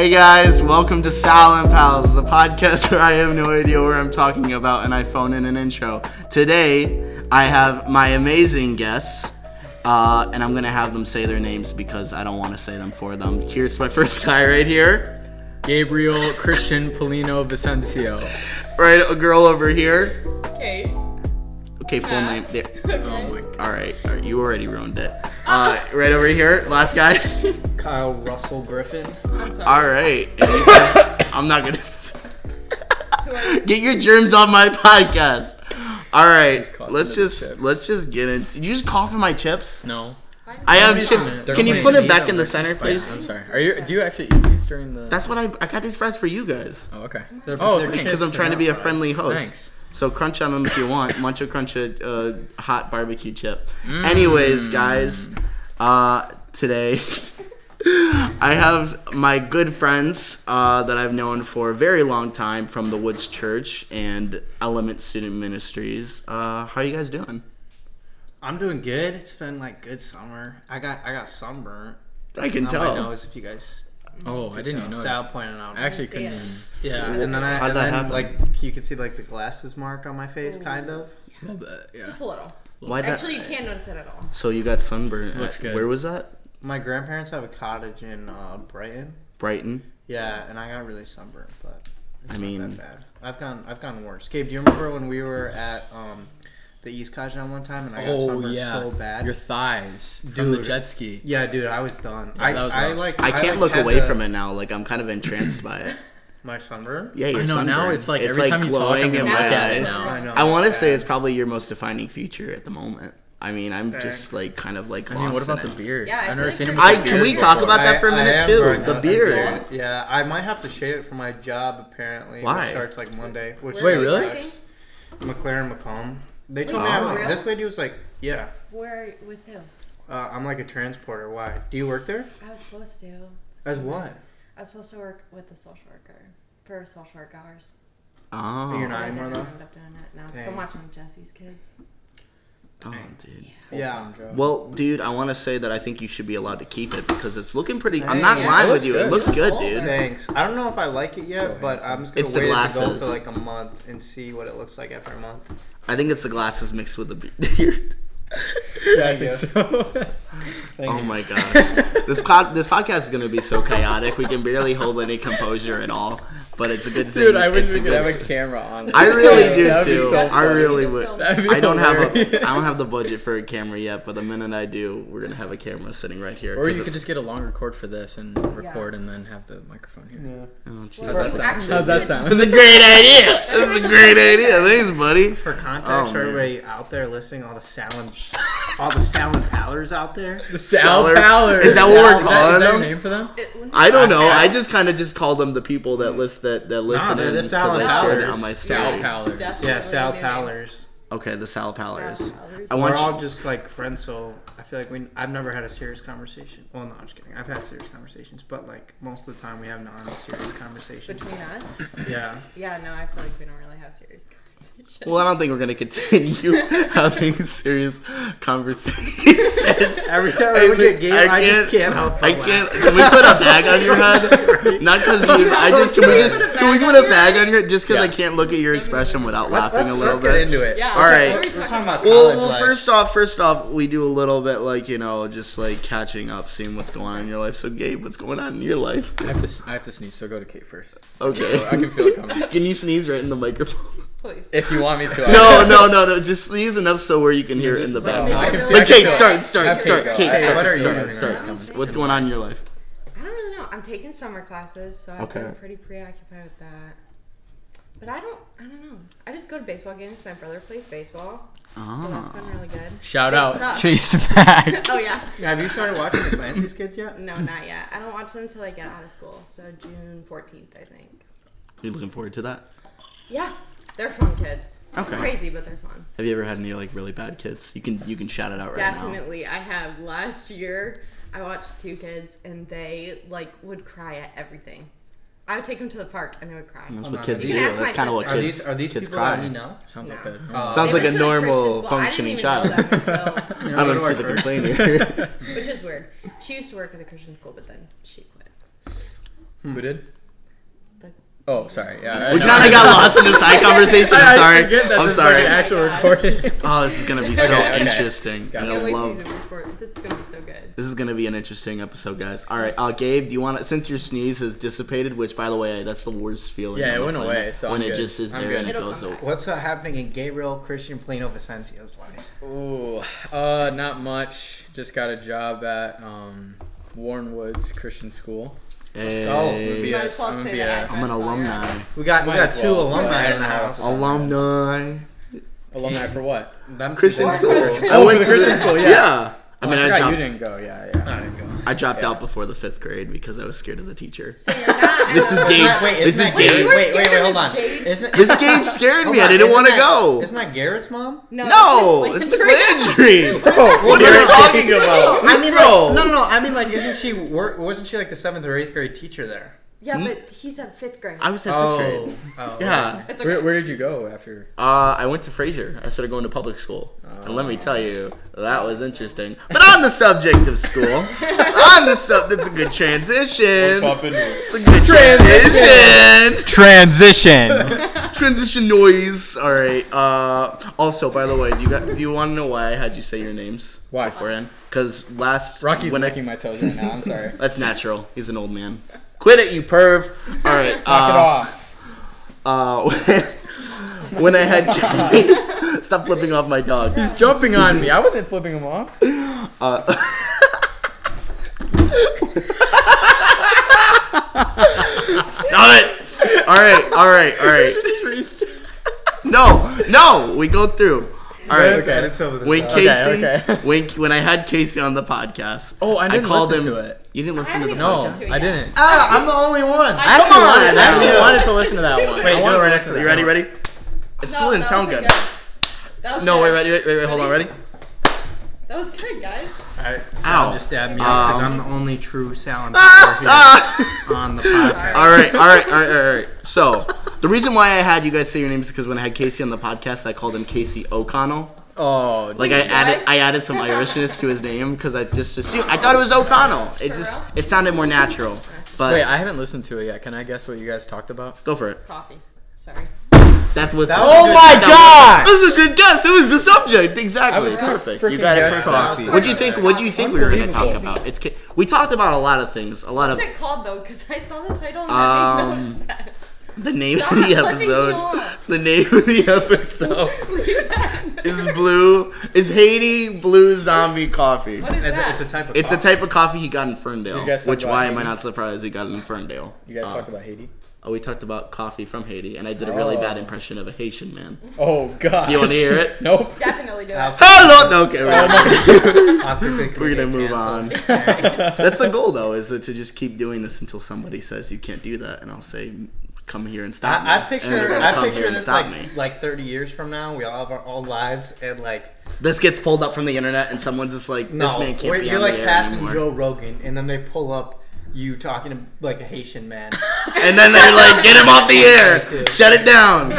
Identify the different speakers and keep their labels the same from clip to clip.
Speaker 1: Hey guys, welcome to Sal and Pals, a podcast where I have no idea where I'm talking about and I phone in an intro. Today, I have my amazing guests, uh, and I'm gonna have them say their names because I don't want to say them for them. Here's my first guy right here.
Speaker 2: Gabriel Christian Polino Vicencio.
Speaker 1: Right, a girl over here.
Speaker 3: Kate.
Speaker 1: Okay, full name. There.
Speaker 2: Oh my.
Speaker 1: All right, all right, you already ruined it. Uh, right over here, last guy.
Speaker 4: Kyle Russell Griffin.
Speaker 3: I'm sorry.
Speaker 1: All right, and you guys- I'm not gonna. s-
Speaker 3: Who are you?
Speaker 1: Get your germs on my podcast. All right, let's just let's just get into. Did you just cough in my chips?
Speaker 2: No.
Speaker 1: I have
Speaker 2: They're
Speaker 1: chips.
Speaker 2: gonna- they're
Speaker 1: Can you put
Speaker 2: eat
Speaker 1: it back in the center,
Speaker 2: gonna
Speaker 1: please?
Speaker 2: I'm sorry. Are you? Do you actually eat these during the?
Speaker 1: That's what I I got these fries for you guys
Speaker 2: Oh, okay.
Speaker 4: They're-
Speaker 2: oh,
Speaker 1: because I'm trying to be a friendly host.
Speaker 2: Thanks.
Speaker 1: So crunch on them if you want. Munch a crunch a uh, hot barbecue chip.
Speaker 2: Mm.
Speaker 1: Anyways, guys, uh, today I have my good friends uh, that I've known for a very long time from the Woods Church and Element Student Ministries. Uh, how you guys doing?
Speaker 4: I'm doing good. It's been like good summer. I got I got sunburnt
Speaker 1: I can
Speaker 4: on my
Speaker 1: tell.
Speaker 4: nose. If you guys,
Speaker 2: Oh, I didn't even know.
Speaker 4: Sal pointed out.
Speaker 2: I actually
Speaker 3: see
Speaker 2: couldn't.
Speaker 3: it.
Speaker 2: Even,
Speaker 4: yeah, and then I
Speaker 1: How'd
Speaker 4: and
Speaker 1: that
Speaker 4: then
Speaker 1: happen?
Speaker 4: like you can see like the glasses mark on my face, kind of.
Speaker 2: a little bit. Yeah.
Speaker 3: Just a little.
Speaker 1: Why that?
Speaker 3: Actually, you can't notice it at all.
Speaker 1: So you got sunburn.
Speaker 2: Looks
Speaker 1: at-
Speaker 2: good.
Speaker 1: Where was that?
Speaker 4: My grandparents have a cottage in uh, Brighton.
Speaker 1: Brighton.
Speaker 4: Yeah, and I got really sunburnt, but it's
Speaker 1: I
Speaker 4: not
Speaker 1: mean-
Speaker 4: that bad. I've gone I've gone worse. Gabe, do you remember when we were at um, the East Cottage on one time and I got
Speaker 2: Oh
Speaker 4: sunburned
Speaker 2: yeah.
Speaker 4: so bad?
Speaker 2: Your thighs from the
Speaker 4: Dude.
Speaker 2: jet ski.
Speaker 4: Yeah, dude, I was done.
Speaker 2: Yeah,
Speaker 4: I,
Speaker 2: was
Speaker 4: I like.
Speaker 1: I can't
Speaker 4: like,
Speaker 1: look away
Speaker 4: to-
Speaker 1: from it now. Like I'm kind of entranced by it.
Speaker 4: My sunburn.
Speaker 1: Yeah, you're
Speaker 2: I know, now it's like every time you talk, I'm
Speaker 1: in
Speaker 2: gonna
Speaker 1: my
Speaker 3: look at
Speaker 1: eyes.
Speaker 3: now.
Speaker 4: I know.
Speaker 1: I want to say it's probably your most defining feature at the moment. I mean, I'm
Speaker 4: Okay.
Speaker 1: just like kind of like
Speaker 2: I mean,
Speaker 1: lost
Speaker 2: what about the beard?
Speaker 3: Yeah, I
Speaker 2: I've never
Speaker 3: like
Speaker 2: seen him.
Speaker 3: you're-
Speaker 2: with
Speaker 1: I
Speaker 2: a
Speaker 1: can we talk
Speaker 2: before.
Speaker 1: about that for a minute
Speaker 4: am
Speaker 1: too? The
Speaker 4: out.
Speaker 1: beard.
Speaker 4: Yeah, I might have to shave it for my job apparently.
Speaker 1: Why?
Speaker 4: Which starts like Monday. Which
Speaker 3: Where
Speaker 2: Wait, really?
Speaker 3: working?
Speaker 4: McLaren Macomb. They told
Speaker 3: Wait,
Speaker 4: me I
Speaker 1: for
Speaker 4: was,
Speaker 3: real?
Speaker 4: this lady was like, yeah,
Speaker 3: Where with who?
Speaker 4: uh, I'm like a transporter. Why? Do you work there?
Speaker 3: I was supposed to.
Speaker 4: As what?
Speaker 3: I was supposed to work with the social worker for social work hours.
Speaker 1: Oh,
Speaker 4: You're not
Speaker 3: I
Speaker 4: anymore,
Speaker 3: didn't
Speaker 4: though?
Speaker 3: end up doing it. No, 'cause
Speaker 4: Dang.
Speaker 3: I'm watching Jesse's kids.
Speaker 1: oh, dude.
Speaker 4: Yeah.
Speaker 2: Full-time job.
Speaker 1: Well, dude, I want to say that I think you should be allowed to keep it because it's looking pretty. I'm not
Speaker 4: Hey,
Speaker 1: lying with
Speaker 2: looks
Speaker 1: you. It
Speaker 2: good.
Speaker 1: looks good, dude.
Speaker 4: Thanks. I don't know if I like it yet,
Speaker 2: So
Speaker 4: but
Speaker 2: handsome.
Speaker 4: I'm just gonna
Speaker 1: It's the
Speaker 4: wait to go
Speaker 1: glasses.
Speaker 4: for like a month and see what it looks like after a month.
Speaker 1: I think it's the glasses mixed with the beard.
Speaker 2: yeah, I think so.
Speaker 1: Oh
Speaker 4: you.
Speaker 1: my god. this pod, this podcast is gonna be so chaotic. We can barely hold any composure at all. But it's a good thing.
Speaker 2: Dude, I wish we could
Speaker 1: good-
Speaker 2: have a camera on.
Speaker 1: I really do too.
Speaker 2: so
Speaker 1: I really would. I don't have a
Speaker 2: hilarious.
Speaker 1: I don't have the budget for a camera yet, but the minute I do, we're gonna have a camera sitting right here.
Speaker 2: Or you
Speaker 1: it-
Speaker 2: could just get a longer cord for this and record, and then have the microphone here.
Speaker 4: Yeah.
Speaker 1: Oh.
Speaker 3: Well,
Speaker 2: How's that sound?
Speaker 3: actually
Speaker 2: How's that sound?
Speaker 1: That's a great idea. That's a great idea. Thanks, buddy.
Speaker 4: For context,
Speaker 1: Oh,
Speaker 4: for
Speaker 1: man.
Speaker 4: everybody out there listening, all the Salon, all the Salon Pallers out there.
Speaker 2: The Sal
Speaker 1: Seller-
Speaker 2: Pallers.
Speaker 1: Is that what we're
Speaker 2: Is that-
Speaker 1: calling
Speaker 2: is that
Speaker 1: them?
Speaker 2: name for them?
Speaker 1: I don't know. I just kind of just call them the people that list that that listen.
Speaker 4: they're
Speaker 1: in
Speaker 4: the
Speaker 1: 'cause
Speaker 4: Salad
Speaker 1: I
Speaker 4: Pallers.
Speaker 1: on my
Speaker 3: Yeah,
Speaker 1: story.
Speaker 2: Sal Pallers.
Speaker 3: definitely
Speaker 4: Yeah, Sal
Speaker 3: a.
Speaker 4: Pallers.
Speaker 1: Okay, the Sal Pallers.
Speaker 3: Sal Pallers.
Speaker 1: I
Speaker 4: We're
Speaker 1: want
Speaker 4: all just like friends, so I feel like we. I've never had a serious conversation. Well, no, I'm just kidding. I've had serious conversations, but like most of the time, we have non-serious conversations.
Speaker 3: Between us?
Speaker 4: Yeah.
Speaker 3: Yeah, no, I feel like we don't really have serious conversations.
Speaker 1: Well, I don't think we're gonna continue having serious conversations.
Speaker 4: Every time I look at Gabe, I, just can't help. but
Speaker 1: I can't. Can we put a bag on your head? Not because you. I just. Can we just? Can we put a bag on your? Just because I can't look at your expression without
Speaker 4: Let-
Speaker 1: laughing
Speaker 4: let's,
Speaker 1: a little
Speaker 4: let's
Speaker 1: bit.
Speaker 4: get into it.
Speaker 3: Yeah.
Speaker 1: All right.
Speaker 3: What are we
Speaker 4: We're
Speaker 3: talking
Speaker 4: talking
Speaker 3: about?
Speaker 4: about
Speaker 1: Well, well, first off, first off, we do a little bit like you know, just like catching up, seeing what's going on in your life. So, Gabe, what's going on in your life?
Speaker 2: I have to. I have to sneeze, so go to Kate first.
Speaker 1: Okay.
Speaker 2: I can feel it coming.
Speaker 1: Can you sneeze right in the microphone?
Speaker 3: Please.
Speaker 2: If you want me to.
Speaker 1: No, no, no, no. Just sneeze enough so where you can hear it in the
Speaker 4: This is like-
Speaker 1: back.
Speaker 2: I can
Speaker 3: But
Speaker 2: feel- I
Speaker 1: But
Speaker 2: can
Speaker 1: Kate, start, start, start.
Speaker 2: Kate Hey,
Speaker 1: start.
Speaker 4: what are you
Speaker 1: start,
Speaker 4: doing
Speaker 1: start.
Speaker 4: right
Speaker 3: now?
Speaker 1: What's going on in your life?
Speaker 3: I don't really know. I'm taking summer classes, so I've
Speaker 1: Okay.
Speaker 3: been pretty preoccupied with that. But I don't. I don't know. I just go to baseball games. My brother plays baseball, so that's been ah. really good.
Speaker 2: Shout
Speaker 3: They
Speaker 2: out,
Speaker 3: suck.
Speaker 2: Chase Mack.
Speaker 3: oh yeah.
Speaker 4: Have you started watching the Clancy's kids yet?
Speaker 3: No, not yet. I don't watch them until I get out of school. So June 14th, I think.
Speaker 1: Are you looking forward to that?
Speaker 3: Yeah, they're fun kids.
Speaker 1: Okay.
Speaker 3: Crazy, but they're fun.
Speaker 1: Have you ever had any like really bad kids? You can you can shout it out right now.
Speaker 3: Definitely. I have last year. I watched two kids, and they like would cry at everything. I would take them to the park, and they would cry.
Speaker 1: That's
Speaker 4: Oh,
Speaker 1: what kids do. That's
Speaker 3: my
Speaker 1: kind of what
Speaker 3: sister.
Speaker 4: Are these are these
Speaker 1: kids
Speaker 4: people
Speaker 1: cry.
Speaker 4: that we know?
Speaker 2: Sounds
Speaker 3: No.
Speaker 2: like good.
Speaker 4: Uh,
Speaker 1: Sounds like a normal
Speaker 3: Christian school. I didn't
Speaker 1: functioning child.
Speaker 3: know them until-
Speaker 4: You
Speaker 1: I
Speaker 4: know,
Speaker 1: don't
Speaker 4: go
Speaker 1: see the complaint here.
Speaker 3: which is weird. She used to work at the Christian school, but then she quit.
Speaker 2: Who did?
Speaker 3: The-
Speaker 2: Oh, sorry. Yeah,
Speaker 1: We kind of got lost in the side conversation. I'm
Speaker 2: I
Speaker 1: sorry.
Speaker 2: that
Speaker 1: I'm
Speaker 2: this is
Speaker 1: sorry.
Speaker 2: like an actual
Speaker 3: Oh
Speaker 2: recording.
Speaker 1: Oh, this is gonna be so
Speaker 2: Okay, okay.
Speaker 1: interesting.
Speaker 2: Got
Speaker 1: I
Speaker 2: it.
Speaker 3: Can't wait for
Speaker 1: love.
Speaker 3: you to. This is gonna be so good.
Speaker 1: This is gonna be an interesting episode, guys. All right, uh, Gabe, do you want to? Since your sneeze has dissipated, which by the way, that's the worst feeling.
Speaker 2: Yeah, it
Speaker 1: on the
Speaker 2: went away, so
Speaker 1: when
Speaker 2: I'm
Speaker 1: it
Speaker 2: good.
Speaker 1: just is
Speaker 2: I'm
Speaker 1: there
Speaker 2: good.
Speaker 1: and it
Speaker 3: It'll
Speaker 1: goes.
Speaker 3: come
Speaker 1: o-
Speaker 4: What's uh, happening in Gabriel Christian Plano Vicencio's life?
Speaker 2: Ooh, uh, not much. Just got a job at um, Warren Woods Christian School.
Speaker 1: Hey, eh,
Speaker 4: go.
Speaker 2: Would be
Speaker 3: You might
Speaker 2: a-
Speaker 3: as well
Speaker 2: I'm gonna be
Speaker 3: the
Speaker 2: a-
Speaker 3: address
Speaker 1: I'm an alumni.
Speaker 3: at.
Speaker 4: We got we
Speaker 2: Might
Speaker 4: got
Speaker 2: as
Speaker 4: two
Speaker 2: well.
Speaker 4: alumni in the house.
Speaker 1: Alumni.
Speaker 2: Alumni for what?
Speaker 4: Them
Speaker 1: Christian
Speaker 4: people-
Speaker 1: school. I
Speaker 2: Oh,
Speaker 1: went to
Speaker 2: Christian school, yeah.
Speaker 1: I
Speaker 2: Oh,
Speaker 1: mean, I,
Speaker 2: forgot
Speaker 1: dropped,
Speaker 2: you didn't go. Yeah, yeah.
Speaker 4: I didn't go.
Speaker 1: I dropped
Speaker 2: Yeah.
Speaker 1: out before the fifth grade because I was scared of the teacher.
Speaker 3: So you're not.
Speaker 1: This is Gage.
Speaker 3: a-
Speaker 4: Wait,
Speaker 1: This
Speaker 4: isn't
Speaker 1: is
Speaker 4: that
Speaker 1: Gage.
Speaker 4: Wait,
Speaker 3: You
Speaker 4: wait, wait, hold on.
Speaker 3: Gage?
Speaker 4: Isn't
Speaker 1: This Gage scared me. I didn't want to go.
Speaker 4: Isn't that Garrett's mom?
Speaker 3: No,
Speaker 1: No,
Speaker 3: it's
Speaker 1: it's
Speaker 3: Miss
Speaker 1: Miss
Speaker 3: Landry.
Speaker 1: Landry. Bro, what are
Speaker 2: you're
Speaker 1: talking about?
Speaker 4: I mean, no, no, no. I mean, like, isn't she? Wasn't she like the seventh or eighth grade teacher there?
Speaker 3: Yeah, but he's at fifth grade.
Speaker 1: I was at fifth grade.
Speaker 4: oh,
Speaker 1: Yeah.
Speaker 3: It's okay.
Speaker 2: Where, where did you go after?
Speaker 1: Uh, I went to Fraser. I started going to public school. And let me tell you, that was interesting. But on the subject of school, on the sub, that's a good transition. It's a good transition.
Speaker 4: Transition.
Speaker 1: Transition noise. All right. Uh, also, by the way, do you got, do you want to know why I had you say your names?
Speaker 2: Why?
Speaker 1: beforehand? Because last
Speaker 2: Rocky's
Speaker 1: when I-
Speaker 2: licking my toes right now. I'm sorry.
Speaker 1: That's natural. He's an old man. Quit it, you perv. All right.
Speaker 2: Knock it
Speaker 1: uh,
Speaker 2: off.
Speaker 1: Uh, when I had Casey. stop flipping off my dog.
Speaker 2: He's jumping on me. I wasn't flipping him off.
Speaker 1: Uh, Stop it! All right, all right, all right. No, no, we go through. All right.
Speaker 2: Okay.
Speaker 1: When. Casey,
Speaker 2: Okay, okay.
Speaker 1: when when I had Casey on the podcast,
Speaker 2: Oh, I didn't
Speaker 1: called him.
Speaker 2: To it.
Speaker 1: You didn't listen to the
Speaker 3: even
Speaker 2: No,
Speaker 1: podcast.
Speaker 3: to it
Speaker 2: I didn't.
Speaker 4: Ah, I'm the only one.
Speaker 3: I
Speaker 1: Come
Speaker 3: Come
Speaker 1: on,
Speaker 2: I actually
Speaker 1: now.
Speaker 2: wanted to listen to that one.
Speaker 4: Wait,
Speaker 2: I
Speaker 4: do
Speaker 2: wanted
Speaker 4: it right
Speaker 2: to
Speaker 4: next to
Speaker 2: listen
Speaker 1: You ready? Ready? It still didn't
Speaker 3: that
Speaker 1: sound
Speaker 3: wasn't
Speaker 1: good.
Speaker 3: That was
Speaker 1: No,
Speaker 3: good.
Speaker 1: wait, ready, wait, wait, wait, hold on, ready?
Speaker 3: That was good, guys.
Speaker 4: Alright,
Speaker 1: Ow.
Speaker 4: Sal just stabbed me up because
Speaker 1: Um,
Speaker 4: I'm the only true Sal
Speaker 1: Ah,
Speaker 4: here on the podcast.
Speaker 1: All right, all right, all right, all right. So the reason why I had you guys say your names is because when I had Casey on the podcast, I called him Casey O'Connell.
Speaker 2: Oh,
Speaker 1: Like I
Speaker 3: What?
Speaker 1: added, I added some Irishness to his name because I just assumed I thought it was O'Connell. It just it sounded more natural. But
Speaker 2: Wait, I haven't listened to it yet. Can I guess what you guys talked about?
Speaker 1: go for it.
Speaker 3: Coffee. Sorry.
Speaker 1: That's what's.
Speaker 4: That was
Speaker 1: oh
Speaker 4: a good-
Speaker 1: my
Speaker 4: that
Speaker 1: god! That was a good guess. It was the subject exactly.
Speaker 2: I was gonna
Speaker 1: perfect. You
Speaker 2: freaking
Speaker 1: got it
Speaker 2: guess
Speaker 1: perfect.
Speaker 2: coffee.
Speaker 1: What do you think? What do you think we were gonna talk
Speaker 2: Unbelievable.
Speaker 1: about? It's ca- we talked about a lot of things. A lot of
Speaker 3: What's it called though? Because I saw the title and
Speaker 1: Um,
Speaker 3: that made no sense.
Speaker 1: The name
Speaker 3: Stop
Speaker 1: of the episode. The name of the episode. is blue is Haiti blue zombie coffee.
Speaker 3: What is
Speaker 4: It's a, it's a type of
Speaker 1: It's a type of coffee he got in Ferndale.
Speaker 2: Did you guys talk
Speaker 1: Which
Speaker 2: about
Speaker 1: why am I not surprised he got it in Ferndale?
Speaker 2: You guys
Speaker 1: Uh,
Speaker 2: talked about Haiti.
Speaker 1: Oh, we talked about coffee from Haiti, and I did a really
Speaker 2: Oh.
Speaker 1: bad impression of a Haitian man.
Speaker 2: Oh God.
Speaker 1: You wanna hear it?
Speaker 2: Nope.
Speaker 3: Definitely do
Speaker 4: Al-
Speaker 3: it.
Speaker 1: Hello, no, okay, we're, we're gonna move on. That's the goal, though, is to just keep doing this until somebody says you can't do that, and I'll say, "Come here and stop me."
Speaker 4: I, I picture I picture this like
Speaker 1: me.
Speaker 4: like 30 years from now. We all have our own lives and like
Speaker 1: This gets pulled up from the internet, and someone's just like,
Speaker 4: no,
Speaker 1: "This man can't be
Speaker 4: you're like passing
Speaker 1: anymore."
Speaker 4: Joe Rogan, and then they pull up you talking to like a Haitian man.
Speaker 1: and then they're like, "Get him off the air! Shut it down!"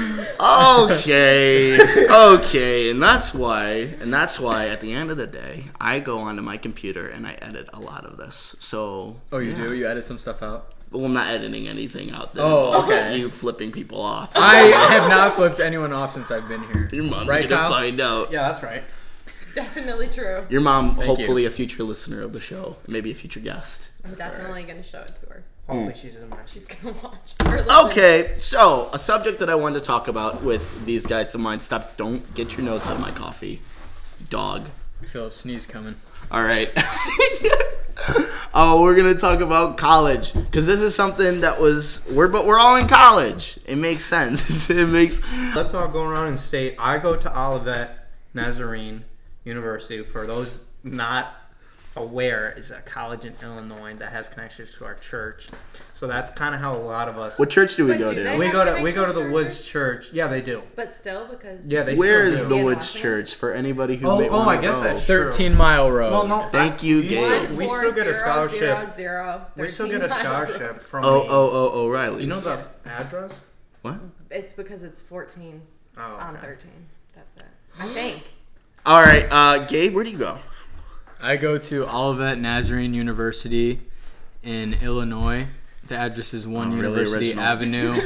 Speaker 1: okay, okay, and that's why, and that's why, at the end of the day, I go onto my computer and I edit a lot of this. So,
Speaker 2: Oh, you
Speaker 1: yeah.
Speaker 2: do? You edit some stuff out?
Speaker 1: Well, I'm not editing anything out. That
Speaker 2: Oh, okay.
Speaker 1: You flipping people off.
Speaker 2: I have not flipped anyone off since I've been here.
Speaker 1: Your mom's
Speaker 2: Right,
Speaker 1: gonna
Speaker 2: Kyle?
Speaker 1: find out.
Speaker 4: yeah, that's right.
Speaker 3: Definitely true.
Speaker 1: Your mom,
Speaker 2: Thank
Speaker 1: hopefully,
Speaker 2: you.
Speaker 1: a future listener of the show, maybe a future guest.
Speaker 3: I'm definitely gonna show it to her.
Speaker 4: Hopefully hmm. she's in my.
Speaker 3: She's gonna watch. Or listen.
Speaker 1: Okay, so a subject that I wanted to talk about with these guys of mine. Stop! Don't get your nose out of my coffee, dog.
Speaker 2: I feel a sneeze coming.
Speaker 1: All right. oh, we're gonna talk about college because this is something that was we're but we're all in college. It makes sense. it makes
Speaker 4: Let's all go around and state. I go to Olivet Nazarene University. For those not aware, is a college in Illinois that has connections to our church. So that's kind of how a lot of us.
Speaker 1: what church do we
Speaker 3: But
Speaker 1: go
Speaker 3: do
Speaker 1: to?
Speaker 3: they-
Speaker 4: we go to we go to the Woods Church. Yeah, they do.
Speaker 3: But still, because
Speaker 4: Yeah, they
Speaker 1: Where
Speaker 4: still
Speaker 1: is
Speaker 4: do.
Speaker 1: the Woods
Speaker 3: Washington?
Speaker 1: Church for anybody who
Speaker 4: Oh,
Speaker 1: may
Speaker 4: oh,
Speaker 1: wanna
Speaker 4: I guess
Speaker 1: go?
Speaker 4: that's true.
Speaker 2: Thirteen mile road.
Speaker 4: Well, no,
Speaker 1: Thank you,
Speaker 4: we
Speaker 1: Gabe.
Speaker 4: still, we still get a scholarship. We still get a scholarship from.
Speaker 1: Oh,
Speaker 4: the-
Speaker 1: oh, oh, O'Reilly.
Speaker 4: You know the address?
Speaker 1: what?
Speaker 3: It's because it's 14
Speaker 4: Oh,
Speaker 3: on
Speaker 4: okay.
Speaker 3: 13. That's it. I think.
Speaker 1: All right, uh, Gabe, where do you go?
Speaker 2: I go to Olivet Nazarene University in Illinois. The address is One
Speaker 1: Oh, really
Speaker 2: University
Speaker 1: original.
Speaker 2: Avenue,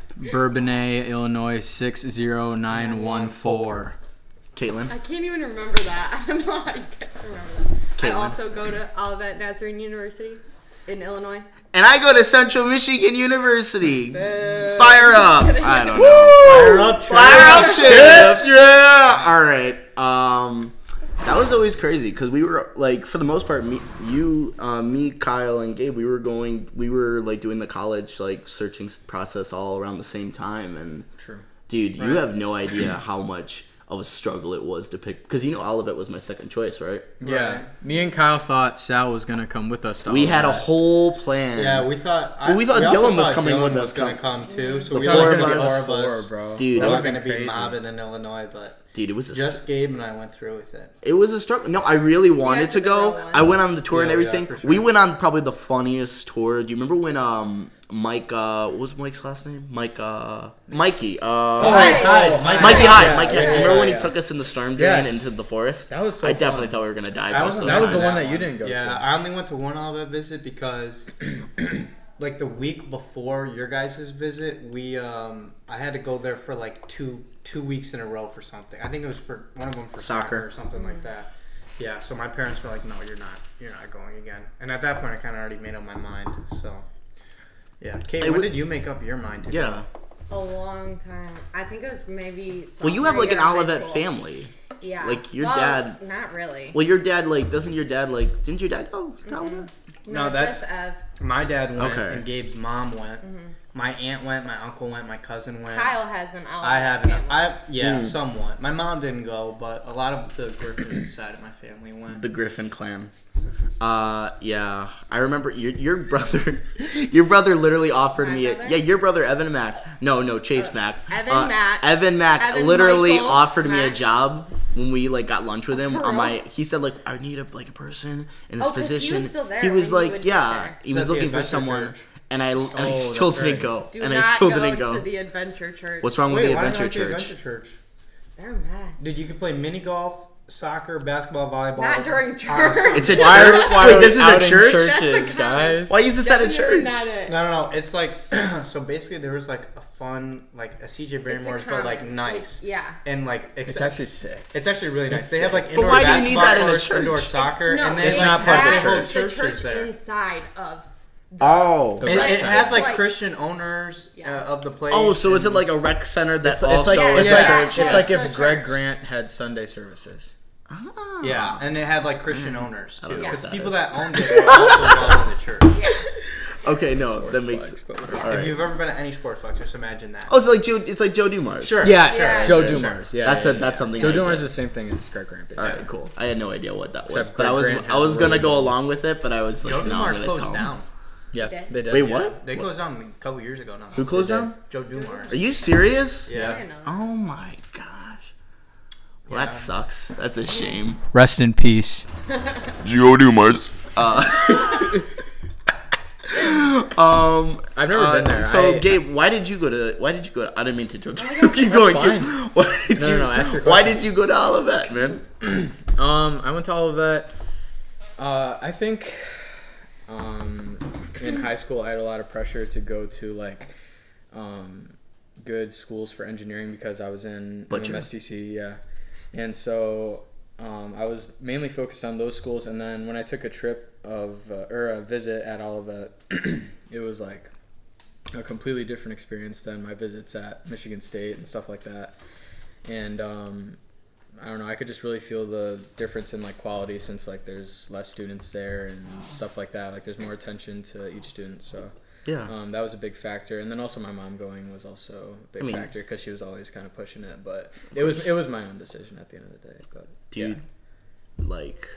Speaker 2: Bourbonnais, Illinois six zero nine one four.
Speaker 1: Caitlin.
Speaker 3: I can't even remember that. I'm not. I guess remember that. I
Speaker 1: Caitlin.
Speaker 3: also go to Olivet Nazarene University in Illinois.
Speaker 1: And I go to Central Michigan University.
Speaker 3: Boo.
Speaker 1: Fire up! I don't know.
Speaker 4: Fire up,
Speaker 1: Fire up,
Speaker 4: Chips.
Speaker 1: chips! Yeah. All right. Um, that was always crazy because we were like, for the most part, me, you, uh, me, Kyle, and Gabe, we were going, we were like doing the college like searching process all around the same time, and
Speaker 2: True.
Speaker 1: dude, you have no idea how much of a struggle it was to pick because you know Olivet was my second choice, right?
Speaker 2: Yeah,
Speaker 4: Right.
Speaker 2: me and Kyle thought Sal was gonna come with us. To
Speaker 1: We had a whole plan.
Speaker 4: Yeah, we thought.
Speaker 1: Well, we thought
Speaker 4: also
Speaker 1: Dylan was
Speaker 4: thought
Speaker 1: coming
Speaker 4: Dylan
Speaker 1: with
Speaker 4: was
Speaker 1: us,
Speaker 4: gonna
Speaker 1: come-
Speaker 4: come too. So
Speaker 1: The
Speaker 4: we
Speaker 1: four
Speaker 4: were
Speaker 1: of
Speaker 4: gonna be four of
Speaker 2: Four,
Speaker 4: us.
Speaker 2: bro.
Speaker 1: Dude,
Speaker 4: We
Speaker 1: that
Speaker 4: were gonna
Speaker 2: been
Speaker 4: be mobbing in Illinois, but
Speaker 1: dude, it was a
Speaker 4: just Gabe and I went through with it.
Speaker 1: It was a struggle. No, I really wanted
Speaker 3: guys
Speaker 1: to go. I went on the tour and
Speaker 4: Yeah, yeah,
Speaker 1: everything.
Speaker 4: for sure.
Speaker 1: We went on probably the funniest tour. Do you remember when um Mike uh what was Mike's last name? Mike uh Mikey. Uh
Speaker 3: Hyde.
Speaker 4: Hyde,
Speaker 3: Oh,
Speaker 4: Hyde.
Speaker 1: Mikey
Speaker 2: Yeah,
Speaker 1: Hyde.
Speaker 2: yeah,
Speaker 1: Mikey
Speaker 2: yeah,
Speaker 1: Hyde.
Speaker 2: yeah,
Speaker 1: remember when
Speaker 2: yeah.
Speaker 1: he took us in the storm drain
Speaker 2: Yes.
Speaker 1: into the forest?
Speaker 2: That was so
Speaker 1: I definitely
Speaker 2: fun.
Speaker 1: thought we were gonna die.
Speaker 4: I
Speaker 1: both
Speaker 4: wasn't
Speaker 1: those
Speaker 2: That was the
Speaker 1: times.
Speaker 2: one that you didn't go
Speaker 4: Yeah,
Speaker 2: to.
Speaker 4: I only went to one Olivet visit because, like the week before your guys' visit, we um I had to go there for like two two weeks in a row for something. I think it was for one of them for soccer,
Speaker 1: Soccer.
Speaker 4: or something like that. Yeah, so my parents were like, "No, you're not. You're not going again." And at that point, I kind of already made up my mind. So, yeah. Kate,
Speaker 1: It
Speaker 4: when
Speaker 1: wa-
Speaker 4: did you make up your mind to go?
Speaker 1: Yeah.
Speaker 3: A long time. I think it was maybe.
Speaker 1: Well, you have like an
Speaker 3: year of high
Speaker 1: Olivet family.
Speaker 3: Yeah.
Speaker 1: like, your
Speaker 3: Well,
Speaker 1: dad-
Speaker 3: Not really.
Speaker 1: Well, your dad like doesn't your dad like didn't your dad go to Olivet?
Speaker 3: No,
Speaker 4: no, that's-
Speaker 3: just Ev.
Speaker 4: My dad went,
Speaker 1: Okay.
Speaker 4: and Gabe's mom went. My aunt went. My uncle went. My cousin went.
Speaker 3: Kyle has an Olivet
Speaker 4: I have, an,
Speaker 3: family.
Speaker 4: I have, yeah,
Speaker 1: Hmm.
Speaker 4: somewhat. My mom didn't go, but a lot of the Griffin side of my family went.
Speaker 1: The Griffin clan. Uh, yeah, I remember your your brother. Your brother literally offered
Speaker 3: My
Speaker 1: me. A,
Speaker 3: brother?
Speaker 1: yeah, your brother Evan Mack. No, no, Chase Mack.
Speaker 3: Evan
Speaker 1: Uh,
Speaker 3: Mack.
Speaker 1: Evan Mack
Speaker 3: Evan
Speaker 1: literally
Speaker 3: Michael
Speaker 1: offered me a
Speaker 3: Mack.
Speaker 1: job when we like got lunch with oh,
Speaker 3: him.
Speaker 1: On my, he said like I need a like a person in this
Speaker 3: Oh, 'cause he was
Speaker 1: position.
Speaker 3: still there
Speaker 1: He was
Speaker 3: when you
Speaker 1: like,
Speaker 3: would get
Speaker 1: yeah,
Speaker 3: there.
Speaker 1: he
Speaker 4: Is
Speaker 1: was
Speaker 4: that the
Speaker 1: looking for
Speaker 4: Adventure
Speaker 1: someone,
Speaker 4: Church?
Speaker 1: and I and I
Speaker 2: Oh,
Speaker 1: still
Speaker 2: that's
Speaker 1: didn't
Speaker 2: right.
Speaker 1: go,
Speaker 3: Do
Speaker 1: and
Speaker 3: not
Speaker 1: I still
Speaker 3: go
Speaker 1: didn't go.
Speaker 3: to the Adventure Church.
Speaker 1: What's wrong with
Speaker 4: Wait,
Speaker 1: the
Speaker 4: why
Speaker 1: Adventure
Speaker 4: not the
Speaker 1: Church?
Speaker 4: Adventure Church?
Speaker 3: They're a mess.
Speaker 4: Did you could play mini golf, soccer, basketball, volleyball?
Speaker 3: Not during church.
Speaker 4: Sunday.
Speaker 1: It's a
Speaker 2: Why are-
Speaker 1: church.
Speaker 2: why
Speaker 1: Wait, this is a church.
Speaker 2: churches,
Speaker 3: That's the comment.
Speaker 2: guys?
Speaker 1: Why is this at a
Speaker 3: Definitely
Speaker 1: church?
Speaker 3: not it.
Speaker 4: No, no, no. It's like so. Basically, there was like a fun, like a CJ
Speaker 3: It's a
Speaker 4: Barrymore's, but like
Speaker 3: common,
Speaker 4: nice
Speaker 3: yeah.
Speaker 4: and like
Speaker 2: It's actually sick.
Speaker 4: It's actually really nice.
Speaker 2: It's
Speaker 4: they have like
Speaker 2: sick.
Speaker 1: But
Speaker 4: indoor
Speaker 1: why do you need that in a
Speaker 4: courts, indoor
Speaker 1: church?
Speaker 4: soccer,
Speaker 3: no,
Speaker 4: and
Speaker 3: it's
Speaker 4: then
Speaker 2: not part of the
Speaker 3: that
Speaker 4: whole
Speaker 3: the
Speaker 4: church
Speaker 3: church
Speaker 4: there.
Speaker 3: inside of.
Speaker 1: Oh.
Speaker 2: The
Speaker 4: It,
Speaker 2: rec
Speaker 4: it has like,
Speaker 3: like-
Speaker 4: Christian owners
Speaker 3: Yeah.
Speaker 4: uh, of the place.
Speaker 1: Oh, so is it like a rec center that's
Speaker 2: It's, it's
Speaker 1: also
Speaker 2: like
Speaker 3: Yeah,
Speaker 2: it's
Speaker 4: yeah,
Speaker 2: like it's
Speaker 3: yeah,
Speaker 2: like
Speaker 3: it's
Speaker 2: if Greg
Speaker 3: church.
Speaker 2: Grant had Sunday services.
Speaker 1: Ah.
Speaker 4: Yeah, and they had like Christian owners too, because
Speaker 1: what
Speaker 4: the people
Speaker 1: is.
Speaker 4: that owned it were also involved in the church.
Speaker 3: Yeah.
Speaker 1: Okay, no, that makes.
Speaker 2: flags, but whatever.
Speaker 1: All right.
Speaker 4: If you've ever been to any sports box, just imagine that.
Speaker 1: Oh, it's like Joe. It's like Joe Dumars.
Speaker 4: Sure.
Speaker 2: Yeah,
Speaker 3: Yeah.
Speaker 2: Joe
Speaker 1: Sure, sure.
Speaker 2: Dumars. Yeah,
Speaker 1: That's
Speaker 2: yeah,
Speaker 1: a- that's
Speaker 2: yeah.
Speaker 1: something
Speaker 2: Joe
Speaker 1: I
Speaker 2: Dumars is the same thing as Greg Grant.
Speaker 1: All
Speaker 2: basically.
Speaker 1: right, cool. I had no idea what that was,
Speaker 2: Except
Speaker 1: but I was
Speaker 2: Grant
Speaker 1: I was gonna go along with it, but I was like,
Speaker 4: Joe
Speaker 1: no, I'm
Speaker 4: Dumars closed
Speaker 1: tell
Speaker 4: down.
Speaker 2: Yeah,
Speaker 3: Okay.
Speaker 2: they did.
Speaker 1: Wait,
Speaker 2: yeah.
Speaker 1: what?
Speaker 4: They closed down a couple years ago now.
Speaker 1: Who closed down?
Speaker 4: Joe Dumars.
Speaker 1: Are you serious?
Speaker 4: Yeah.
Speaker 1: Oh my gosh. Well, that sucks. That's a shame.
Speaker 2: Rest in peace.
Speaker 1: Joe Dumars. Uh, um,
Speaker 2: I've never
Speaker 1: uh,
Speaker 2: been there.
Speaker 1: So,
Speaker 2: I-
Speaker 1: Gabe, why did you go to? Why did you go? To, I didn't mean to interrupt. you. Keep
Speaker 2: that's
Speaker 1: going.
Speaker 2: fine.
Speaker 1: Gabe. Why did
Speaker 2: No,
Speaker 1: you?
Speaker 2: no, no, ask your
Speaker 1: why
Speaker 2: question.
Speaker 1: did you go to Olivet, man?
Speaker 2: Um, I went to Olivet. Uh, I think, um, in high school I had a lot of pressure to go to like, um, good schools for engineering because I was in
Speaker 1: Butcher.
Speaker 2: MSTC, yeah, and so um, I was mainly focused on those schools. And then when I took a trip of uh, or a visit at Olivet, it was like a completely different experience than my visits at Michigan State and stuff like that. And um, I don't know, I could just really feel the difference in like quality since like there's less students there and stuff like that. Like there's more attention to each student. So
Speaker 1: Yeah.
Speaker 2: um, that was a big factor. And then also my mom going was also a big
Speaker 1: I mean-
Speaker 2: factor because she was always kind of pushing it. But it was it was my own decision at the end of the day. But
Speaker 1: dude
Speaker 2: yeah.
Speaker 1: like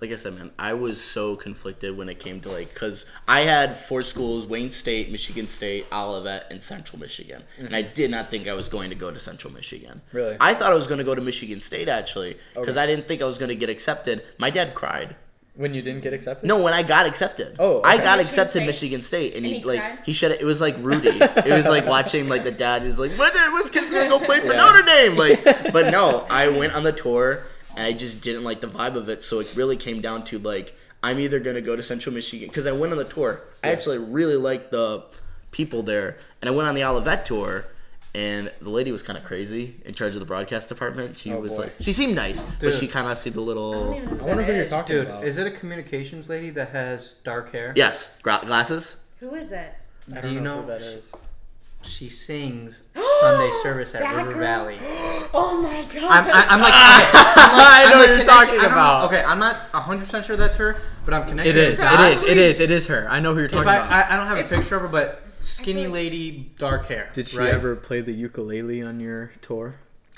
Speaker 1: like i said man i was so conflicted when it came to like because i had four schools wayne state michigan state olivet and central michigan and i did not think i was going to go to central michigan
Speaker 2: Mm-hmm. Really?
Speaker 1: i thought i was going to go to michigan state actually because
Speaker 2: Okay.
Speaker 1: i didn't think i was going to get accepted my dad cried
Speaker 2: when you didn't get accepted.
Speaker 1: no when i got accepted
Speaker 2: Oh,
Speaker 1: i got
Speaker 3: Michigan
Speaker 1: accepted
Speaker 3: State?
Speaker 1: michigan state and,
Speaker 3: And
Speaker 1: he,
Speaker 3: he
Speaker 1: like
Speaker 3: cried?
Speaker 1: he shed it it was like rudy it was like watching like the dad is like my dad was kid's gonna go play for
Speaker 2: Yeah.
Speaker 1: notre dame like but no i went on the tour and I just didn't like the vibe of it. So it really came down to like I'm either gonna go to Central Michigan because I went on the tour. I actually really liked the people there, and I went on the Olivet tour. And the lady was kind of crazy in charge of the broadcast department. She
Speaker 2: Oh,
Speaker 1: was
Speaker 2: boy.
Speaker 1: like, she seemed nice, but she kind of seemed a
Speaker 3: I don't
Speaker 1: little.
Speaker 3: even know who
Speaker 2: I wonder
Speaker 3: that
Speaker 2: who you're
Speaker 3: is.
Speaker 2: talking
Speaker 4: Dude,
Speaker 2: about.
Speaker 4: is it a communications lady that has dark hair?
Speaker 1: Yes, gra- glasses.
Speaker 3: Who is it?
Speaker 2: I
Speaker 4: Do
Speaker 2: don't
Speaker 4: you
Speaker 2: know,
Speaker 4: know
Speaker 2: who that is?
Speaker 4: She sings Sunday service at
Speaker 3: That
Speaker 4: River
Speaker 3: girl?
Speaker 4: Valley.
Speaker 3: Oh my god.
Speaker 4: I'm, I, I'm like,
Speaker 1: I
Speaker 4: I'm
Speaker 1: know
Speaker 4: like
Speaker 1: what you're talking
Speaker 4: I know-
Speaker 1: about.
Speaker 4: Okay, I'm not 100 percent sure that's her, but I'm connected.
Speaker 2: It is.
Speaker 4: the
Speaker 2: It
Speaker 4: dots.
Speaker 2: is. It is. It is her. I know who you're talking
Speaker 4: I,
Speaker 2: about.
Speaker 4: I, I don't have a picture of her, but skinny
Speaker 3: like-
Speaker 4: lady, dark hair.
Speaker 2: Did she
Speaker 4: right?
Speaker 2: ever play the ukulele on your tour?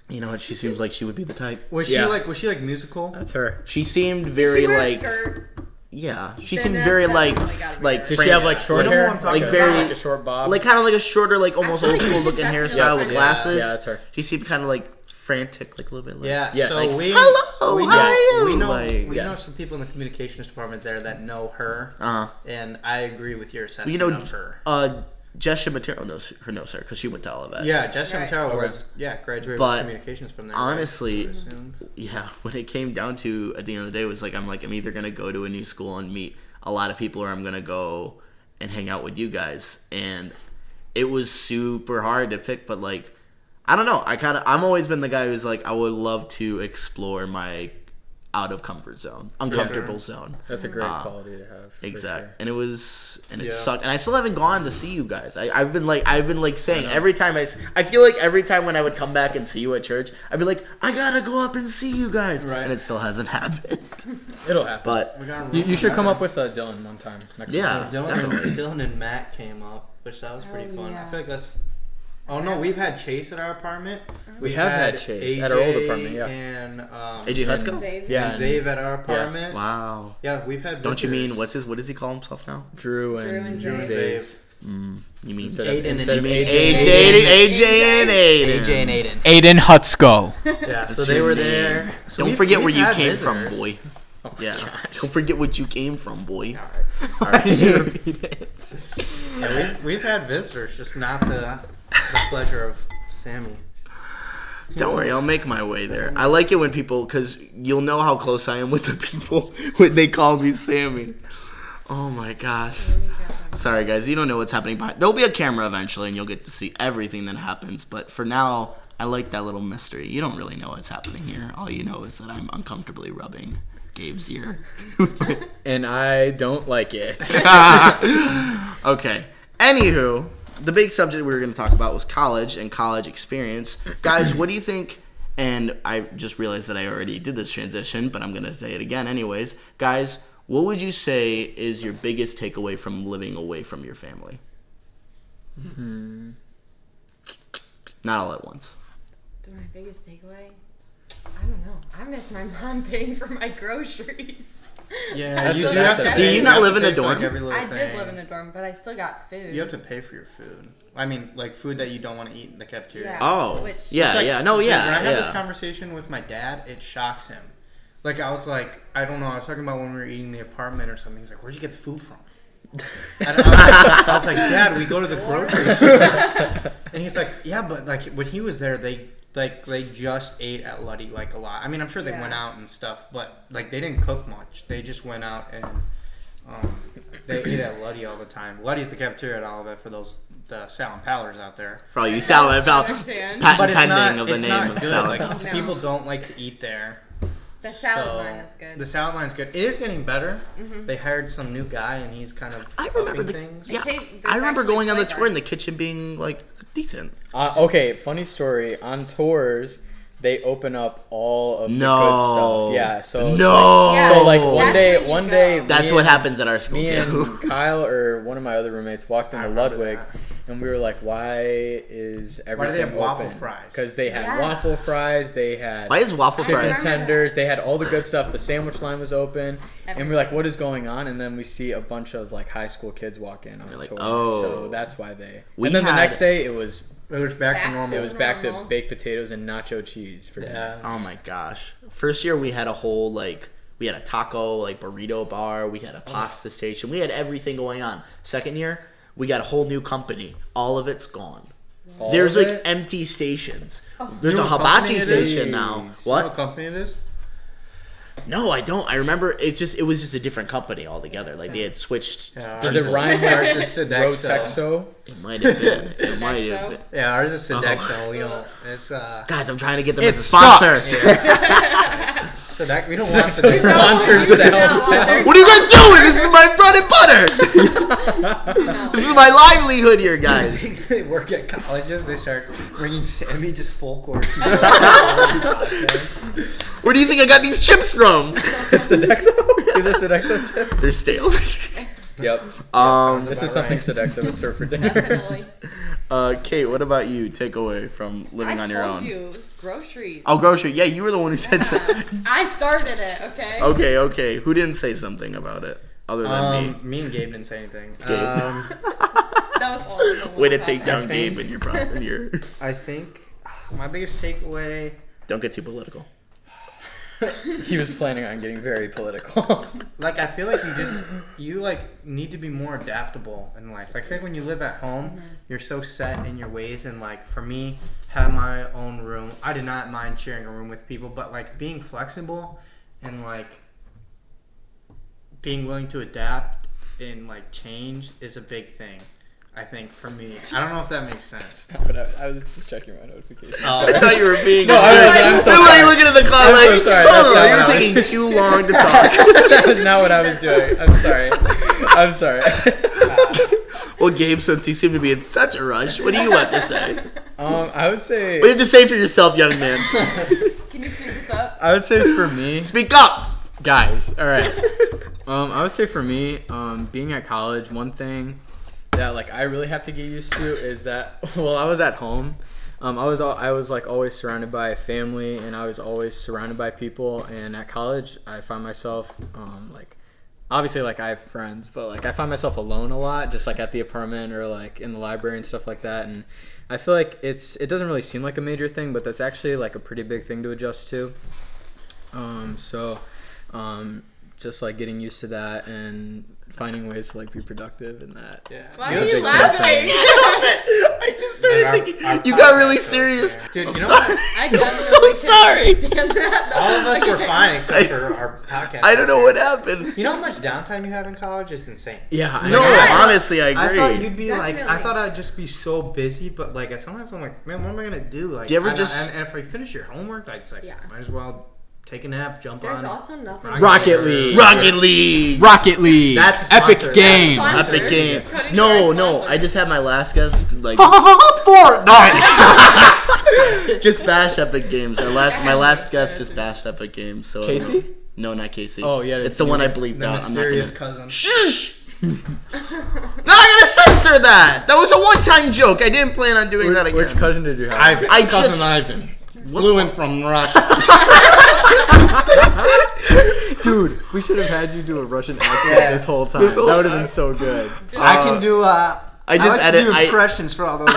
Speaker 1: You know what? She seems like she would be the type.
Speaker 4: Was she like? Was she like musical?
Speaker 2: That's her.
Speaker 1: She seemed
Speaker 3: Did
Speaker 1: very
Speaker 3: she wear
Speaker 1: like
Speaker 3: a skirt?
Speaker 1: yeah. She
Speaker 3: Then
Speaker 1: seemed
Speaker 3: that's
Speaker 1: very like
Speaker 3: definitely
Speaker 1: like.
Speaker 2: Did she have like short hair?
Speaker 4: who
Speaker 1: Like very-
Speaker 2: like a short bob.
Speaker 1: like kind of like a shorter, like almost old school looking
Speaker 3: definitely
Speaker 1: hairstyle with
Speaker 3: recognize
Speaker 1: glasses.
Speaker 2: Yeah, that's her.
Speaker 1: She seemed kind of like frantic, like a little bit. Like,
Speaker 4: Yeah.
Speaker 2: Yes.
Speaker 4: So
Speaker 2: Like,
Speaker 4: we
Speaker 1: "Hello,
Speaker 4: we
Speaker 1: how
Speaker 4: know,
Speaker 1: are you?"
Speaker 4: We know
Speaker 1: Like,
Speaker 4: we know some people in the communications department there that know her,
Speaker 1: Uh huh.
Speaker 4: and I agree with your assessment
Speaker 1: You know,
Speaker 4: of her.
Speaker 1: uh, Jessica Matero knows her knows her because she went to Olivet.
Speaker 4: Yeah, Jessica
Speaker 3: Right.
Speaker 4: Matero
Speaker 2: Okay.
Speaker 4: was yeah graduated
Speaker 1: But
Speaker 4: with communications from there.
Speaker 1: honestly,
Speaker 4: right?
Speaker 1: Yeah, when it came down to at the end of the day, it was like I'm like I'm either gonna go to a new school and meet a lot of people, or I'm gonna go and hang out with you guys. And it was super hard to pick, but like I don't know. I kind of I'm always been the guy who's like I would love to explore my out of comfort zone, uncomfortable zone.
Speaker 2: That's a great
Speaker 1: Ah,
Speaker 2: quality to have.
Speaker 1: Exactly.
Speaker 2: Sure.
Speaker 1: And it was, and it
Speaker 4: Yeah.
Speaker 1: sucked. And I still haven't gone to see you guys. I, I've been like, I've been like saying every time I I feel like every time when I would come back and see you at church, I'd be like, I gotta go up and see you guys.
Speaker 4: Right.
Speaker 1: And it still hasn't happened.
Speaker 2: It'll happen.
Speaker 1: But
Speaker 4: We got
Speaker 2: you, you should come up with uh, Dylan one time next
Speaker 1: Yeah.
Speaker 2: time.
Speaker 4: Dylan, and, Dylan and Matt came up, which that was pretty
Speaker 3: Oh,
Speaker 4: fun.
Speaker 3: yeah.
Speaker 4: I feel like that's. Oh no, we've had Chase at our apartment.
Speaker 2: We have had Chase at our old apartment, yeah.
Speaker 4: And um,
Speaker 1: AJ Hutsko?
Speaker 3: Save
Speaker 2: Yeah.
Speaker 4: and Zave at our apartment. Yeah.
Speaker 1: wow.
Speaker 4: Yeah, we've had.
Speaker 1: Don't you mean what's his? What does he call himself now?
Speaker 2: Drew and,
Speaker 3: Drew and
Speaker 2: Drew
Speaker 3: Zave.
Speaker 4: Zave.
Speaker 1: Mm, you mean
Speaker 2: Instead
Speaker 4: Aiden
Speaker 2: of,
Speaker 4: and
Speaker 2: instead of
Speaker 4: AJ.
Speaker 2: AJ.
Speaker 1: AJ, AJ, and Aiden.
Speaker 4: AJ and Aiden.
Speaker 2: Aiden Hutsko.
Speaker 4: Yeah, so
Speaker 1: That's
Speaker 4: they
Speaker 1: your
Speaker 4: were
Speaker 1: name.
Speaker 4: there. So
Speaker 1: Don't
Speaker 4: we've-
Speaker 1: forget
Speaker 4: we've
Speaker 1: where you
Speaker 4: had
Speaker 1: came from,
Speaker 4: visitors.
Speaker 1: boy.
Speaker 2: Oh
Speaker 1: Yeah.
Speaker 2: gosh.
Speaker 1: Don't forget what you came from, boy.
Speaker 2: Why did you repeat it?
Speaker 4: Yeah, we, we've had visitors, just not the, the pleasure of Sammy.
Speaker 1: Don't worry, I'll make my way there. I like it when people, because you'll know how close I am with the people when they call me Sammy. Oh my gosh. Sorry, guys, you don't know what's happening behind. There'll be a camera eventually, and you'll get to see everything that happens. But for now, I like that little mystery. You don't really know what's happening here. All you know is that I'm uncomfortably rubbing Gabe's ear.
Speaker 2: and I don't like it.
Speaker 1: okay. Anywho, the big subject we were going to talk about was college and college experience. Guys, what do you think? And I just realized that I already did this transition, but I'm going to say it again anyways. Guys, what would you say is your biggest takeaway from living away from your family? Mm-hmm. Not all at once.
Speaker 3: My biggest takeaway? I don't know. I miss my mom paying for my groceries.
Speaker 4: Yeah,
Speaker 2: That's
Speaker 4: you
Speaker 2: a-
Speaker 4: do
Speaker 2: that's
Speaker 4: have to.
Speaker 1: Do you not live in a
Speaker 4: pay like,
Speaker 1: dorm?
Speaker 4: every little
Speaker 3: I did live in a dorm, but I still got food.
Speaker 4: You have to pay for your food. I mean, like food that you don't want to eat in the cafeteria.
Speaker 3: Yeah.
Speaker 1: Oh,
Speaker 3: Which-
Speaker 1: yeah,
Speaker 4: It's like-
Speaker 1: yeah. No,
Speaker 4: dude,
Speaker 1: yeah,
Speaker 4: When I had this
Speaker 1: yeah.
Speaker 4: conversation with my dad, it shocks him. Like I was like, I don't know. I was talking about when we were eating in the apartment or something. He's like, "Where'd you get the food from?" And I, was, I was like, "Dad, we go to the grocery store." And he's like, "Yeah, but like when he was there, they like they just ate at Luddy like a lot. I mean, I'm sure they
Speaker 3: Yeah.
Speaker 4: went out and stuff, but like they didn't cook much. They just went out and um, they ate at Luddy all the time. Luddy's the cafeteria at Olivet for those the Sal and Pallers out there.
Speaker 1: For all you salad pal-
Speaker 3: understand.
Speaker 1: patent
Speaker 4: But it's
Speaker 1: pending
Speaker 4: not,
Speaker 1: of the
Speaker 4: it's
Speaker 1: name
Speaker 4: not
Speaker 1: of
Speaker 4: good.
Speaker 1: salad.
Speaker 4: Like.
Speaker 3: No.
Speaker 4: People don't like to eat there.
Speaker 3: The salad
Speaker 4: So,
Speaker 3: line is good.
Speaker 4: The salad line is good. It is getting better.
Speaker 3: Mhm.
Speaker 4: They hired some new guy, and he's kind of
Speaker 1: I remember the
Speaker 4: things.
Speaker 1: yeah. I remember going on the tour and the kitchen being like decent.
Speaker 2: Uh, okay, funny story. On tours, they open up all of the
Speaker 1: No.
Speaker 2: good stuff. Yeah, so
Speaker 1: no.
Speaker 3: Yeah,
Speaker 2: So like one
Speaker 3: That's
Speaker 2: day, one
Speaker 3: go.
Speaker 2: day,
Speaker 1: That's what
Speaker 2: and-
Speaker 1: happens at our school
Speaker 2: Me
Speaker 1: too.
Speaker 2: and Kyle or one of my other roommates walked into Ludwig,
Speaker 4: that.
Speaker 2: and we were like, "Why is everything
Speaker 4: Why do they have waffle fries?
Speaker 2: Because they had
Speaker 3: Yes.
Speaker 2: waffle fries, they had
Speaker 1: Why is waffle
Speaker 2: chicken
Speaker 1: fries?
Speaker 3: remember
Speaker 2: tenders, they had all the good stuff. The sandwich line was open, and we we're like, "What is going on?" And then we see a bunch of like high school kids walk in on
Speaker 1: You're
Speaker 2: a
Speaker 1: like,
Speaker 2: tour.
Speaker 1: "Oh."
Speaker 2: so that's why they.
Speaker 1: We
Speaker 2: and then the next day, it was
Speaker 4: It was back,
Speaker 3: Back
Speaker 4: to
Speaker 3: to
Speaker 4: normal.
Speaker 2: it was back to baked potatoes and nacho cheese for dinner.
Speaker 4: yeah.
Speaker 1: Oh my gosh. First year we had a whole like we had a taco like burrito bar, we had a pasta station, we had everything going on. Second year, we got a whole new company. All of it's gone.
Speaker 2: All
Speaker 1: There's
Speaker 2: of
Speaker 1: like
Speaker 2: it?
Speaker 1: empty stations.
Speaker 3: Oh.
Speaker 1: There's
Speaker 4: You
Speaker 1: a
Speaker 4: know what
Speaker 1: hibachi
Speaker 4: it is?
Speaker 1: station now.
Speaker 4: You know what
Speaker 1: What?
Speaker 4: company it is?
Speaker 1: No, I don't. I remember it's just it was just a different company altogether. Like they had switched.
Speaker 4: Yeah,
Speaker 2: Does
Speaker 4: ours
Speaker 2: it
Speaker 4: is-
Speaker 2: rhyme
Speaker 4: Ours
Speaker 2: with
Speaker 4: is Sodexo.
Speaker 2: Rotexo?
Speaker 1: It might have been. It might have been.
Speaker 4: Yeah, ours is Sodexo.
Speaker 1: Oh.
Speaker 4: We don't. It's uh.
Speaker 1: Guys, I'm trying to get them
Speaker 2: It
Speaker 1: as a sponsor.
Speaker 2: sucks.
Speaker 4: Sodex. We don't want
Speaker 2: Sodexo
Speaker 4: Sodexo.
Speaker 2: sponsors
Speaker 3: No,
Speaker 2: Salad
Speaker 3: no,
Speaker 1: What are you guys doing? This is my bread and butter. this is my livelihood here, guys.
Speaker 4: they work at colleges. They start bringing Sammy just full course.
Speaker 1: Where do you think I got these chips from?
Speaker 2: Sodexo? These are Sodexo chips?
Speaker 1: They're stale.
Speaker 2: Yep.
Speaker 1: um,
Speaker 2: This is something
Speaker 4: right.
Speaker 2: Sodexo would serve for dinner.
Speaker 3: Definitely.
Speaker 1: Uh, Kate, what about you? Takeaway from living
Speaker 3: I
Speaker 1: on your own.
Speaker 3: you it was groceries.
Speaker 1: Oh, grocery. Yeah, you were the one who said so.
Speaker 3: Yeah. I started it. Okay.
Speaker 1: okay, okay. Who didn't say something about it other than
Speaker 4: Um,
Speaker 1: me?
Speaker 4: me and Gabe didn't say anything. Um,
Speaker 3: That was all.
Speaker 1: Way to
Speaker 3: about
Speaker 1: take
Speaker 3: that.
Speaker 1: down
Speaker 4: think-
Speaker 1: Gabe and your pro- and your.
Speaker 4: I think my biggest takeaway.
Speaker 1: Don't get too political.
Speaker 2: he was planning on getting very political.
Speaker 4: Like I feel like you just you like need to be more adaptable in life. Like I think when you live at home, mm-hmm. you're so set in your ways. And like for me, have my own room. I did not mind sharing a room with people, but like being flexible and like being willing to adapt and like change is a big thing. I think for me, I don't know if that makes sense.
Speaker 2: but I, I was just checking my notifications.
Speaker 4: Oh.
Speaker 1: I thought you were being.
Speaker 2: No, I was- I'm so
Speaker 1: Look like
Speaker 2: sorry.
Speaker 1: looking at the clock
Speaker 2: I'm so
Speaker 1: like,
Speaker 2: sorry,
Speaker 1: "Oh,
Speaker 2: not
Speaker 1: you're
Speaker 2: what I was-
Speaker 1: taking too long to talk.
Speaker 2: that was not what I was doing. I'm sorry. I'm sorry.
Speaker 1: well, Gabe, since you seem to be in such a rush, what do you want to say?
Speaker 2: um, I would say.
Speaker 1: What do you have to say for yourself, young man?
Speaker 3: Can you speed this up?
Speaker 2: I would say for me,
Speaker 1: Speak up.
Speaker 2: guys. All right. Um, I would say for me, um, being at college, one thing that like I really have to get used to is that while I was at home, um, I was al- I was like always surrounded by family and I was always surrounded by people. And at college, I find myself um, like obviously like I have friends, but like I find myself alone a lot, just like at the apartment or like in the library and stuff like that. And I feel like it's it doesn't really seem like a major thing, but that's actually like a pretty big thing to adjust to. Um, so um, just like getting used to that and finding ways to like be productive in that.
Speaker 4: Yeah.
Speaker 3: Why
Speaker 2: It's
Speaker 3: are you laughing?
Speaker 1: I just started
Speaker 4: our-
Speaker 1: thinking.
Speaker 4: our
Speaker 1: you got really serious.
Speaker 4: there. Dude,
Speaker 1: I'm
Speaker 4: you know
Speaker 1: sorry.
Speaker 4: what?
Speaker 3: I
Speaker 1: I'm so sorry.
Speaker 3: that.
Speaker 4: All of us were fine except for our podcast.
Speaker 1: I don't know what happened.
Speaker 4: You know how much downtime you have in college? It's insane.
Speaker 2: Yeah. I
Speaker 1: No,
Speaker 2: know.
Speaker 1: Honestly, I agree.
Speaker 4: I
Speaker 1: agree.
Speaker 4: thought you'd be like, I thought I'd just be so busy, but like sometimes I'm like, man, what am I gonna do? Like,
Speaker 1: Do you ever
Speaker 4: and,
Speaker 1: just-
Speaker 4: and, and if I finish your homework, I just like,
Speaker 3: Yeah.
Speaker 4: might as well take a nap, jump
Speaker 3: There's
Speaker 4: on.
Speaker 3: also nothing.
Speaker 2: Rocket League.
Speaker 1: Rocket League.
Speaker 2: Rocket League.
Speaker 4: That's a
Speaker 2: Epic
Speaker 4: sponsor.
Speaker 2: Games.
Speaker 3: That's a
Speaker 1: Epic game.
Speaker 3: Cutting
Speaker 1: No,
Speaker 3: your
Speaker 1: no.
Speaker 3: sponsor.
Speaker 1: I just had my last guest like
Speaker 4: Fortnite.
Speaker 1: just bash Epic Games. My last my last guest just bashed Epic Games. So
Speaker 2: Casey?
Speaker 1: No, not Casey.
Speaker 2: Oh, yeah,
Speaker 1: it's the one I
Speaker 2: were-
Speaker 1: bleeped
Speaker 4: the
Speaker 1: out. I'm not
Speaker 4: mysterious
Speaker 1: gonna.
Speaker 4: cousin.
Speaker 1: Shush! no, I gotta censor that. That was a one-time joke. I didn't plan on doing that again.
Speaker 2: Which cousin did you have?
Speaker 4: Ivan,
Speaker 1: I
Speaker 4: cousin
Speaker 1: just-
Speaker 4: Ivan, flew in from Russia.
Speaker 2: Dude, we should have had you do a Russian accent
Speaker 4: Yeah.
Speaker 2: this whole time.
Speaker 1: This whole
Speaker 2: that would have been so good.
Speaker 4: I
Speaker 1: Uh,
Speaker 4: can do. Uh,
Speaker 1: I just
Speaker 4: like to
Speaker 1: edit-
Speaker 4: do
Speaker 1: I-
Speaker 4: impressions for all those.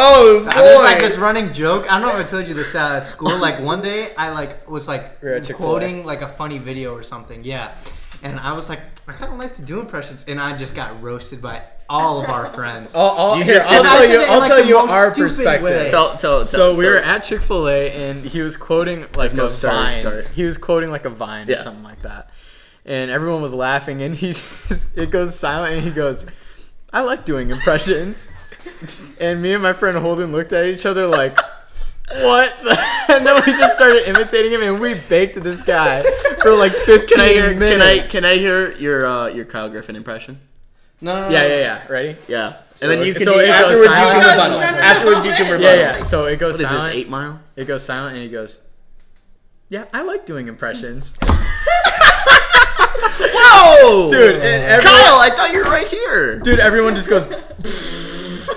Speaker 1: Oh boy!
Speaker 4: There's like this running joke. I don't know if I told you this uh, at school. Like one day, I like was like
Speaker 2: You're at Chick-fil-A.
Speaker 4: quoting like a funny video or something. Yeah, and I was like, I kind of like to do impressions, and I just got roasted by all of our friends.
Speaker 2: I'll, I'll,
Speaker 1: You
Speaker 2: here, I'll tell you.
Speaker 4: said it in,
Speaker 2: I'll
Speaker 4: like,
Speaker 2: tell you our perspective.
Speaker 1: tell, tell, tell.
Speaker 2: So we were at Chick Fil A and he was quoting like
Speaker 1: no
Speaker 2: a
Speaker 1: start,
Speaker 2: vine.
Speaker 1: start.
Speaker 2: He was quoting like a vine
Speaker 1: Yeah.
Speaker 2: or something like that, and everyone was laughing. And he just it goes silent and he goes, "I like doing impressions." and me and my friend Holden looked at each other like. What? and then we just started imitating him, and we baked this guy for like 15
Speaker 1: Can I hear?
Speaker 2: minutes.
Speaker 1: Can I? Can I hear your uh, your Kyle Griffin impression?
Speaker 4: No, no, no.
Speaker 2: Yeah, yeah, yeah. Ready?
Speaker 1: Yeah,
Speaker 2: So-
Speaker 1: and then you can.
Speaker 2: so
Speaker 1: do-
Speaker 2: it goes
Speaker 1: afterwards, you can Afterwards, you can
Speaker 3: no.
Speaker 1: rebuttal.
Speaker 2: Yeah, yeah. So it goes
Speaker 1: What is this? Eight Mile.
Speaker 2: It goes silent, and he goes, "Yeah, I like doing impressions."
Speaker 1: Whoa,
Speaker 2: Dude, and everyone-
Speaker 1: Kyle, I thought you were right here.
Speaker 2: Dude, everyone just goes.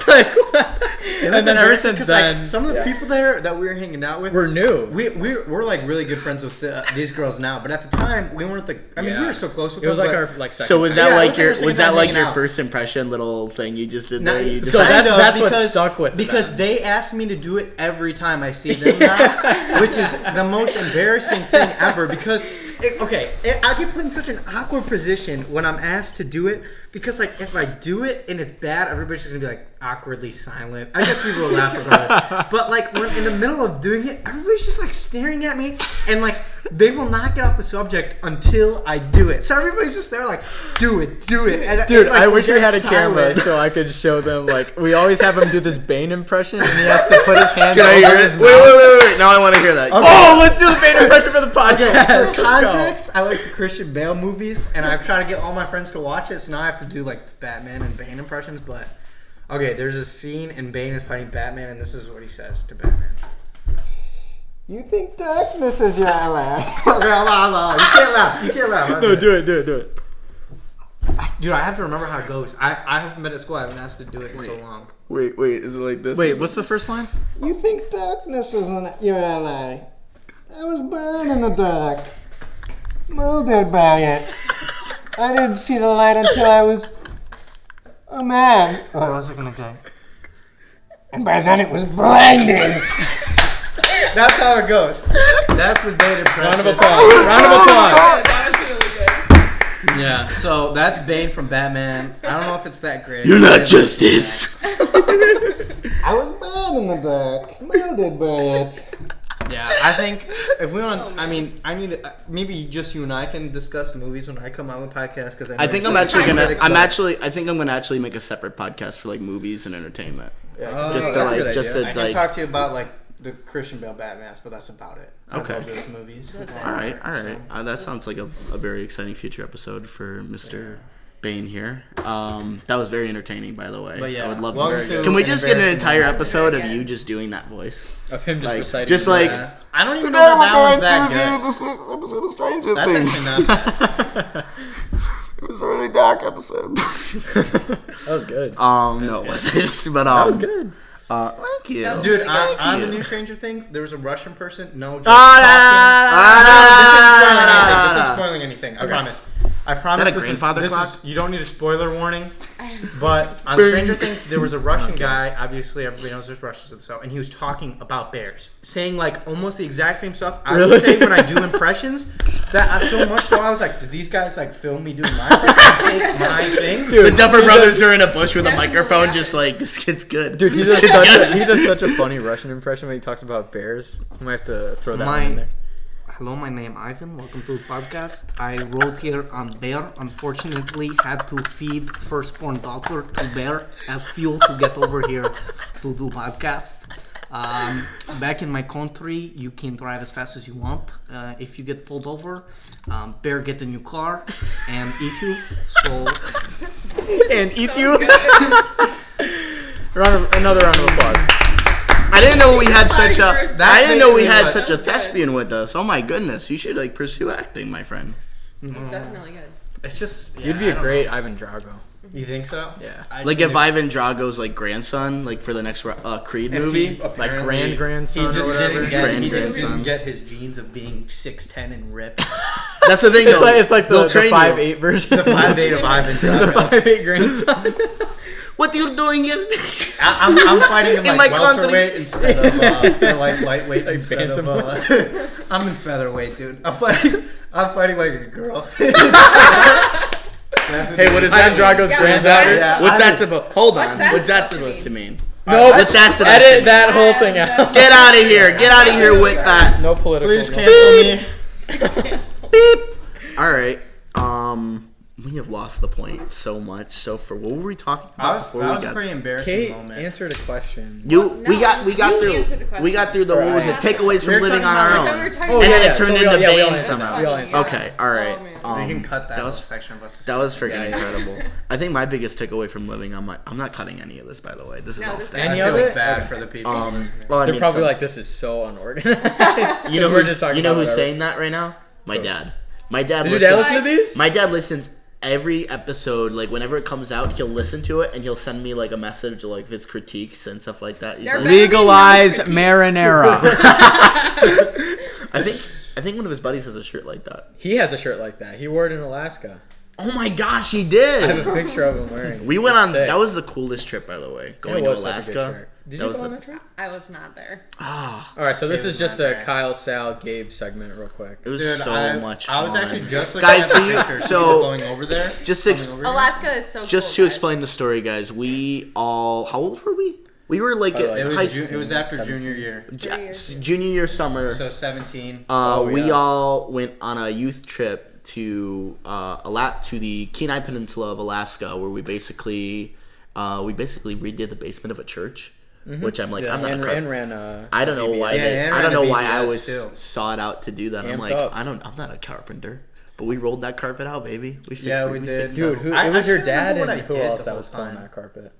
Speaker 2: like, what? And then ever
Speaker 4: embarrassing
Speaker 2: since
Speaker 4: 'cause,
Speaker 2: then,
Speaker 4: like, some of the
Speaker 2: yeah.
Speaker 4: people there that we were hanging out with
Speaker 2: we're new.
Speaker 4: We, we, we're like really good friends with the, these girls now, but at the time we weren't the. I mean, we were so close with
Speaker 2: it was
Speaker 4: them.
Speaker 2: like our like second.
Speaker 1: So was that
Speaker 4: Yeah,
Speaker 1: like
Speaker 4: was
Speaker 1: your was that like your
Speaker 4: out.
Speaker 1: first impression little thing you just did
Speaker 4: No,
Speaker 1: there? You
Speaker 2: So
Speaker 1: decided-
Speaker 2: that's-
Speaker 4: kind of,
Speaker 2: that's what
Speaker 4: because,
Speaker 2: stuck with
Speaker 4: because
Speaker 2: them.
Speaker 4: they asked me to do it every time I see them now, which is the most embarrassing thing ever. Because it, okay, it, I get put in such an awkward position when I'm asked to do it because like if I do it and it's bad, everybody's just gonna be like awkwardly silent. I guess people will laugh regardless. But like when in the middle of doing it, everybody's just like staring at me and like they will not get off the subject until I do it. So everybody's just there like, do it, do it. And,
Speaker 2: Dude,
Speaker 4: and, like,
Speaker 2: I wish we had a camera so I could show them. Like, we always have him do this Bane impression, and he has to put his hands
Speaker 1: Can I
Speaker 2: over
Speaker 1: hear
Speaker 2: his
Speaker 1: it?
Speaker 2: mouth.
Speaker 1: Wait, wait, wait, wait. Now I want to hear that.
Speaker 4: Okay.
Speaker 2: Oh, let's do the Bane impression for the
Speaker 4: Okay,
Speaker 2: podcast.
Speaker 4: for
Speaker 2: Let's
Speaker 4: context, I like the Christian Bale movies, and I've tried to get all my friends to watch it, so now I have to do like the Batman and Bane impressions. But okay, there's a scene and Bane is fighting Batman, and this is what he says to Batman. You think darkness is your ally? okay, hold on, hold on. You can't laugh. You can't laugh.
Speaker 2: No, do it, do it, do it.
Speaker 4: Dude, I have to remember how it goes. I, I haven't been at school. I haven't asked to do it in so long.
Speaker 1: Wait, wait. Is it like this?
Speaker 2: Wait, what's the first line?
Speaker 4: You think darkness isn't your ally? I was born in the dark, molded by it. I didn't see the light until I was a man. Oh, what was I gonna say? And by then it was blinding. That's how it goes. That's the Bane impression.
Speaker 2: Round of applause. Round of applause.
Speaker 3: that was really good.
Speaker 4: Yeah, so that's Bane from Batman. I don't know if it's that great.
Speaker 1: You're not justice.
Speaker 4: I was born in the dark, molded by it. Yeah, I think if we want, I mean, I need to, maybe just you and I can discuss movies when I come on the podcast because
Speaker 1: I think I'm actually gonna. I'm actually. I think I'm gonna actually make a separate podcast for like movies and entertainment.
Speaker 2: Oh,
Speaker 1: just to
Speaker 2: that's
Speaker 1: like,
Speaker 2: good
Speaker 1: just
Speaker 2: idea.
Speaker 1: to
Speaker 4: I can
Speaker 1: like.
Speaker 4: talk to you about like the Christian Bale Batman, but that's about it. I
Speaker 1: Okay.
Speaker 4: love those movies.
Speaker 3: That's it.
Speaker 1: all right, all right. Uh, that sounds like a, a very exciting future episode for Mr. Bane here. Um, that was very entertaining, by the way.
Speaker 4: But yeah,
Speaker 1: I would love
Speaker 4: welcome
Speaker 1: to.
Speaker 4: to
Speaker 1: Can we just get an entire episode of you just doing that voice?
Speaker 2: Of him just
Speaker 1: Like,
Speaker 2: reciting.
Speaker 1: just like-
Speaker 4: Yeah. I don't even know that that was that good.
Speaker 1: this episode of Stranger
Speaker 4: That's actually not bad.
Speaker 1: it was a really dark episode.
Speaker 2: that was good.
Speaker 1: um, no, it wasn't. But um,
Speaker 2: that was good.
Speaker 1: Uh, thank you.
Speaker 3: That was
Speaker 4: Dude,
Speaker 3: really
Speaker 4: on,
Speaker 3: good.
Speaker 4: on the
Speaker 1: you.
Speaker 4: new Stranger Things, there was a Russian person. No, just
Speaker 1: Ah,
Speaker 4: talking. No, this isn't spoiling anything. This isn't spoiling anything. I
Speaker 2: Okay.
Speaker 4: promise. I promise.
Speaker 1: a
Speaker 4: this
Speaker 1: grandfather
Speaker 4: is, this
Speaker 1: clock?
Speaker 4: Is, you don't need a spoiler warning. But on Stranger Things, there was a Russian guy. Obviously, everybody knows there's Russians and stuff, and he was talking about bears, saying like almost the exact same stuff I
Speaker 2: Really?
Speaker 4: would say when I do impressions. That I, so much so I was like, did these guys like film me doing my take my thing?
Speaker 2: Dude,
Speaker 1: the Duffer Brothers are in a bush with a
Speaker 3: Definitely
Speaker 1: microphone,
Speaker 3: happened.
Speaker 1: just like this kid's good.
Speaker 2: Dude, he
Speaker 1: This
Speaker 2: does,
Speaker 1: kid's
Speaker 2: such a, he does such a funny Russian impression when he talks about bears. We might have to throw that one in
Speaker 4: My-
Speaker 2: there.
Speaker 4: Hello, my name Ivan. Welcome to the podcast. I wrote here on bear. Unfortunately, had to feed firstborn daughter to bear as fuel to get over here to do podcast. Um, back in my country, you can drive as fast as you want. Uh, if you get pulled over, um, bear get a new car and eat you. So
Speaker 2: And eat you. round of, another round of applause.
Speaker 1: I didn't know we had such a.
Speaker 3: That's
Speaker 1: I didn't know we had such a
Speaker 3: That good.
Speaker 1: thespian with us. Oh my goodness, you should like pursue acting, my friend.
Speaker 3: It's definitely good.
Speaker 4: it's just
Speaker 2: You'd be a great Ivan Drago.
Speaker 4: You think so?
Speaker 2: Yeah.
Speaker 4: I
Speaker 1: Like
Speaker 4: just
Speaker 1: if Ivan Drago's like grandson, like for the next uh, Creed
Speaker 4: if
Speaker 1: movie.
Speaker 2: Like
Speaker 4: apparently-
Speaker 2: grand grandson
Speaker 4: He
Speaker 2: or
Speaker 4: just
Speaker 2: whatever.
Speaker 4: didn't get.
Speaker 1: Grand
Speaker 4: he just
Speaker 1: grandson.
Speaker 4: didn't get his genes of being six ten and ripped.
Speaker 1: That's the thing.
Speaker 2: It's
Speaker 1: though.
Speaker 2: like, it's like the,
Speaker 1: They'll
Speaker 2: the
Speaker 1: train you.
Speaker 2: five eight version.
Speaker 4: The 5'8" of Ivan
Speaker 2: the
Speaker 4: Drago.
Speaker 2: five eight grandson.
Speaker 1: What are you doing here?
Speaker 4: I, I'm, I'm fighting in
Speaker 1: In
Speaker 4: like
Speaker 1: my country.
Speaker 4: welterweight instead of uh, like lightweight
Speaker 2: Like
Speaker 4: instead of. Uh, I'm in featherweight, dude. I'm fighting. I'm fighting like a girl.
Speaker 1: hey, what is
Speaker 2: Ivan
Speaker 1: that?
Speaker 2: Drago's
Speaker 3: Yeah,
Speaker 2: grandson.
Speaker 3: that's-
Speaker 4: Yeah.
Speaker 1: What's that supposed? Hold
Speaker 3: What's
Speaker 1: on.
Speaker 3: that
Speaker 1: What's that
Speaker 3: supposed to
Speaker 1: supposed to mean?
Speaker 2: No,
Speaker 1: What's that supposed
Speaker 2: edit
Speaker 1: mean?
Speaker 2: that whole thing out.
Speaker 1: Get out of here! Get out of here with that.
Speaker 2: No political.
Speaker 4: Please
Speaker 2: no-
Speaker 4: cancel me.
Speaker 1: Beep. All right. Um, we have lost the point so much. So for what were we talking about
Speaker 4: That was,
Speaker 1: before
Speaker 4: that
Speaker 1: we
Speaker 4: was a
Speaker 1: got?
Speaker 4: pretty embarrassing
Speaker 2: Kate
Speaker 4: moment.
Speaker 2: answered a question.
Speaker 1: You,
Speaker 3: Well,
Speaker 1: we got, we got through,
Speaker 3: answered the question.
Speaker 1: we got through the what was it? Takeaways from living on our own.
Speaker 3: thought we were talking
Speaker 2: Oh,
Speaker 1: and then
Speaker 2: yeah,
Speaker 1: it turned
Speaker 2: so
Speaker 1: into
Speaker 2: all- yeah,
Speaker 1: Bane
Speaker 2: answered
Speaker 1: somehow.
Speaker 2: that. We all answered
Speaker 3: Yeah.
Speaker 1: Okay, all right.
Speaker 3: Oh.
Speaker 1: Um,
Speaker 4: we can cut that,
Speaker 1: that was
Speaker 4: section of us.
Speaker 1: that was freaking
Speaker 2: Yeah, yeah.
Speaker 1: incredible. I think my biggest takeaway from living on my I'm not cutting any of this by the way. This is
Speaker 3: No,
Speaker 1: all
Speaker 3: this
Speaker 4: standard.
Speaker 2: Any of it?
Speaker 4: bad
Speaker 2: okay.
Speaker 4: for the people.
Speaker 1: Um, well,
Speaker 2: They're
Speaker 1: mean,
Speaker 2: probably like, this is so unorganized.
Speaker 1: you know
Speaker 2: we're
Speaker 1: who's,
Speaker 2: just talking
Speaker 1: you know who's saying that right now? My dad. My dad.
Speaker 2: Did your dad
Speaker 1: listens-
Speaker 2: listen to these?
Speaker 1: My dad listens every episode. Like whenever it comes out, he'll listen to it and he'll send me like a message like his critiques and stuff like that. He's
Speaker 3: They're
Speaker 1: like-
Speaker 3: better
Speaker 2: Legalize
Speaker 3: than no
Speaker 2: marinara.
Speaker 1: I think I think one of his buddies has a shirt like that.
Speaker 2: he has a shirt like that. He wore it in Alaska.
Speaker 1: Oh my gosh, he did!
Speaker 2: I have a picture of him wearing. it.
Speaker 1: We went
Speaker 2: It's
Speaker 1: on.
Speaker 2: sick.
Speaker 1: That was the coolest trip, by the way. Going
Speaker 2: it was
Speaker 1: to
Speaker 2: such a
Speaker 1: Alaska.
Speaker 2: good trip. Did
Speaker 1: That
Speaker 2: you
Speaker 1: was
Speaker 2: go on that trip?
Speaker 3: I was not there.
Speaker 1: Ah,
Speaker 2: All right, so this is just a
Speaker 4: bad.
Speaker 2: Kyle, Sal, Gabe segment, real quick.
Speaker 1: it was
Speaker 4: Dude,
Speaker 1: so
Speaker 4: I,
Speaker 1: much.
Speaker 4: I was
Speaker 1: fun.
Speaker 4: actually just looking
Speaker 1: Guys,
Speaker 4: at
Speaker 1: for
Speaker 4: the
Speaker 1: you- so-
Speaker 4: going over there.
Speaker 1: Just ex-
Speaker 4: over.
Speaker 3: Alaska is so
Speaker 1: just
Speaker 3: cool,
Speaker 1: to
Speaker 3: guys.
Speaker 1: explain the story, guys. We all. How old were we? We were like
Speaker 2: Oh,
Speaker 1: at
Speaker 4: It was,
Speaker 1: high
Speaker 4: ju- it was after
Speaker 2: 17.
Speaker 4: junior year.
Speaker 1: Ja-
Speaker 3: Three years.
Speaker 1: junior year summer.
Speaker 4: So 17.
Speaker 1: uh,
Speaker 2: Oh,
Speaker 1: we
Speaker 2: yeah.
Speaker 1: all went on a youth trip to uh, Ala- to the Kenai Peninsula of Alaska, where we basically uh, we basically redid the basement of a church. Which I'm like,
Speaker 2: Mm-hmm. Yeah,
Speaker 1: I'm not
Speaker 2: and,
Speaker 1: a car-
Speaker 2: and ran a.
Speaker 1: I don't know
Speaker 2: VBS.
Speaker 1: why.
Speaker 4: Yeah,
Speaker 1: they, I don't know why I was
Speaker 4: too.
Speaker 1: sought out to do that. I'm like,
Speaker 2: up.
Speaker 1: I don't. I'm not a carpenter. But we rolled that carpet out, baby. We fixed
Speaker 4: Yeah,
Speaker 1: it,
Speaker 4: we did.
Speaker 1: fixed
Speaker 2: Dude, who,
Speaker 4: I-
Speaker 2: it was
Speaker 4: I
Speaker 2: your
Speaker 4: can't
Speaker 2: dad and
Speaker 4: I
Speaker 2: who else that was pulling that carpet?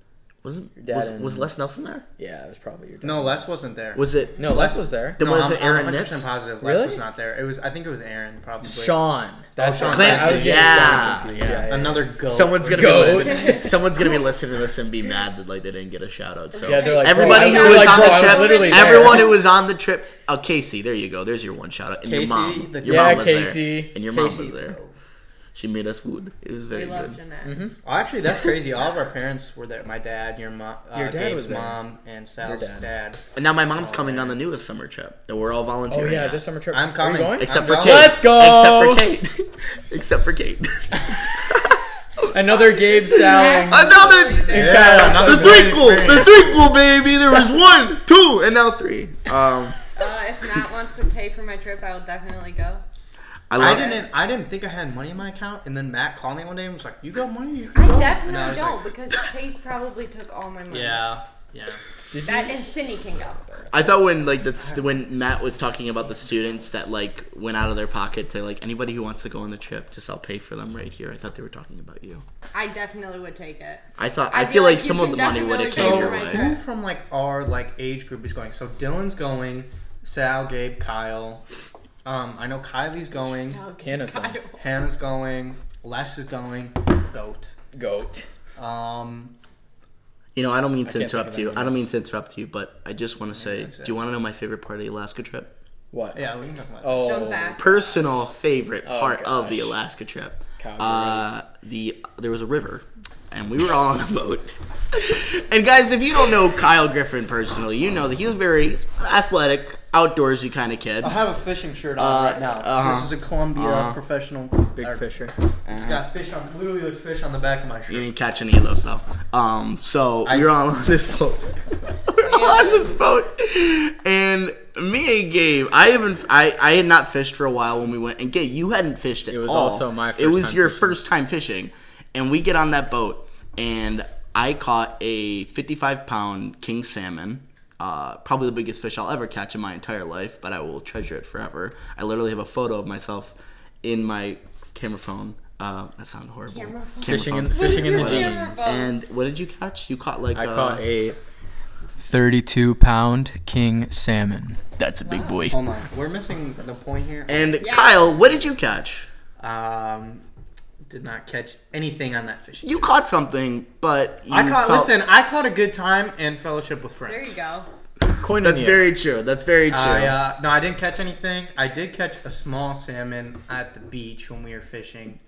Speaker 1: Wasn't
Speaker 2: dad
Speaker 1: was,
Speaker 2: and-
Speaker 1: was Les Nelson there?
Speaker 2: Yeah, it was probably your dad.
Speaker 4: No, Les wasn't there.
Speaker 1: Was it?
Speaker 2: No, Les was there.
Speaker 1: Then
Speaker 4: no,
Speaker 1: was
Speaker 4: I'm,
Speaker 1: it Aaron
Speaker 4: I'm 100%
Speaker 1: Nitz?
Speaker 4: positive.
Speaker 2: Really?
Speaker 4: Les was not there. It was. I think it was Aaron probably.
Speaker 2: Sean. Oh, That's
Speaker 4: Sean
Speaker 2: I
Speaker 1: Clancy,
Speaker 2: getting
Speaker 1: yeah,
Speaker 2: Sean
Speaker 1: yeah.
Speaker 4: Another goat.
Speaker 1: Someone's gonna
Speaker 2: Goat.
Speaker 1: be listening. Someone's gonna be listening to this and be mad that like they didn't get a shout out. So
Speaker 2: Yeah, they're like,
Speaker 1: everybody who was
Speaker 3: was
Speaker 1: on
Speaker 3: like,
Speaker 1: the
Speaker 3: bro, I
Speaker 1: trip,
Speaker 3: literally there.
Speaker 1: everyone who was on the trip. Oh, Casey, there you go. There's your one shout out. And your mom.
Speaker 4: the-
Speaker 1: Your
Speaker 2: Yeah,
Speaker 1: mom was
Speaker 2: Casey.
Speaker 1: there. And your mom was there.
Speaker 4: Bro.
Speaker 1: She made us food. It was very
Speaker 3: we love
Speaker 1: good.
Speaker 3: Jeanette.
Speaker 2: Mm-hmm.
Speaker 4: Oh, actually, that's crazy. All of our parents were there. My dad, your mom, uh,
Speaker 2: Your dad
Speaker 4: Gabe's
Speaker 2: was there.
Speaker 4: mom, and Sal's
Speaker 2: dad.
Speaker 4: dad.
Speaker 1: And now my mom's
Speaker 4: Oh,
Speaker 1: coming
Speaker 4: man.
Speaker 1: on the newest summer trip. That we're all volunteering.
Speaker 2: Oh yeah,
Speaker 1: at.
Speaker 2: this summer trip.
Speaker 4: I'm
Speaker 2: Are
Speaker 4: coming.
Speaker 2: you going?
Speaker 1: Except
Speaker 4: I'm
Speaker 1: for
Speaker 4: down.
Speaker 1: Kate.
Speaker 2: Let's go!
Speaker 1: Except for Kate. Except for Kate.
Speaker 2: Another Gabe Sal.
Speaker 1: Another.
Speaker 4: Yeah, another
Speaker 1: the
Speaker 4: great
Speaker 1: threequel, the
Speaker 4: experience.
Speaker 1: threequel, baby. There was one, two, and now three. Um,
Speaker 3: Uh, if Matt wants to pay for my trip, I will definitely go.
Speaker 1: I
Speaker 4: I didn't. I didn't think I had money in my account, and then Matt called me one day and was like, "You got money? You
Speaker 3: I
Speaker 4: go." And I
Speaker 3: definitely don't
Speaker 4: like,
Speaker 3: because Chase probably took all my money.
Speaker 4: Yeah, yeah.
Speaker 2: Did
Speaker 3: That
Speaker 2: you?
Speaker 3: and Cindy can go.
Speaker 1: I thought when like that's when Matt was talking about the students that like went out of their pocket to like anybody who wants to go on the trip, just I'll pay for them right here. I thought they were talking about you.
Speaker 3: I definitely would take it.
Speaker 1: I thought
Speaker 3: I
Speaker 1: I,
Speaker 3: feel
Speaker 1: feel like,
Speaker 3: like
Speaker 1: some of the money would have
Speaker 3: definitely
Speaker 1: came your way.
Speaker 4: Who from like our like age group is going? So Dylan's going. Sal, Gabe, Kyle. Um, I know Kylie's going.
Speaker 3: So good.
Speaker 2: Hannah's going.
Speaker 3: Kyle.
Speaker 4: Hannah's going. Les is going. Goat.
Speaker 2: Goat.
Speaker 4: Um,
Speaker 1: You know, I don't mean
Speaker 2: I
Speaker 1: to
Speaker 2: can't think
Speaker 1: interrupt
Speaker 2: of
Speaker 1: you.
Speaker 2: anyone
Speaker 1: I don't
Speaker 2: else.
Speaker 1: mean to interrupt you, but I just want to say,
Speaker 4: that's
Speaker 1: do
Speaker 4: it.
Speaker 1: you want to know my favorite part of the Alaska trip?
Speaker 2: What?
Speaker 4: yeah, we can talk about.
Speaker 2: Oh.
Speaker 3: Jump back.
Speaker 1: Personal favorite
Speaker 2: Oh,
Speaker 1: part of the
Speaker 2: gosh.
Speaker 1: Alaska trip.
Speaker 2: Calgary.
Speaker 1: Uh, the there was a river, and we were all on a boat. and guys, if you don't know Kyle Griffin personally, you know that he's a very athletic, outdoorsy kind of kid.
Speaker 4: I have a fishing shirt on
Speaker 1: Uh,
Speaker 4: right now.
Speaker 1: uh-huh.
Speaker 4: This is a Columbia
Speaker 1: Uh-huh.
Speaker 4: professional.
Speaker 2: Big
Speaker 4: or-
Speaker 2: fisher.
Speaker 4: It's got fish on. Literally, there's fish on the back of my shirt.
Speaker 1: You didn't catch any of those though. Um, so
Speaker 4: I-
Speaker 1: we were all on this boat. we were all on this boat, and me and Gabe, I haven't, I, I had not fished for a while when we went, and Gabe, you hadn't fished at all.
Speaker 2: It was
Speaker 1: all.
Speaker 2: also my
Speaker 1: It was
Speaker 2: time
Speaker 1: your
Speaker 2: fishing.
Speaker 1: first time fishing, and we get on that boat, and I caught a 55 pound king salmon. Uh, probably the biggest fish I'll ever catch in my entire life, but I will treasure it forever. I literally have a photo of myself in my camera phone. Uh, that sounded horrible.
Speaker 3: Camera phone?
Speaker 1: Camera
Speaker 2: Fishing
Speaker 1: phone.
Speaker 2: in fishing in the
Speaker 3: What's your camera
Speaker 2: jeans.
Speaker 1: And what did you catch? You caught like
Speaker 2: I
Speaker 1: uh,
Speaker 2: caught a 32 pound king salmon.
Speaker 1: That's a big boy.
Speaker 4: Hold on, we're missing the point here.
Speaker 1: And
Speaker 3: Yeah.
Speaker 1: Kyle, what did you catch?
Speaker 4: Um, did not catch anything on that fishing.
Speaker 1: You caught something, but you
Speaker 4: I caught.
Speaker 1: felt-
Speaker 4: Listen, I caught a good time and fellowship with friends.
Speaker 3: There you go.
Speaker 2: Coin
Speaker 1: That's
Speaker 2: in the
Speaker 1: very true. That's very true.
Speaker 4: I, uh, no, I didn't catch anything. I did catch a small salmon at the beach when we were fishing,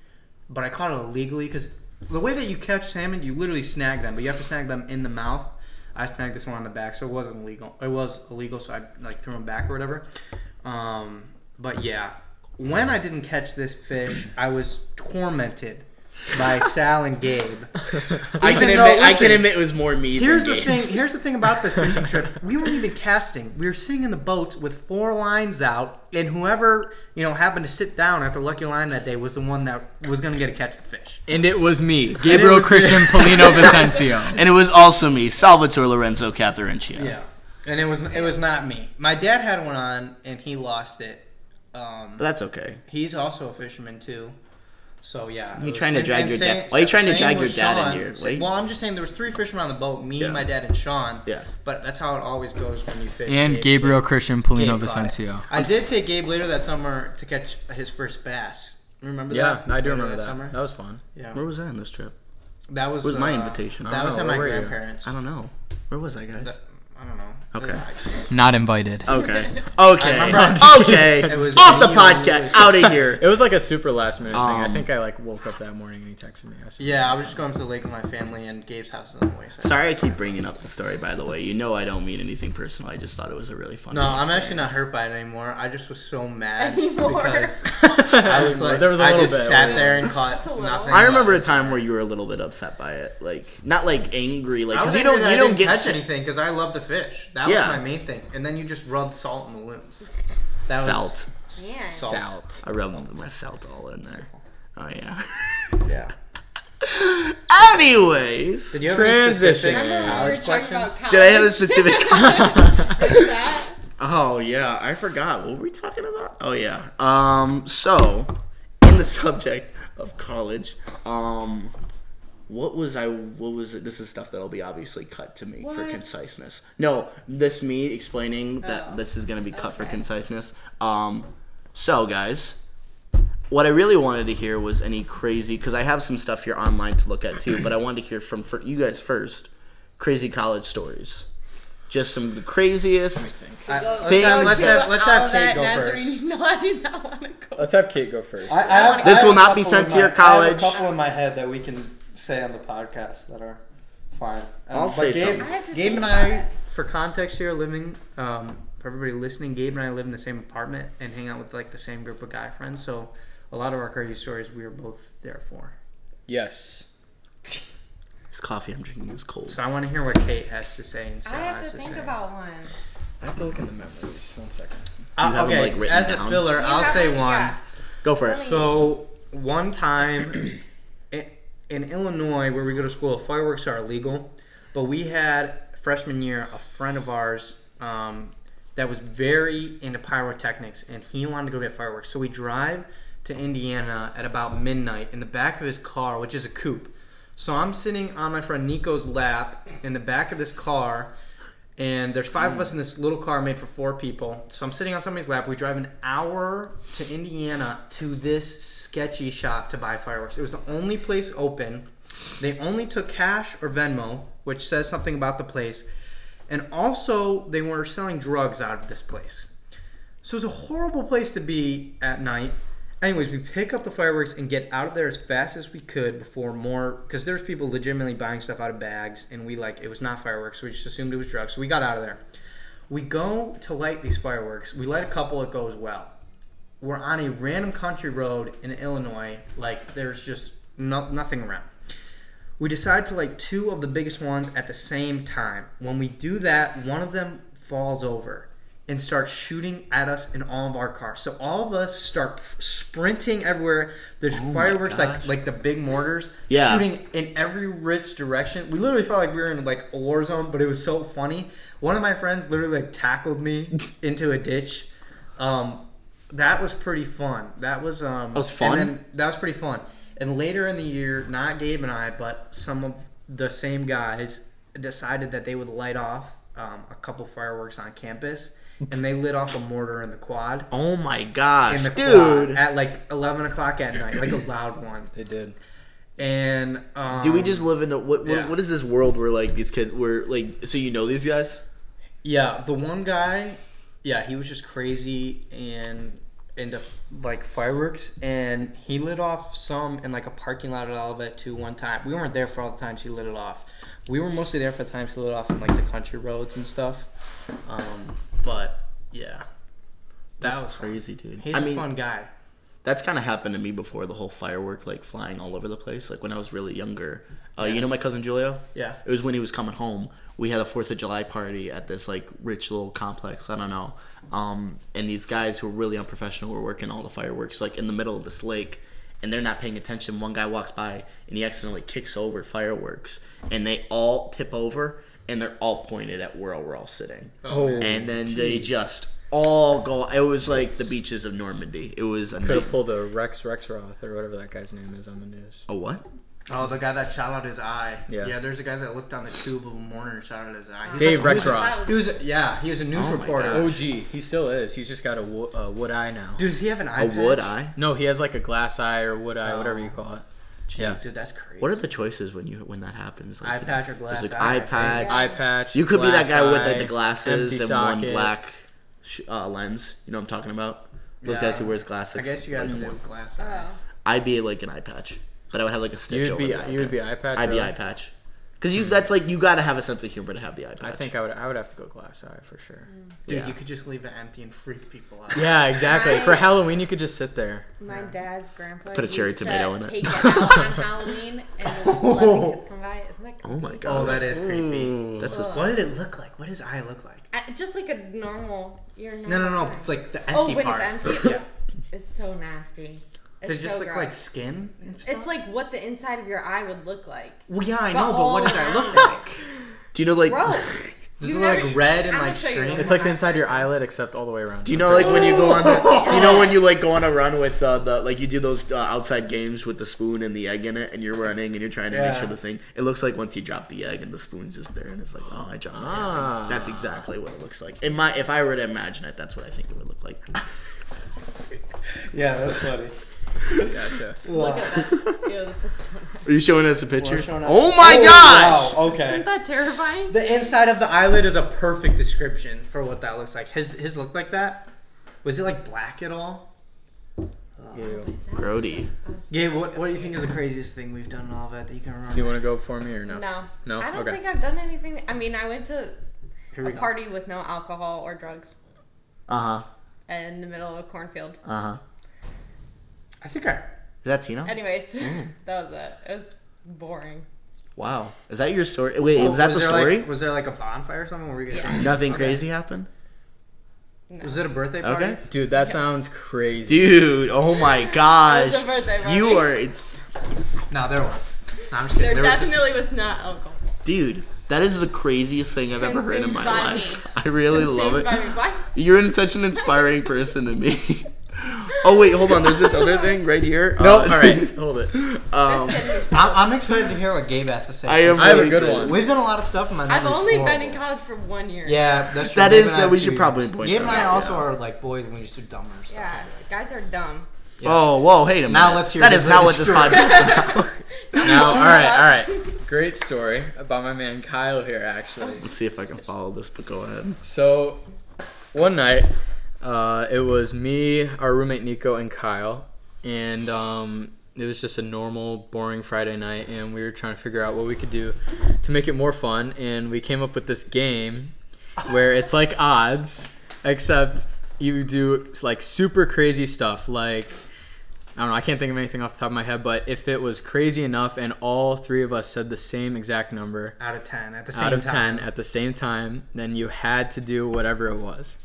Speaker 4: but I caught it illegally because the way that you catch salmon, you literally snag them, but you have to snag them in the mouth. I snagged this one on the back, so it wasn't illegal. It was illegal, so I like threw them back or whatever. Um, but yeah, when I didn't catch this fish, I was tormented by Sal and Gabe.
Speaker 1: I can
Speaker 4: Even though-
Speaker 1: admit. I can admit it was more me.
Speaker 4: Here's
Speaker 1: than
Speaker 4: the
Speaker 1: Gabe.
Speaker 4: thing. Here's the thing about this fishing trip. We weren't even casting. We were sitting in the boats with four lines out, and whoever you know happened to sit down at the lucky line that day was the one that was going to get to catch the fish.
Speaker 2: And it was me, Gabriel
Speaker 4: was-
Speaker 2: Christian Polino Vicencio.
Speaker 1: And it was also me, Salvatore Lorenzo Catherincia.
Speaker 4: Yeah, and it was it was not me. My dad had one on, and he lost it. Um,
Speaker 1: But that's okay.
Speaker 4: he's also a fisherman too. So yeah,
Speaker 1: You trying to drag
Speaker 4: and
Speaker 1: your
Speaker 4: same-
Speaker 1: dad- why are you trying to drag your dad in here?
Speaker 4: Sa-
Speaker 1: Wait.
Speaker 4: Well, I'm just saying there was three fishermen on the boat. Me,
Speaker 1: Yeah.
Speaker 4: my dad, and Sean.
Speaker 1: Yeah.
Speaker 4: But that's how it always goes when you fish.
Speaker 2: And
Speaker 4: Gabe-
Speaker 2: Gabriel Christian Polino
Speaker 4: Gabe caught it.
Speaker 2: Vicencio.
Speaker 4: I did take Gabe later that summer to catch his first bass. Remember
Speaker 2: Yeah,
Speaker 4: that?
Speaker 2: Yeah, I do
Speaker 4: Later
Speaker 2: remember that.
Speaker 4: Summer?
Speaker 2: That was fun.
Speaker 4: Yeah.
Speaker 1: Where was I on this trip?
Speaker 4: That was
Speaker 1: Where's my
Speaker 4: uh,
Speaker 1: invitation?
Speaker 4: That was
Speaker 2: don't
Speaker 4: at my
Speaker 2: where were you?
Speaker 4: grandparents.
Speaker 1: I don't know. Where was I, guys?
Speaker 4: That- I don't know.
Speaker 1: Okay.
Speaker 2: Not invited.
Speaker 1: Okay. Okay. Okay.
Speaker 4: It was
Speaker 1: Off the podcast. Out of here.
Speaker 2: It was like a super last minute thing. I
Speaker 1: Um,
Speaker 2: think I like woke up that morning and he texted me. I
Speaker 4: Yeah, I was just going to the lake with my family, and Gabe's house is on the way. So.
Speaker 1: Sorry, I keep bringing up the story. By the way, you know I don't mean anything personal. I just thought it was a really fun.
Speaker 4: No, I'm actually not hurt by it anymore. I just was so mad
Speaker 3: Anymore.
Speaker 4: because I was like,
Speaker 2: There was a
Speaker 4: I
Speaker 2: little
Speaker 4: just
Speaker 2: bit.
Speaker 4: sat there and caught
Speaker 3: Just a little.
Speaker 4: nothing.
Speaker 1: I remember a
Speaker 4: but-
Speaker 1: time where you were a little bit upset by it, like not like angry, like because you don't you don't get
Speaker 4: catch anything because I love to fish. That
Speaker 1: Yeah.
Speaker 4: was my main thing. And then you just rubbed salt in the wounds. That was
Speaker 1: salt.
Speaker 3: Man.
Speaker 4: Salt.
Speaker 2: Salt.
Speaker 1: I rubbed my salt all in there. Oh yeah.
Speaker 4: Yeah.
Speaker 1: Anyways,
Speaker 4: Did you have any specific
Speaker 2: Transition.
Speaker 3: Remember we
Speaker 4: college
Speaker 3: talking about college?
Speaker 1: did I have a specific?
Speaker 3: that?
Speaker 1: Oh yeah, I forgot. What were we talking about? Oh yeah. Um. So, in the subject of college, um, what was I? What was it? This is stuff that'll be obviously cut to me for conciseness. No, this me explaining that
Speaker 3: Oh,
Speaker 1: this is gonna be cut for conciseness. Um. So guys, what I really wanted to hear was any crazy because I have some stuff here online to look at too, but I wanted to hear from for you guys first. Crazy college stories. Just some of the craziest.
Speaker 4: I-
Speaker 3: Go-
Speaker 4: let's
Speaker 1: Things-
Speaker 4: have, let's have, let's have Kate go
Speaker 3: Nazarene.
Speaker 4: first.
Speaker 3: No, I do not want to go.
Speaker 2: Let's have Kate go first.
Speaker 4: I, I have,
Speaker 1: This
Speaker 4: I
Speaker 1: will not be sent
Speaker 4: in
Speaker 1: to your
Speaker 4: my- I
Speaker 1: college.
Speaker 4: have a couple in my head that we can say on the podcast that are fine. Um,
Speaker 1: I'll say
Speaker 4: Gabe,
Speaker 1: something.
Speaker 3: I have to
Speaker 4: Gabe
Speaker 3: think
Speaker 4: and
Speaker 3: about
Speaker 4: I,
Speaker 3: it.
Speaker 4: for context here, living um, for everybody listening, Gabe and I live in the same apartment and hang out with like the same group of guy friends. So a lot of our crazy stories we were both there for.
Speaker 2: Yes.
Speaker 1: This coffee I'm drinking is cold.
Speaker 4: So I want to hear what Kate has to say and
Speaker 3: I
Speaker 4: Sarah
Speaker 3: have
Speaker 4: has
Speaker 3: to
Speaker 4: to
Speaker 3: think
Speaker 4: say.
Speaker 3: about one.
Speaker 2: I have to look in the memories. One second.
Speaker 4: Uh,
Speaker 1: Do you have 'em,
Speaker 4: okay,
Speaker 1: like, written
Speaker 4: as
Speaker 1: down?
Speaker 4: a filler,
Speaker 3: You
Speaker 4: I'll
Speaker 3: have
Speaker 4: say
Speaker 3: it?
Speaker 4: one.
Speaker 3: Yeah.
Speaker 1: Go for it.
Speaker 4: So one time i- in Illinois, where we go to school, fireworks are illegal. But we had freshman year a friend of ours um, that was very into pyrotechnics, and he wanted to go get fireworks. So we drive to Indiana at about midnight in the back of his car, which is a coupe. So I'm sitting on my friend Nico's lap in the back of this car, and there's five of hmm. us in this little car made for four people. So I'm sitting on somebody's lap. We drive an hour to Indiana to this sketchy shop to buy fireworks. It was the only place open. They only took cash or Venmo, which says something about the place. And also, they were selling drugs out of this place. So it was a horrible place to be at night. Anyways, we pick up the fireworks and get out of there as fast as we could before more, because there's people legitimately buying stuff out of bags, and we like it was not fireworks, so we just assumed it was drugs. So we got out of there. We go to light these fireworks. We light a couple. It goes well. We're on a random country road in Illinois. Like there's just no, nothing around. We decide to light two of the biggest ones at the same time. When we do that, one of them falls over and starts shooting at us in all of our cars. So all of us start sprinting everywhere. There's
Speaker 1: Oh
Speaker 4: fireworks like like the big mortars
Speaker 1: Yeah.
Speaker 4: shooting in every rich direction. We literally felt like we were in like a war zone, but it was so funny. One of my friends literally like tackled me into a ditch. Um, that was pretty fun. That was um,
Speaker 1: That was
Speaker 4: and
Speaker 1: fun?
Speaker 4: then- that was pretty fun. And later in the year, not Gabe and I, but some of the same guys decided that they would light off um, a couple fireworks on campus, and they lit off a mortar in the quad.
Speaker 1: Oh my gosh,
Speaker 4: In the
Speaker 1: dude.
Speaker 4: quad at like eleven o'clock at night, like a loud one.
Speaker 2: They did.
Speaker 4: And um,
Speaker 1: Do we just live in a what, what?
Speaker 4: yeah.
Speaker 1: What is this world where like these kids were like? So you know these guys?
Speaker 4: Yeah, the one guy, yeah, he was just crazy and into like fireworks, and he lit off some in like a parking lot at Olivet too one time. We weren't there for all the times he lit it off. We were mostly there for the times he lit off in like the country roads and stuff. Um, but yeah, that
Speaker 1: That's
Speaker 4: was fun.
Speaker 1: crazy, dude.
Speaker 4: He's
Speaker 1: I
Speaker 4: a
Speaker 1: mean,
Speaker 4: fun guy.
Speaker 1: that's kind of happened to me before. The whole firework like flying all over the place. Like when I was really younger. Uh,
Speaker 4: Yeah.
Speaker 1: You know my cousin Julio?
Speaker 4: Yeah.
Speaker 1: It was when he was coming home. We had a Fourth of July party at this like rich little complex. I don't know. Um, and these guys who were really unprofessional were working all the fireworks like in the middle of this lake, and they're not paying attention. One guy walks by and he accidentally kicks over fireworks, and they all tip over and they're all pointed at where we're all sitting.
Speaker 2: Oh,
Speaker 1: and then they just all go. It was like the beaches of Normandy. It was
Speaker 2: could have pulled a Rex Rexroth or whatever that guy's name is on the news.
Speaker 1: A what?
Speaker 4: Oh, the guy that shot out his eye.
Speaker 2: Yeah.
Speaker 4: Yeah, there's a guy that looked on the tube of a mortar and shot out his eye. He's
Speaker 2: Dave
Speaker 4: like- he was
Speaker 2: Rexroth.
Speaker 4: He was, a, yeah, he was a news
Speaker 1: Oh
Speaker 4: reporter.
Speaker 1: gosh.
Speaker 2: OG. He still is. He's just got a wo- uh, wood eye now.
Speaker 4: Does he have an eye
Speaker 1: A wood eye?
Speaker 2: No, he has like a glass eye or wood eye, whatever
Speaker 4: Oh.
Speaker 2: you call it. Yeah.
Speaker 4: Dude, that's crazy.
Speaker 1: What are the choices when you when that happens?
Speaker 4: eye
Speaker 1: you
Speaker 4: patch
Speaker 1: know,
Speaker 4: or glass
Speaker 1: like
Speaker 4: eye?
Speaker 1: eye patch.
Speaker 2: Eye patch.
Speaker 1: You could be that
Speaker 2: glass
Speaker 1: guy with like the glasses
Speaker 2: empty
Speaker 1: and one black sh- uh, lens. You know what I'm talking about? Those guys who wears glasses.
Speaker 4: I guess you guys
Speaker 1: Like,
Speaker 4: would glass eye.
Speaker 3: Oh.
Speaker 1: I'd be like an eye patch, but I would have like a stitch.
Speaker 2: You'd be
Speaker 1: over the
Speaker 2: you would be
Speaker 1: eye
Speaker 2: eye patch.
Speaker 1: I'd be eye patch. Cause you that's like you gotta have a sense of humor to have the eye patch.
Speaker 2: I think I would I would have to go glass eye for sure.
Speaker 4: Dude,
Speaker 1: Yeah.
Speaker 4: you could just leave it empty and freak people out.
Speaker 2: Yeah, exactly. For
Speaker 3: Right.
Speaker 2: Halloween, you could just sit there.
Speaker 3: My dad's grandpa
Speaker 1: Put a cherry
Speaker 3: used
Speaker 1: tomato
Speaker 3: to
Speaker 1: in it.
Speaker 3: take it out on Halloween and just let the kids come by. Isn't that
Speaker 1: Oh my
Speaker 3: creepy?
Speaker 1: god.
Speaker 4: Oh, that is creepy.
Speaker 1: Ooh. That's just
Speaker 4: What did it look like? What does eye look like?
Speaker 3: Uh, just like a normal. Your
Speaker 4: No, no, no.
Speaker 3: eye.
Speaker 4: Like the empty
Speaker 3: Oh, when
Speaker 4: part.
Speaker 3: it's empty.
Speaker 4: Yeah.
Speaker 3: It's so nasty. It's
Speaker 4: They just
Speaker 3: so
Speaker 4: look
Speaker 3: gross.
Speaker 4: like skin and stuff.
Speaker 3: It's like what the inside of your eye would look like.
Speaker 4: Well, yeah, I
Speaker 3: but
Speaker 4: know, but what does that look like?
Speaker 1: Do you know like
Speaker 3: Gross.
Speaker 4: Does
Speaker 3: You
Speaker 4: it look like red and
Speaker 3: I'm
Speaker 4: like
Speaker 3: show
Speaker 4: string?
Speaker 2: It's like the inside of your eyelid, except all the way around.
Speaker 1: Do you know like when you go on the, do you know when you like go on a run with uh, the like you do those uh, outside games with the spoon and the egg in it and you're running and you're trying to make sure the thing it looks like once you drop the egg and the spoon's just there and it's like oh I dropped my
Speaker 2: Ah.
Speaker 1: egg. That's exactly what it looks like. In my if I were to imagine it, that's what I think it would look like.
Speaker 4: Yeah, that's funny.
Speaker 2: Gotcha.
Speaker 3: Look at this. Ew, this is so nice.
Speaker 1: Are you showing us a picture?
Speaker 4: showing us-
Speaker 1: Oh my
Speaker 4: Oh,
Speaker 1: gosh!
Speaker 4: wow, okay.
Speaker 3: Isn't that terrifying?
Speaker 4: The inside of the eyelid is a perfect description for what that looks like. His his looked like that. Was it like black at all?
Speaker 2: Ew.
Speaker 1: Grody.
Speaker 4: Yeah. What What do you think is the craziest thing we've done in all of that that you can remember?
Speaker 2: Do you want to go for me or no?
Speaker 3: No.
Speaker 2: No?
Speaker 3: I don't
Speaker 2: Okay.
Speaker 3: think I've done anything. I mean, I went to
Speaker 4: Here
Speaker 3: a
Speaker 4: we go.
Speaker 3: party with no alcohol or drugs
Speaker 1: Uh huh.
Speaker 3: in the middle of a cornfield.
Speaker 1: Uh huh.
Speaker 4: I think I.
Speaker 1: Is that Tina?
Speaker 3: Anyways,
Speaker 1: Mm.
Speaker 3: that was it. It was boring.
Speaker 1: Wow. Is that your story? Wait,
Speaker 4: Oh,
Speaker 1: was that the story?
Speaker 4: Like, was there like a bonfire or something? Where we
Speaker 3: Yeah.
Speaker 1: Nothing
Speaker 4: Okay.
Speaker 1: crazy happened.
Speaker 3: No.
Speaker 4: Was it a birthday party?
Speaker 1: Okay.
Speaker 2: Dude, that
Speaker 3: Yes.
Speaker 2: sounds crazy.
Speaker 1: Dude, oh my
Speaker 3: It
Speaker 1: gosh.
Speaker 3: was a birthday party.
Speaker 1: You are it's
Speaker 4: No, there was. No, I'm just kidding.
Speaker 3: There,
Speaker 4: There, was just-
Speaker 3: definitely was not alcohol.
Speaker 1: dude, that is the craziest thing I've ever heard in my life.
Speaker 3: me.
Speaker 1: I really love it.
Speaker 3: by me. Why?
Speaker 1: You're in such an inspiring person to me. Oh wait, hold on. There's this other thing right here.
Speaker 2: No,
Speaker 1: Uh,
Speaker 2: all right, hold it.
Speaker 1: Um,
Speaker 3: This kid needs
Speaker 4: I'm. I'm excited to hear what Gabe has to say.
Speaker 1: I am.
Speaker 2: I have a good
Speaker 1: good.
Speaker 2: one.
Speaker 4: We've done a lot of stuff in my life.
Speaker 3: I've
Speaker 4: memory's
Speaker 3: only been in college for one year.
Speaker 4: Yeah, that's true.
Speaker 1: That is that
Speaker 4: Gabe
Speaker 1: is-
Speaker 4: and I have
Speaker 1: we
Speaker 4: two
Speaker 1: should probably
Speaker 4: years.
Speaker 1: point
Speaker 4: Gabe
Speaker 1: that
Speaker 4: and I
Speaker 1: out,
Speaker 4: also
Speaker 1: yeah.
Speaker 4: are like boys and we just do dumber stuff.
Speaker 3: Yeah, guys are dumb.
Speaker 4: Yeah.
Speaker 1: Oh, whoa, wait a minute.
Speaker 4: Now let's hear
Speaker 1: That
Speaker 4: the
Speaker 1: is not what this
Speaker 4: latest
Speaker 1: podcast is about.
Speaker 2: Now, all
Speaker 3: Pulling
Speaker 2: right,
Speaker 3: that
Speaker 2: all
Speaker 3: up.
Speaker 2: right. Great story about my man Kyle here, actually.
Speaker 1: Let's see if I can follow this, but go ahead.
Speaker 2: So, one night, uh, it was me, our roommate Nico, and Kyle, and um, it was just a normal, boring Friday night, and we were trying to figure out what we could do to make it more fun, and we came up with this game where it's like odds, except you do like super crazy stuff, like. I don't know. I can't think of anything off the top of my head, but if it was crazy enough and all three of us said the same exact number,
Speaker 4: Out of ten at the same
Speaker 2: out of
Speaker 4: time.
Speaker 2: 10 at the same time, then you had to do whatever it was.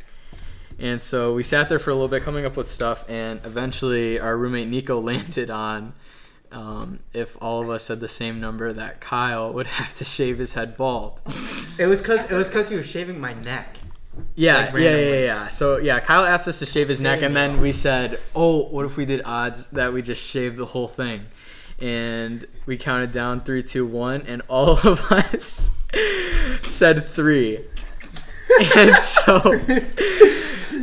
Speaker 2: And so we sat there for a little bit coming up with stuff, and eventually our roommate Nico landed on um, if all of us said the same number, that Kyle would have to shave his head bald.
Speaker 4: It was cause it was cause he was shaving my neck.
Speaker 2: Yeah,
Speaker 4: Like,
Speaker 2: yeah, yeah, yeah. So yeah, Kyle asked us to shave his neck, and then we said, "Oh, what if we did odds that we just shaved the whole thing?" And we counted down three, two, one, and all of us said three. And so,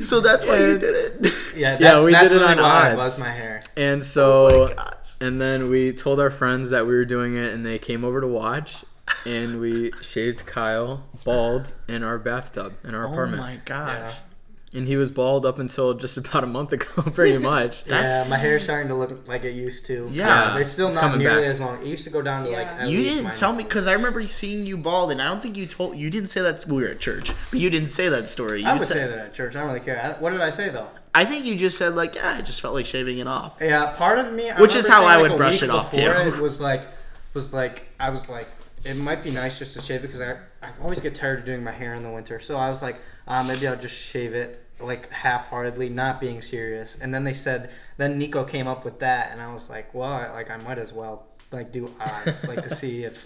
Speaker 1: So that's why you did it.
Speaker 4: Yeah, that's,
Speaker 2: Yeah, we
Speaker 4: that's
Speaker 2: did it
Speaker 4: really
Speaker 2: on
Speaker 4: why I
Speaker 2: odds.
Speaker 4: buzzed my hair.
Speaker 2: and
Speaker 1: Oh
Speaker 2: so,
Speaker 1: my gosh.
Speaker 2: and then we told our friends that we were doing it, and they came over to watch. And we shaved Kyle bald in our bathtub in our
Speaker 1: Oh
Speaker 2: apartment.
Speaker 1: Oh my gosh.
Speaker 2: And he was bald up until just about a month ago, pretty much.
Speaker 4: Yeah, my hair's starting to look like it used to.
Speaker 1: Yeah.
Speaker 4: it's still
Speaker 2: It's
Speaker 4: not nearly
Speaker 2: back.
Speaker 4: as long. It used to go down to like. At
Speaker 1: You
Speaker 4: least
Speaker 1: didn't
Speaker 4: my
Speaker 1: tell me because I remember seeing you bald, and I don't think you told. You didn't say that we were at church, but you didn't say that story. You
Speaker 4: I would
Speaker 1: said,
Speaker 4: say that at church. I don't really care. I, what did I say though?
Speaker 1: I think you just said like, yeah, I just felt like shaving it off.
Speaker 4: Yeah, part of me. I
Speaker 1: Which is
Speaker 4: remember
Speaker 1: how I would
Speaker 4: like,
Speaker 1: brush it off,
Speaker 4: before
Speaker 1: too.
Speaker 4: It was like, was like I was like, it might be nice just to shave it because I I always get tired of doing my hair in the winter. So I was like, uh, maybe I'll just shave it like half-heartedly, not being serious. And then they said, then Nico came up with that, and I was like, well, I, like I might as well like do odds, like to see if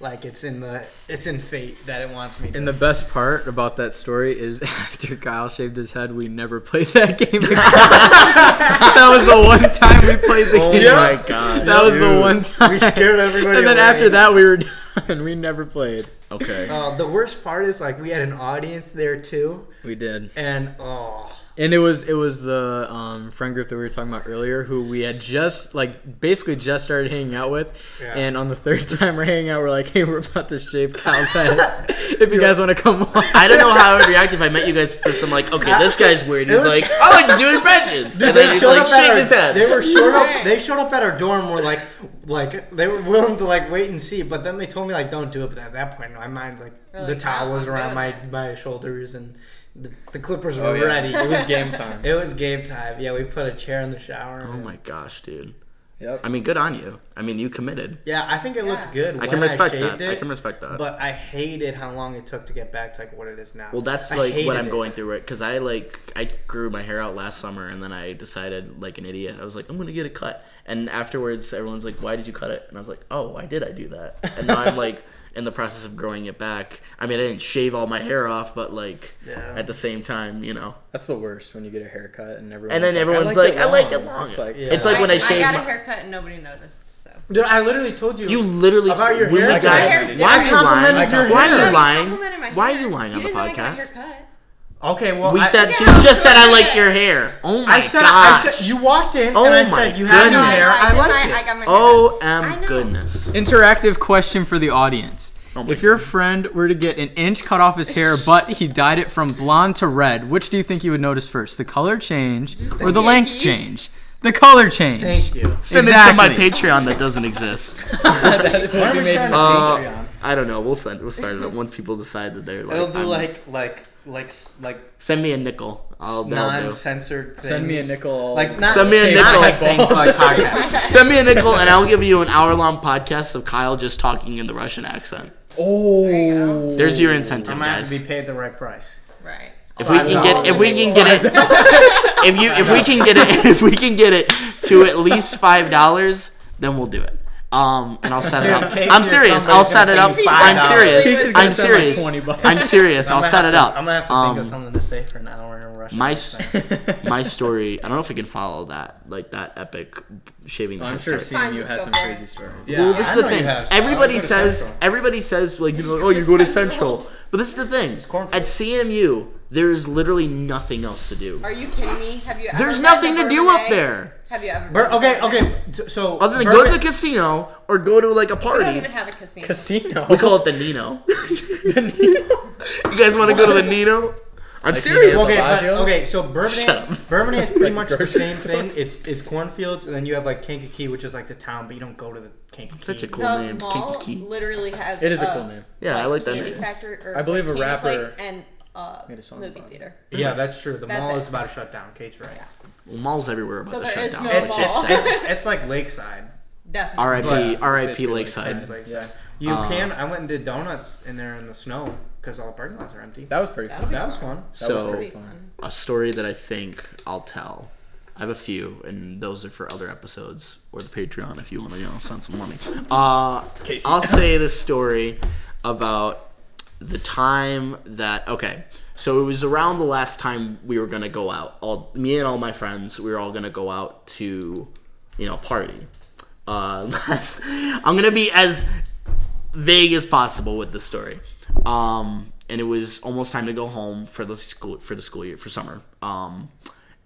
Speaker 4: like it's in the it's in fate that it wants me. to.
Speaker 2: And the best part about that story is after Kyle shaved his head, we never played that game again. that was the one time we played the
Speaker 1: Oh
Speaker 2: game.
Speaker 1: Oh my god.
Speaker 2: That was the one time.
Speaker 4: We scared everybody
Speaker 2: And then
Speaker 4: away.
Speaker 2: after that, we were done. We never played.
Speaker 1: Okay.
Speaker 4: Uh, the worst part is like we had an audience there too,
Speaker 2: We did.
Speaker 4: and oh,
Speaker 2: And it was it was the um, friend group that we were talking about earlier, who we had just like basically just started hanging out with,
Speaker 4: Yeah.
Speaker 2: and on the third time we're hanging out, we're like, "Hey, we're about to shave Kyle's head. if you guys want to come on."
Speaker 1: I don't know how I would react if I met you guys for some like, okay, this guy's weird. He's
Speaker 4: was-
Speaker 1: like, I like to do impressions.
Speaker 4: Dude,
Speaker 1: and
Speaker 4: they
Speaker 1: then
Speaker 4: showed
Speaker 1: like,
Speaker 4: up at our,
Speaker 1: his head.
Speaker 4: They were showed up. They showed up at our dorm. Were like, like they were willing to like wait and see. But then they told me like, don't do it. But at that point, in my mind, like
Speaker 3: We're
Speaker 4: the towel was around my my shoulders and the, the clippers were
Speaker 2: Oh, yeah.
Speaker 4: ready.
Speaker 2: It was game time.
Speaker 4: It was game time. Yeah, we put a chair in the shower.
Speaker 1: Oh my gosh, dude.
Speaker 2: Yep.
Speaker 1: I mean, good on you. I mean, you committed.
Speaker 4: Yeah, I think it
Speaker 3: Yeah.
Speaker 4: looked good.
Speaker 1: I can
Speaker 4: when
Speaker 1: respect
Speaker 4: shaved
Speaker 1: that. I can respect that.
Speaker 4: But I hated how long it took to get back to like what it is now.
Speaker 1: Well, that's
Speaker 4: I
Speaker 1: like what I'm
Speaker 4: it.
Speaker 1: going through right because I like I grew my hair out last summer and then I decided like an idiot I was like I'm gonna get a cut and afterwards everyone's like why did you cut it and I was like oh why did I do that and now I'm like in the process of growing it back I mean I didn't shave all my hair off but like
Speaker 4: Yeah.
Speaker 1: at the same time you know
Speaker 2: That's the worst when you get a haircut and everyone.
Speaker 1: and then everyone's like I like it long
Speaker 2: It's like
Speaker 4: Yeah.
Speaker 1: it's like when I,
Speaker 3: I
Speaker 1: shave
Speaker 3: got a haircut and nobody noticed. So.
Speaker 4: Dude, I literally told you.
Speaker 1: you literally
Speaker 4: About
Speaker 1: s-
Speaker 4: your hair?
Speaker 1: got-
Speaker 3: My hair's
Speaker 1: why are you
Speaker 3: different.
Speaker 1: lying
Speaker 4: complimented your
Speaker 1: why are you lying why are you lying on the
Speaker 3: didn't I got a
Speaker 1: podcast
Speaker 3: haircut.
Speaker 4: Okay, well,
Speaker 1: we
Speaker 4: I,
Speaker 1: said
Speaker 3: Yeah,
Speaker 1: she
Speaker 3: I'm
Speaker 1: just said I like
Speaker 3: it.
Speaker 1: your hair oh my
Speaker 4: I said,
Speaker 1: gosh
Speaker 4: I said you walked in
Speaker 1: Oh
Speaker 4: and I said you had new hair. I
Speaker 3: did
Speaker 4: liked it.
Speaker 3: I got my
Speaker 1: oh
Speaker 3: I
Speaker 1: m goodness
Speaker 2: Interactive question for the audience.
Speaker 1: Oh
Speaker 2: if your friend were to get an inch cut off his hair, but he dyed it from blonde to red, which do you think you would notice first? The color change or the length change? The color change.
Speaker 4: Thank you.
Speaker 1: Send
Speaker 2: Exactly.
Speaker 1: it to my Patreon that doesn't exist.
Speaker 4: Why are we starting a
Speaker 1: Uh,
Speaker 4: Patreon?
Speaker 1: I don't know. We'll send. We'll start it up once people decide that they're like.
Speaker 4: It'll do
Speaker 1: I'm-
Speaker 4: like like like like
Speaker 1: Send me a nickel. I'll. do.
Speaker 4: non-censored. Things.
Speaker 2: Send me a nickel.
Speaker 4: Like not
Speaker 1: Send me a nickel.
Speaker 4: like things like podcasts.
Speaker 1: Send me a nickel, and I'll give you an hour-long podcast of Kyle just talking in the Russian accent.
Speaker 2: Oh.
Speaker 3: There.
Speaker 1: There's your incentive,
Speaker 4: I'm gonna have to be paid the right price.
Speaker 3: Right.
Speaker 1: If we can get, if we can get it, if you, if we can get it, if we can get it to at least five dollars, then we'll do it. Um, and I'll set it up. I'm serious. I'll set it up. I'm serious.
Speaker 3: He's
Speaker 2: just gonna
Speaker 1: I'm serious. I'm serious.
Speaker 4: I'm
Speaker 1: I'll set it up.
Speaker 4: I'm gonna have to
Speaker 1: Um,
Speaker 4: think of something to say for an hour in Russian.
Speaker 1: my
Speaker 4: accent.
Speaker 1: my my story. I don't know if we can follow that, like that epic shaving.
Speaker 2: I'm sure
Speaker 1: story.
Speaker 3: Fine,
Speaker 2: CMU has some crazy stories.
Speaker 4: Yeah.
Speaker 1: well, this
Speaker 4: I
Speaker 1: is the thing. Everybody
Speaker 4: I'll go to
Speaker 1: says. Everybody says like, you know, oh, you go to
Speaker 3: Central.
Speaker 1: Central. But this is the thing. At CMU, there is literally nothing else to do.
Speaker 3: Are you kidding me? Have you ever
Speaker 1: nothing to do up there.
Speaker 3: Have you ever?
Speaker 4: Bur-
Speaker 3: been
Speaker 4: okay,
Speaker 3: Bourbon Bay?
Speaker 4: okay. t- So
Speaker 1: Other than go to
Speaker 4: Bourbon-
Speaker 1: the casino or go to like a party.
Speaker 3: We don't
Speaker 1: party.
Speaker 3: even have a casino.
Speaker 2: Casino.
Speaker 1: We call it the Nino. you guys want to go to the Nino? I'm
Speaker 2: Like
Speaker 1: serious.
Speaker 2: Nino's
Speaker 4: Okay, but,
Speaker 2: Bellagio?
Speaker 4: okay. So Bourbon,
Speaker 1: Shut up.
Speaker 4: Bourbon is pretty
Speaker 2: Like
Speaker 4: much the
Speaker 2: grocery
Speaker 4: same
Speaker 2: store.
Speaker 4: thing. It's it's cornfields, and then you have like Kankakee, which is like the town, but you don't go to the Kankakee.
Speaker 1: Such a cool
Speaker 3: the
Speaker 1: name.
Speaker 3: mall
Speaker 1: Kankakee.
Speaker 3: literally has.
Speaker 2: It is a cool name.
Speaker 1: Yeah, I like that
Speaker 3: candy
Speaker 1: name.
Speaker 3: Factory, or
Speaker 2: I believe a
Speaker 3: candy
Speaker 2: rapper
Speaker 3: place and uh,
Speaker 2: made a song
Speaker 3: movie
Speaker 2: about it.
Speaker 3: theater.
Speaker 4: Yeah, that's true. The
Speaker 3: That's
Speaker 4: mall
Speaker 3: it.
Speaker 4: is about to shut down. Kate's right.
Speaker 3: Yeah.
Speaker 1: Well, malls everywhere about
Speaker 3: So
Speaker 1: to shut down.
Speaker 3: no
Speaker 1: It's
Speaker 3: mall.
Speaker 1: just
Speaker 4: It's, it's like Lakeside.
Speaker 3: Definitely.
Speaker 1: R.I.P.
Speaker 4: But-
Speaker 1: R.I.P.
Speaker 2: Basically
Speaker 1: Lakeside.
Speaker 4: Lakeside.
Speaker 3: Yeah.
Speaker 4: You
Speaker 1: Uh,
Speaker 4: can. I went and did donuts in there in the snow because all the parking lots are empty.
Speaker 2: That was pretty
Speaker 3: That'll
Speaker 2: fun.
Speaker 3: be
Speaker 4: That was fun.
Speaker 2: That
Speaker 1: So-
Speaker 2: was pretty fun.
Speaker 3: fun.
Speaker 1: a story that I think I'll tell. I have a few, and those are for other episodes or the Patreon if you want to, you know, send some money. Uh,
Speaker 2: Casey.
Speaker 1: I'll say the story about the time that okay. So it was around the last time we were gonna go out. All me and all my friends, we were all gonna go out to, you know, party. Uh, last, I'm gonna be as vague as possible with the story. Um, and it was almost time to go home for the school for the school year for summer. Um,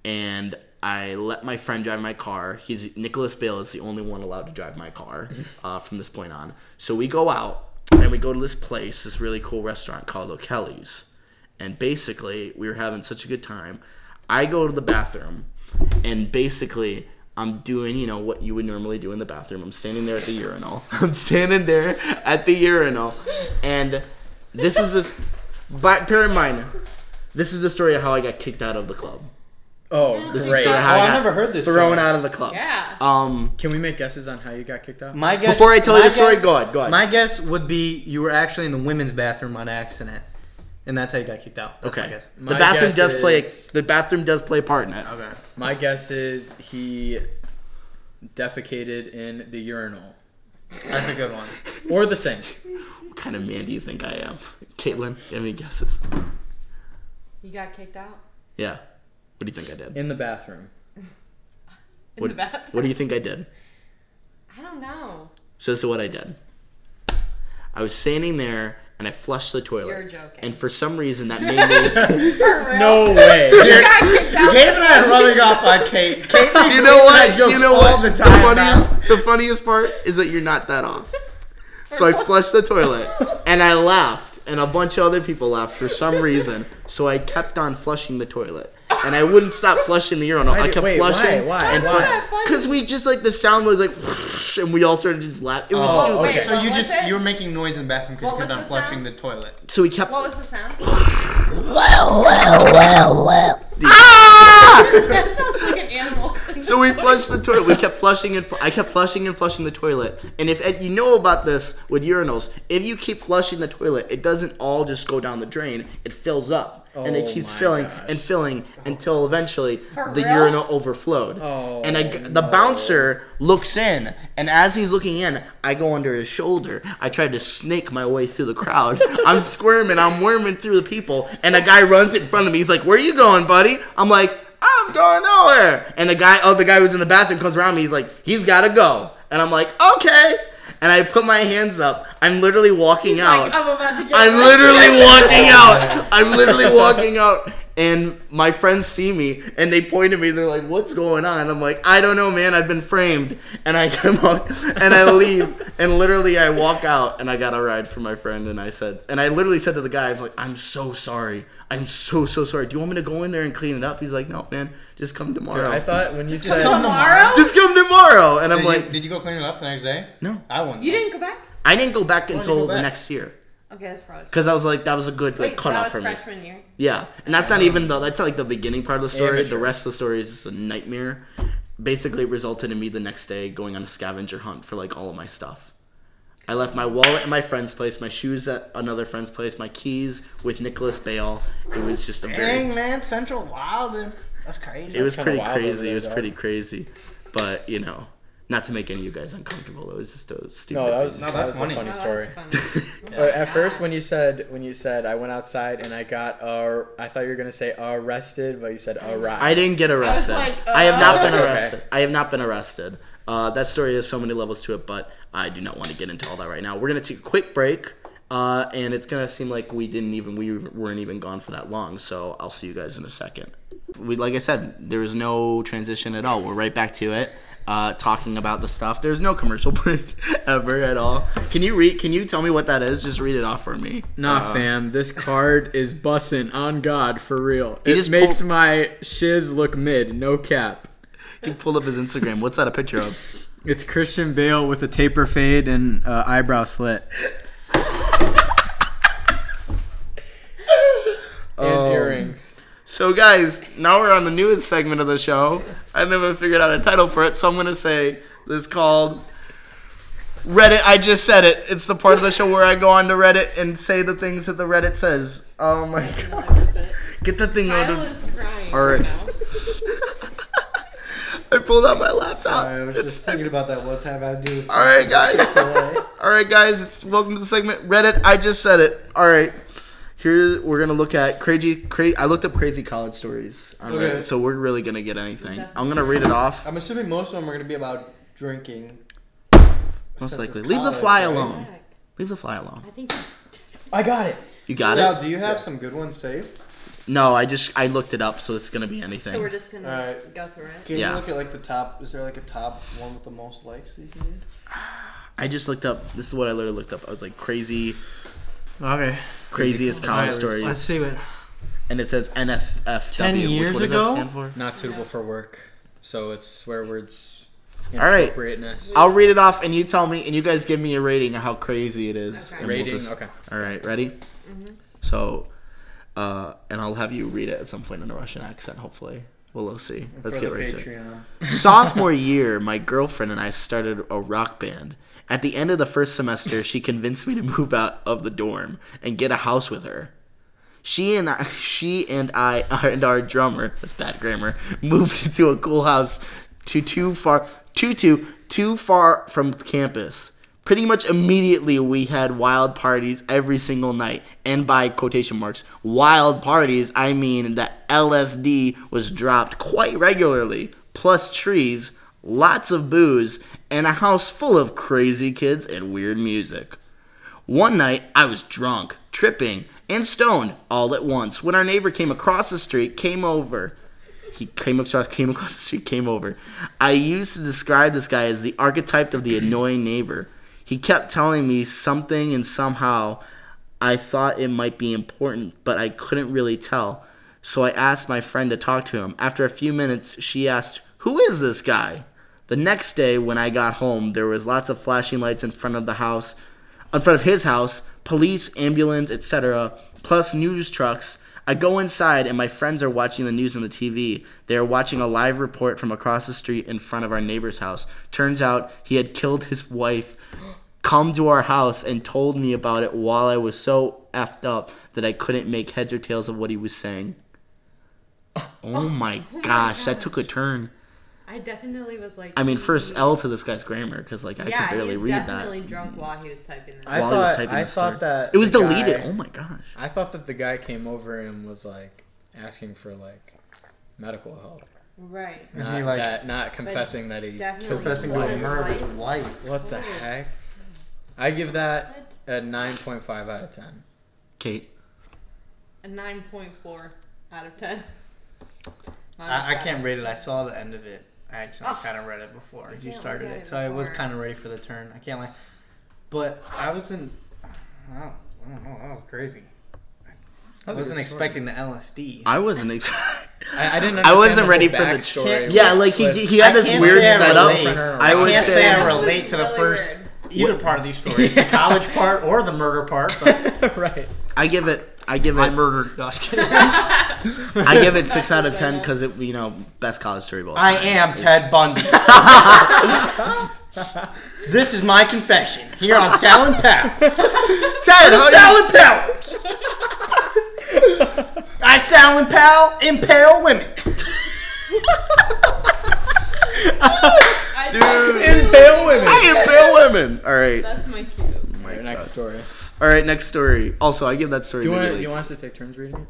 Speaker 1: and I let my friend drive my car. He's Nicholas Bale is the only one allowed to drive my car uh, from this point on. So we go out and we go to this place, this really cool restaurant called O'Kelly's. And basically, we were having such a good time. I go to the bathroom, and basically, I'm doing, you know, what you would normally do in the bathroom. I'm standing there at the urinal. I'm standing there at the urinal, and this is this. But bear in mind, this is the story of how I got kicked out of the club.
Speaker 2: Oh,
Speaker 1: This is
Speaker 2: great.
Speaker 1: the story of
Speaker 4: Oh,
Speaker 1: how I
Speaker 4: I
Speaker 1: got
Speaker 4: never heard this
Speaker 1: Thrown
Speaker 4: story.
Speaker 1: out of the club.
Speaker 3: Yeah.
Speaker 1: Um.
Speaker 2: Can we make guesses on how you got kicked out?
Speaker 4: My guess.
Speaker 1: Before I tell you
Speaker 4: my
Speaker 1: the story, go ahead. Go ahead.
Speaker 4: My guess would be you were actually in the women's bathroom on accident, and that's how you got kicked out. That's my
Speaker 1: okay.
Speaker 4: guess.
Speaker 1: The bathroom
Speaker 2: guess
Speaker 1: does play. The bathroom does play a part in it.
Speaker 4: Okay.
Speaker 2: My guess is he defecated in the urinal
Speaker 4: That's a good one.
Speaker 2: or the sink.
Speaker 1: What kind of man do you think I am, Caitlin? Do you have any guesses?
Speaker 3: You got kicked out
Speaker 1: Yeah. What do you think I did?
Speaker 2: In the bathroom.
Speaker 3: in
Speaker 1: What,
Speaker 3: the bathroom.
Speaker 1: what do you think I did?
Speaker 3: I don't know.
Speaker 1: So this is what I did. I was standing there and I flushed the toilet.
Speaker 3: You're joking.
Speaker 1: And for some reason that made me.
Speaker 2: No way.
Speaker 3: You got kicked out.
Speaker 4: Gabe and I are rubbing off on Kate. Kate makes
Speaker 1: you know what?
Speaker 4: jokes
Speaker 1: You know
Speaker 4: all
Speaker 1: what?
Speaker 4: the
Speaker 1: The,
Speaker 4: time.
Speaker 1: funniest,
Speaker 4: now.
Speaker 1: the funniest part is that you're not that off. So I flushed the toilet and I laughed, and a bunch of other people laughed for some reason. So I kept on flushing the toilet, and I wouldn't stop flushing the urinal.
Speaker 2: Why
Speaker 1: I
Speaker 2: did-
Speaker 1: kept
Speaker 2: wait,
Speaker 1: flushing.
Speaker 2: Why?
Speaker 1: And
Speaker 2: Why?
Speaker 3: What's that funny?
Speaker 1: Because we just like the sound was like, whoosh, and we all started just laughing. It was
Speaker 2: Oh,
Speaker 1: stupid.
Speaker 2: okay.
Speaker 4: So
Speaker 3: what
Speaker 4: you
Speaker 3: was
Speaker 4: just
Speaker 3: it?
Speaker 4: you were making noise in the bathroom because
Speaker 3: What
Speaker 4: you kept on
Speaker 3: the
Speaker 4: flushing
Speaker 3: sound?
Speaker 4: the toilet.
Speaker 1: So we kept.
Speaker 3: What was the sound?
Speaker 1: Ah!
Speaker 3: that sounds like an animal.
Speaker 1: So we flushed the toilet. We kept flushing and fl- I kept flushing and flushing the toilet. And if and you know about this with urinals, if you keep flushing the toilet, it doesn't all just go down the drain. It fills up. And it
Speaker 2: Oh
Speaker 1: keeps filling
Speaker 2: gosh.
Speaker 1: and filling until eventually
Speaker 3: For
Speaker 1: the
Speaker 3: real?
Speaker 1: urinal overflowed.
Speaker 2: Oh,
Speaker 1: and I g oh the
Speaker 2: no.
Speaker 1: bouncer looks in, and as he's looking in, I go under his shoulder. I tried to snake my way through the crowd. I'm squirming, I'm worming through the people, and a guy runs in front of me. He's like, "Where you going, buddy?" I'm like, "I'm going nowhere." And the guy, oh, the guy who's in the bathroom comes around me. He's like, "He's gotta go," and I'm like, "Okay." And I put my hands up. I'm literally walking
Speaker 3: He's
Speaker 1: out.
Speaker 3: like, I'm about to get
Speaker 1: I'm
Speaker 3: arrested."
Speaker 1: literally walking out. I'm literally walking out, and my friends see me and they point at me. They're like, "What's going on?" I'm like, "I don't know, man. I've been framed." And I come out and I leave, and literally I walk out, and I got a ride from my friend, and I said, and I literally said to the guy, "I'm like, I'm so sorry. I'm so so sorry. Do you want me to go in there and clean it up?" He's like, "No, man. Just come tomorrow."
Speaker 2: Dude, I thought when you
Speaker 3: Just
Speaker 2: said
Speaker 3: tomorrow?
Speaker 1: Just come tomorrow. And I'm
Speaker 4: Did,
Speaker 1: like,
Speaker 4: you, did you go clean it up the next day?
Speaker 1: no.
Speaker 4: I wouldn't.
Speaker 3: You didn't go back?
Speaker 1: I didn't go back
Speaker 4: did
Speaker 1: until
Speaker 4: go
Speaker 1: the next year.
Speaker 3: Okay, that's probably.
Speaker 1: Because I was like, that was a good like
Speaker 3: Wait, so
Speaker 1: cutoff
Speaker 3: that
Speaker 1: for
Speaker 3: was
Speaker 1: me.
Speaker 3: freshman year.
Speaker 1: Yeah, and that's not even the that's like the beginning part of the story.
Speaker 2: for
Speaker 1: the
Speaker 2: sure.
Speaker 1: rest of the story is just a nightmare. Basically, it resulted in me the next day going on a scavenger hunt for like all of my stuff. I left my wallet at my friend's place, my shoes at another friend's place, my keys with Nicholas Bale. It was just a very,
Speaker 4: Dang man, Central Wild. That's crazy.
Speaker 1: it was
Speaker 2: kinda
Speaker 1: pretty
Speaker 2: wild over
Speaker 1: crazy.
Speaker 2: there,
Speaker 1: It was
Speaker 2: though.
Speaker 1: pretty crazy, but you know, not to make any of you guys uncomfortable. It was just a stupid.
Speaker 2: no, that was
Speaker 1: thing.
Speaker 4: No,
Speaker 2: that was
Speaker 4: funny.
Speaker 2: a funny
Speaker 3: Oh,
Speaker 2: story.
Speaker 3: funny.
Speaker 2: But at
Speaker 3: Yeah.
Speaker 2: first, when you said when you said I went outside and I got uh, I thought you were gonna say arrested, but you said arrived.
Speaker 1: I didn't get arrested. I,
Speaker 3: like,
Speaker 1: have not
Speaker 3: uh,
Speaker 1: been
Speaker 2: Okay.
Speaker 1: arrested. I have not been arrested. Uh, that story has so many levels to it, but I do not want to get into all that right now. We're gonna take a quick break, uh, and it's gonna seem like we didn't even we weren't even gone for that long. So I'll see you guys in a second. We like I said, there was no transition at all. We're right back to it. Uh, talking about the stuff. There's no commercial break ever at all. Can you read? Can you tell me what that is? Just read it off for me.
Speaker 2: Nah,
Speaker 1: Uh,
Speaker 2: fam, this card is bussin' on God for real. It
Speaker 1: just
Speaker 2: makes
Speaker 1: pulled-
Speaker 2: my shiz look mid, no cap.
Speaker 1: He pulled up his Instagram. What's that a picture of?
Speaker 2: It's Christian Bale with a taper fade and uh, eyebrow slit and
Speaker 1: Um,
Speaker 2: earrings.
Speaker 1: So, guys, now we're on the newest segment of the show. I never figured out a title for it, so I'm gonna say this called Reddit. I just said it. It's the part of the show where I go on to Reddit and say the things that the Reddit says. Oh my god!
Speaker 3: Another good bit.
Speaker 1: Get the thing out of.
Speaker 3: is crying
Speaker 1: All right.
Speaker 3: right now.
Speaker 1: I pulled out my laptop.
Speaker 4: I was just thinking about that one time I do.
Speaker 1: All right, guys. All right, guys. It's welcome to the segment Reddit. I just said it. All right. Here we're gonna look at crazy. Cra- I looked up crazy college stories on
Speaker 4: Okay.
Speaker 1: Reddit, so we're really gonna get anything. I'm gonna read it off.
Speaker 4: I'm assuming most of them are going to be about drinking.
Speaker 1: Most likely.
Speaker 4: it's
Speaker 1: Leave the fly
Speaker 4: right?
Speaker 1: alone.
Speaker 3: Heck,
Speaker 1: Leave the fly alone.
Speaker 3: I think
Speaker 2: I got it.
Speaker 1: You got
Speaker 4: Sal,
Speaker 1: it?
Speaker 4: do you have
Speaker 2: Yeah.
Speaker 4: some good ones saved?
Speaker 1: No, I just I looked it up, so it's gonna be anything.
Speaker 3: so. We're just gonna
Speaker 4: Alright.
Speaker 3: go through it.
Speaker 4: Can
Speaker 1: Yeah.
Speaker 4: you look at like the top? Is there like a top one with the most likes that you can read?
Speaker 1: I just looked up. This is what I literally looked up. I was like crazy,
Speaker 4: Okay.
Speaker 1: craziest college stories,
Speaker 4: Let's see what.
Speaker 1: and it says NSFW.
Speaker 4: 10 years
Speaker 1: what does
Speaker 4: ago?
Speaker 1: That stand for?
Speaker 2: Not suitable for work, so it's swear words.
Speaker 1: All right. I'll read it off, and you tell me, and you guys give me a rating of how crazy it is.
Speaker 3: Okay.
Speaker 1: and we'll
Speaker 2: Rating.
Speaker 1: just-
Speaker 2: Okay.
Speaker 1: All right, ready? So, uh, and I'll have you read it at some point in a Russian accent. Hopefully, well, we'll see. Let's
Speaker 4: for
Speaker 1: get
Speaker 4: the
Speaker 1: right to it. Sophomore year, my girlfriend and I started a rock band. At the end of the first semester, she convinced me to move out of the dorm and get a house with her. She and I, she and I and our drummer, that's bad grammar, moved into a cool house to too far, too too too far from campus. Pretty much immediately, we had wild parties every single night, and by quotation marks, wild parties, I mean that LSD was dropped quite regularly, plus trees, lots of booze, and a house full of crazy kids and weird music. One night, I was drunk, tripping, and stoned all at once when our neighbor came across the street, came over. He came across, came across the street, came over. I used to describe this guy as the archetype of the annoying neighbor. He kept telling me something, and somehow I thought it might be important, but I couldn't really tell. So I asked my friend to talk to him. After a few minutes, she asked, Who is this guy? The next day, when I got home, there was lots of flashing lights in front of the house, in front of his house, police, ambulance, etc., plus news trucks. I go inside, and my friends are watching the news on the TV. They are watching a live report from across the street in front of our neighbor's house. Turns out he had killed his wife, come to our house, and told me about it while I was so effed up that I couldn't make heads or tails of what he was saying. Oh my
Speaker 3: my
Speaker 1: gosh, that took a turn.
Speaker 3: I definitely was like.
Speaker 1: I mean, first. L to this guy's grammar because like I
Speaker 3: yeah,
Speaker 1: could barely
Speaker 3: he was
Speaker 1: read
Speaker 3: definitely
Speaker 1: that.
Speaker 3: drunk while he was typing this.
Speaker 2: I
Speaker 1: While he was
Speaker 2: thought,
Speaker 1: typing
Speaker 2: I
Speaker 1: the
Speaker 2: thought
Speaker 1: story.
Speaker 2: that
Speaker 1: It was
Speaker 2: the
Speaker 1: deleted.
Speaker 2: guy-
Speaker 1: Oh my gosh.
Speaker 2: I thought that the guy came over and was like asking for like medical help,
Speaker 3: right.
Speaker 4: And
Speaker 2: not
Speaker 4: he, like-
Speaker 2: that, not confessing that he
Speaker 3: definitely
Speaker 2: killed
Speaker 4: Confessing
Speaker 2: his
Speaker 4: to a
Speaker 3: his
Speaker 2: wife.
Speaker 4: murder
Speaker 3: wife.
Speaker 4: wife.
Speaker 2: What the
Speaker 3: Weird.
Speaker 2: heck? I give that a nine point five out of ten.
Speaker 1: Kate.
Speaker 3: A nine point four out of ten. Not
Speaker 4: I, I
Speaker 3: much
Speaker 4: can't rate it. I saw the end of it. I actually
Speaker 3: Oh.
Speaker 4: kind of read it before
Speaker 3: You
Speaker 4: you started it,
Speaker 3: it
Speaker 4: so I was kind of ready for the turn. I can't lie, but I wasn't. I don't, I don't know. That was crazy. I wasn't expecting the LSD.
Speaker 1: I wasn't. Ex-
Speaker 2: I, I didn't.
Speaker 1: I wasn't ready for the
Speaker 2: backstory
Speaker 4: Can't-
Speaker 1: yeah, like he he had this
Speaker 4: can't
Speaker 1: weird
Speaker 4: say I
Speaker 1: setup.
Speaker 4: relate.
Speaker 1: I
Speaker 4: I can't
Speaker 1: say,
Speaker 4: say I relate to the
Speaker 3: really
Speaker 4: first
Speaker 3: weird.
Speaker 4: either part of these stories, the college part or the murder part. But
Speaker 2: right.
Speaker 1: I give it. I give
Speaker 4: I
Speaker 1: it.
Speaker 4: murdered. No, I was kidding.
Speaker 1: I give it six out of ten because it you know best college story of all
Speaker 4: I
Speaker 1: time.
Speaker 4: am Ted Bundy. this is my confession here on Sal and Pals.
Speaker 1: Ted,
Speaker 4: The
Speaker 1: how
Speaker 4: Sal
Speaker 1: you-
Speaker 4: and Pals. I Sal and Pal impale women.
Speaker 3: I
Speaker 1: Dude.
Speaker 2: Impale women.
Speaker 1: I impale women. All right.
Speaker 3: That's my cue.
Speaker 1: Oh
Speaker 2: my next
Speaker 1: God.
Speaker 2: story.
Speaker 1: All right, next story. Also, I give that story.
Speaker 2: Do you want
Speaker 1: maybe
Speaker 2: to? You want us to take turns reading it?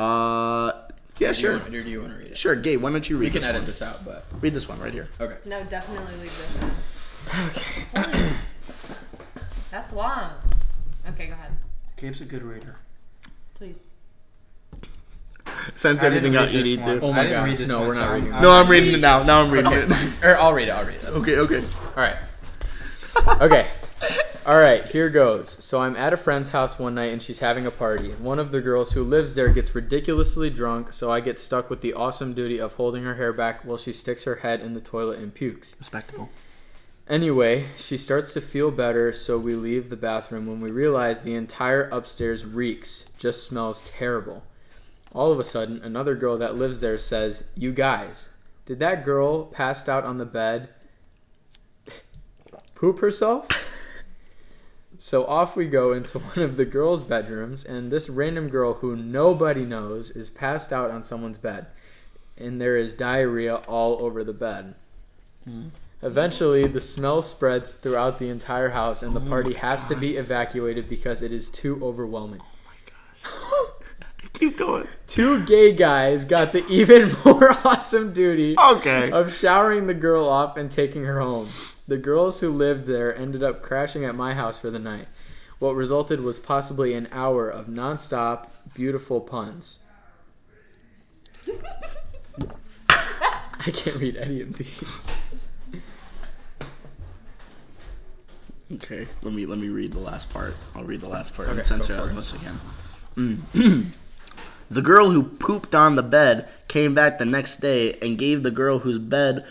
Speaker 1: Uh, yeah,
Speaker 2: Or do you
Speaker 1: sure.
Speaker 2: want- Or do you want to read it?
Speaker 1: Sure, Gabe. Why don't you read
Speaker 2: We can
Speaker 1: this
Speaker 2: edit
Speaker 1: one?
Speaker 2: this out, but
Speaker 1: Read this one right here.
Speaker 2: okay.
Speaker 3: No, definitely leave this One.
Speaker 1: Okay.
Speaker 3: That's long. Okay, go ahead.
Speaker 4: Gabe's a good reader.
Speaker 3: Please.
Speaker 1: Censor
Speaker 4: I
Speaker 1: everything out you need to.
Speaker 2: Oh my
Speaker 4: I didn't
Speaker 2: gosh, no, we're not reading it.
Speaker 4: I'm-
Speaker 1: No, I'm reading it now. Now I'm reading it.
Speaker 2: Or I'll read it. I'll read it.
Speaker 1: Okay, okay.
Speaker 2: All right. Okay. All right, here goes. So I'm at a friend's house one night and she's having a party. One of the girls who lives there gets ridiculously drunk, so I get stuck with the awesome duty of holding her hair back while she sticks her head in the toilet and pukes.
Speaker 1: Respectable.
Speaker 2: Anyway, she starts to feel better, so we leave the bathroom when we realize the entire upstairs reeks, just smells terrible. All of a sudden, another girl that lives there says, You guys, did that girl passed out on the bed poop herself? So off we go into one of the girls' bedrooms, and this random girl who nobody knows is passed out on someone's bed. And there is diarrhea all over the bed. Hmm. Eventually, the smell spreads throughout the entire house, and the
Speaker 1: Oh
Speaker 2: party has to be evacuated because it is too overwhelming. Oh my gosh.
Speaker 1: Keep going.
Speaker 2: Two gay guys got the even more awesome duty
Speaker 1: Okay.
Speaker 2: of showering the girl off and taking her home. The girls who lived there ended up crashing at my house for the night. What resulted was possibly an hour of nonstop, beautiful puns. I can't read any of these.
Speaker 1: Okay. Let me let me read the last part. I'll read the last part and
Speaker 2: Okay,
Speaker 1: censor
Speaker 2: go
Speaker 1: it as much as I can. Mm. the girl who pooped on the bed came back the next day and gave the girl whose bed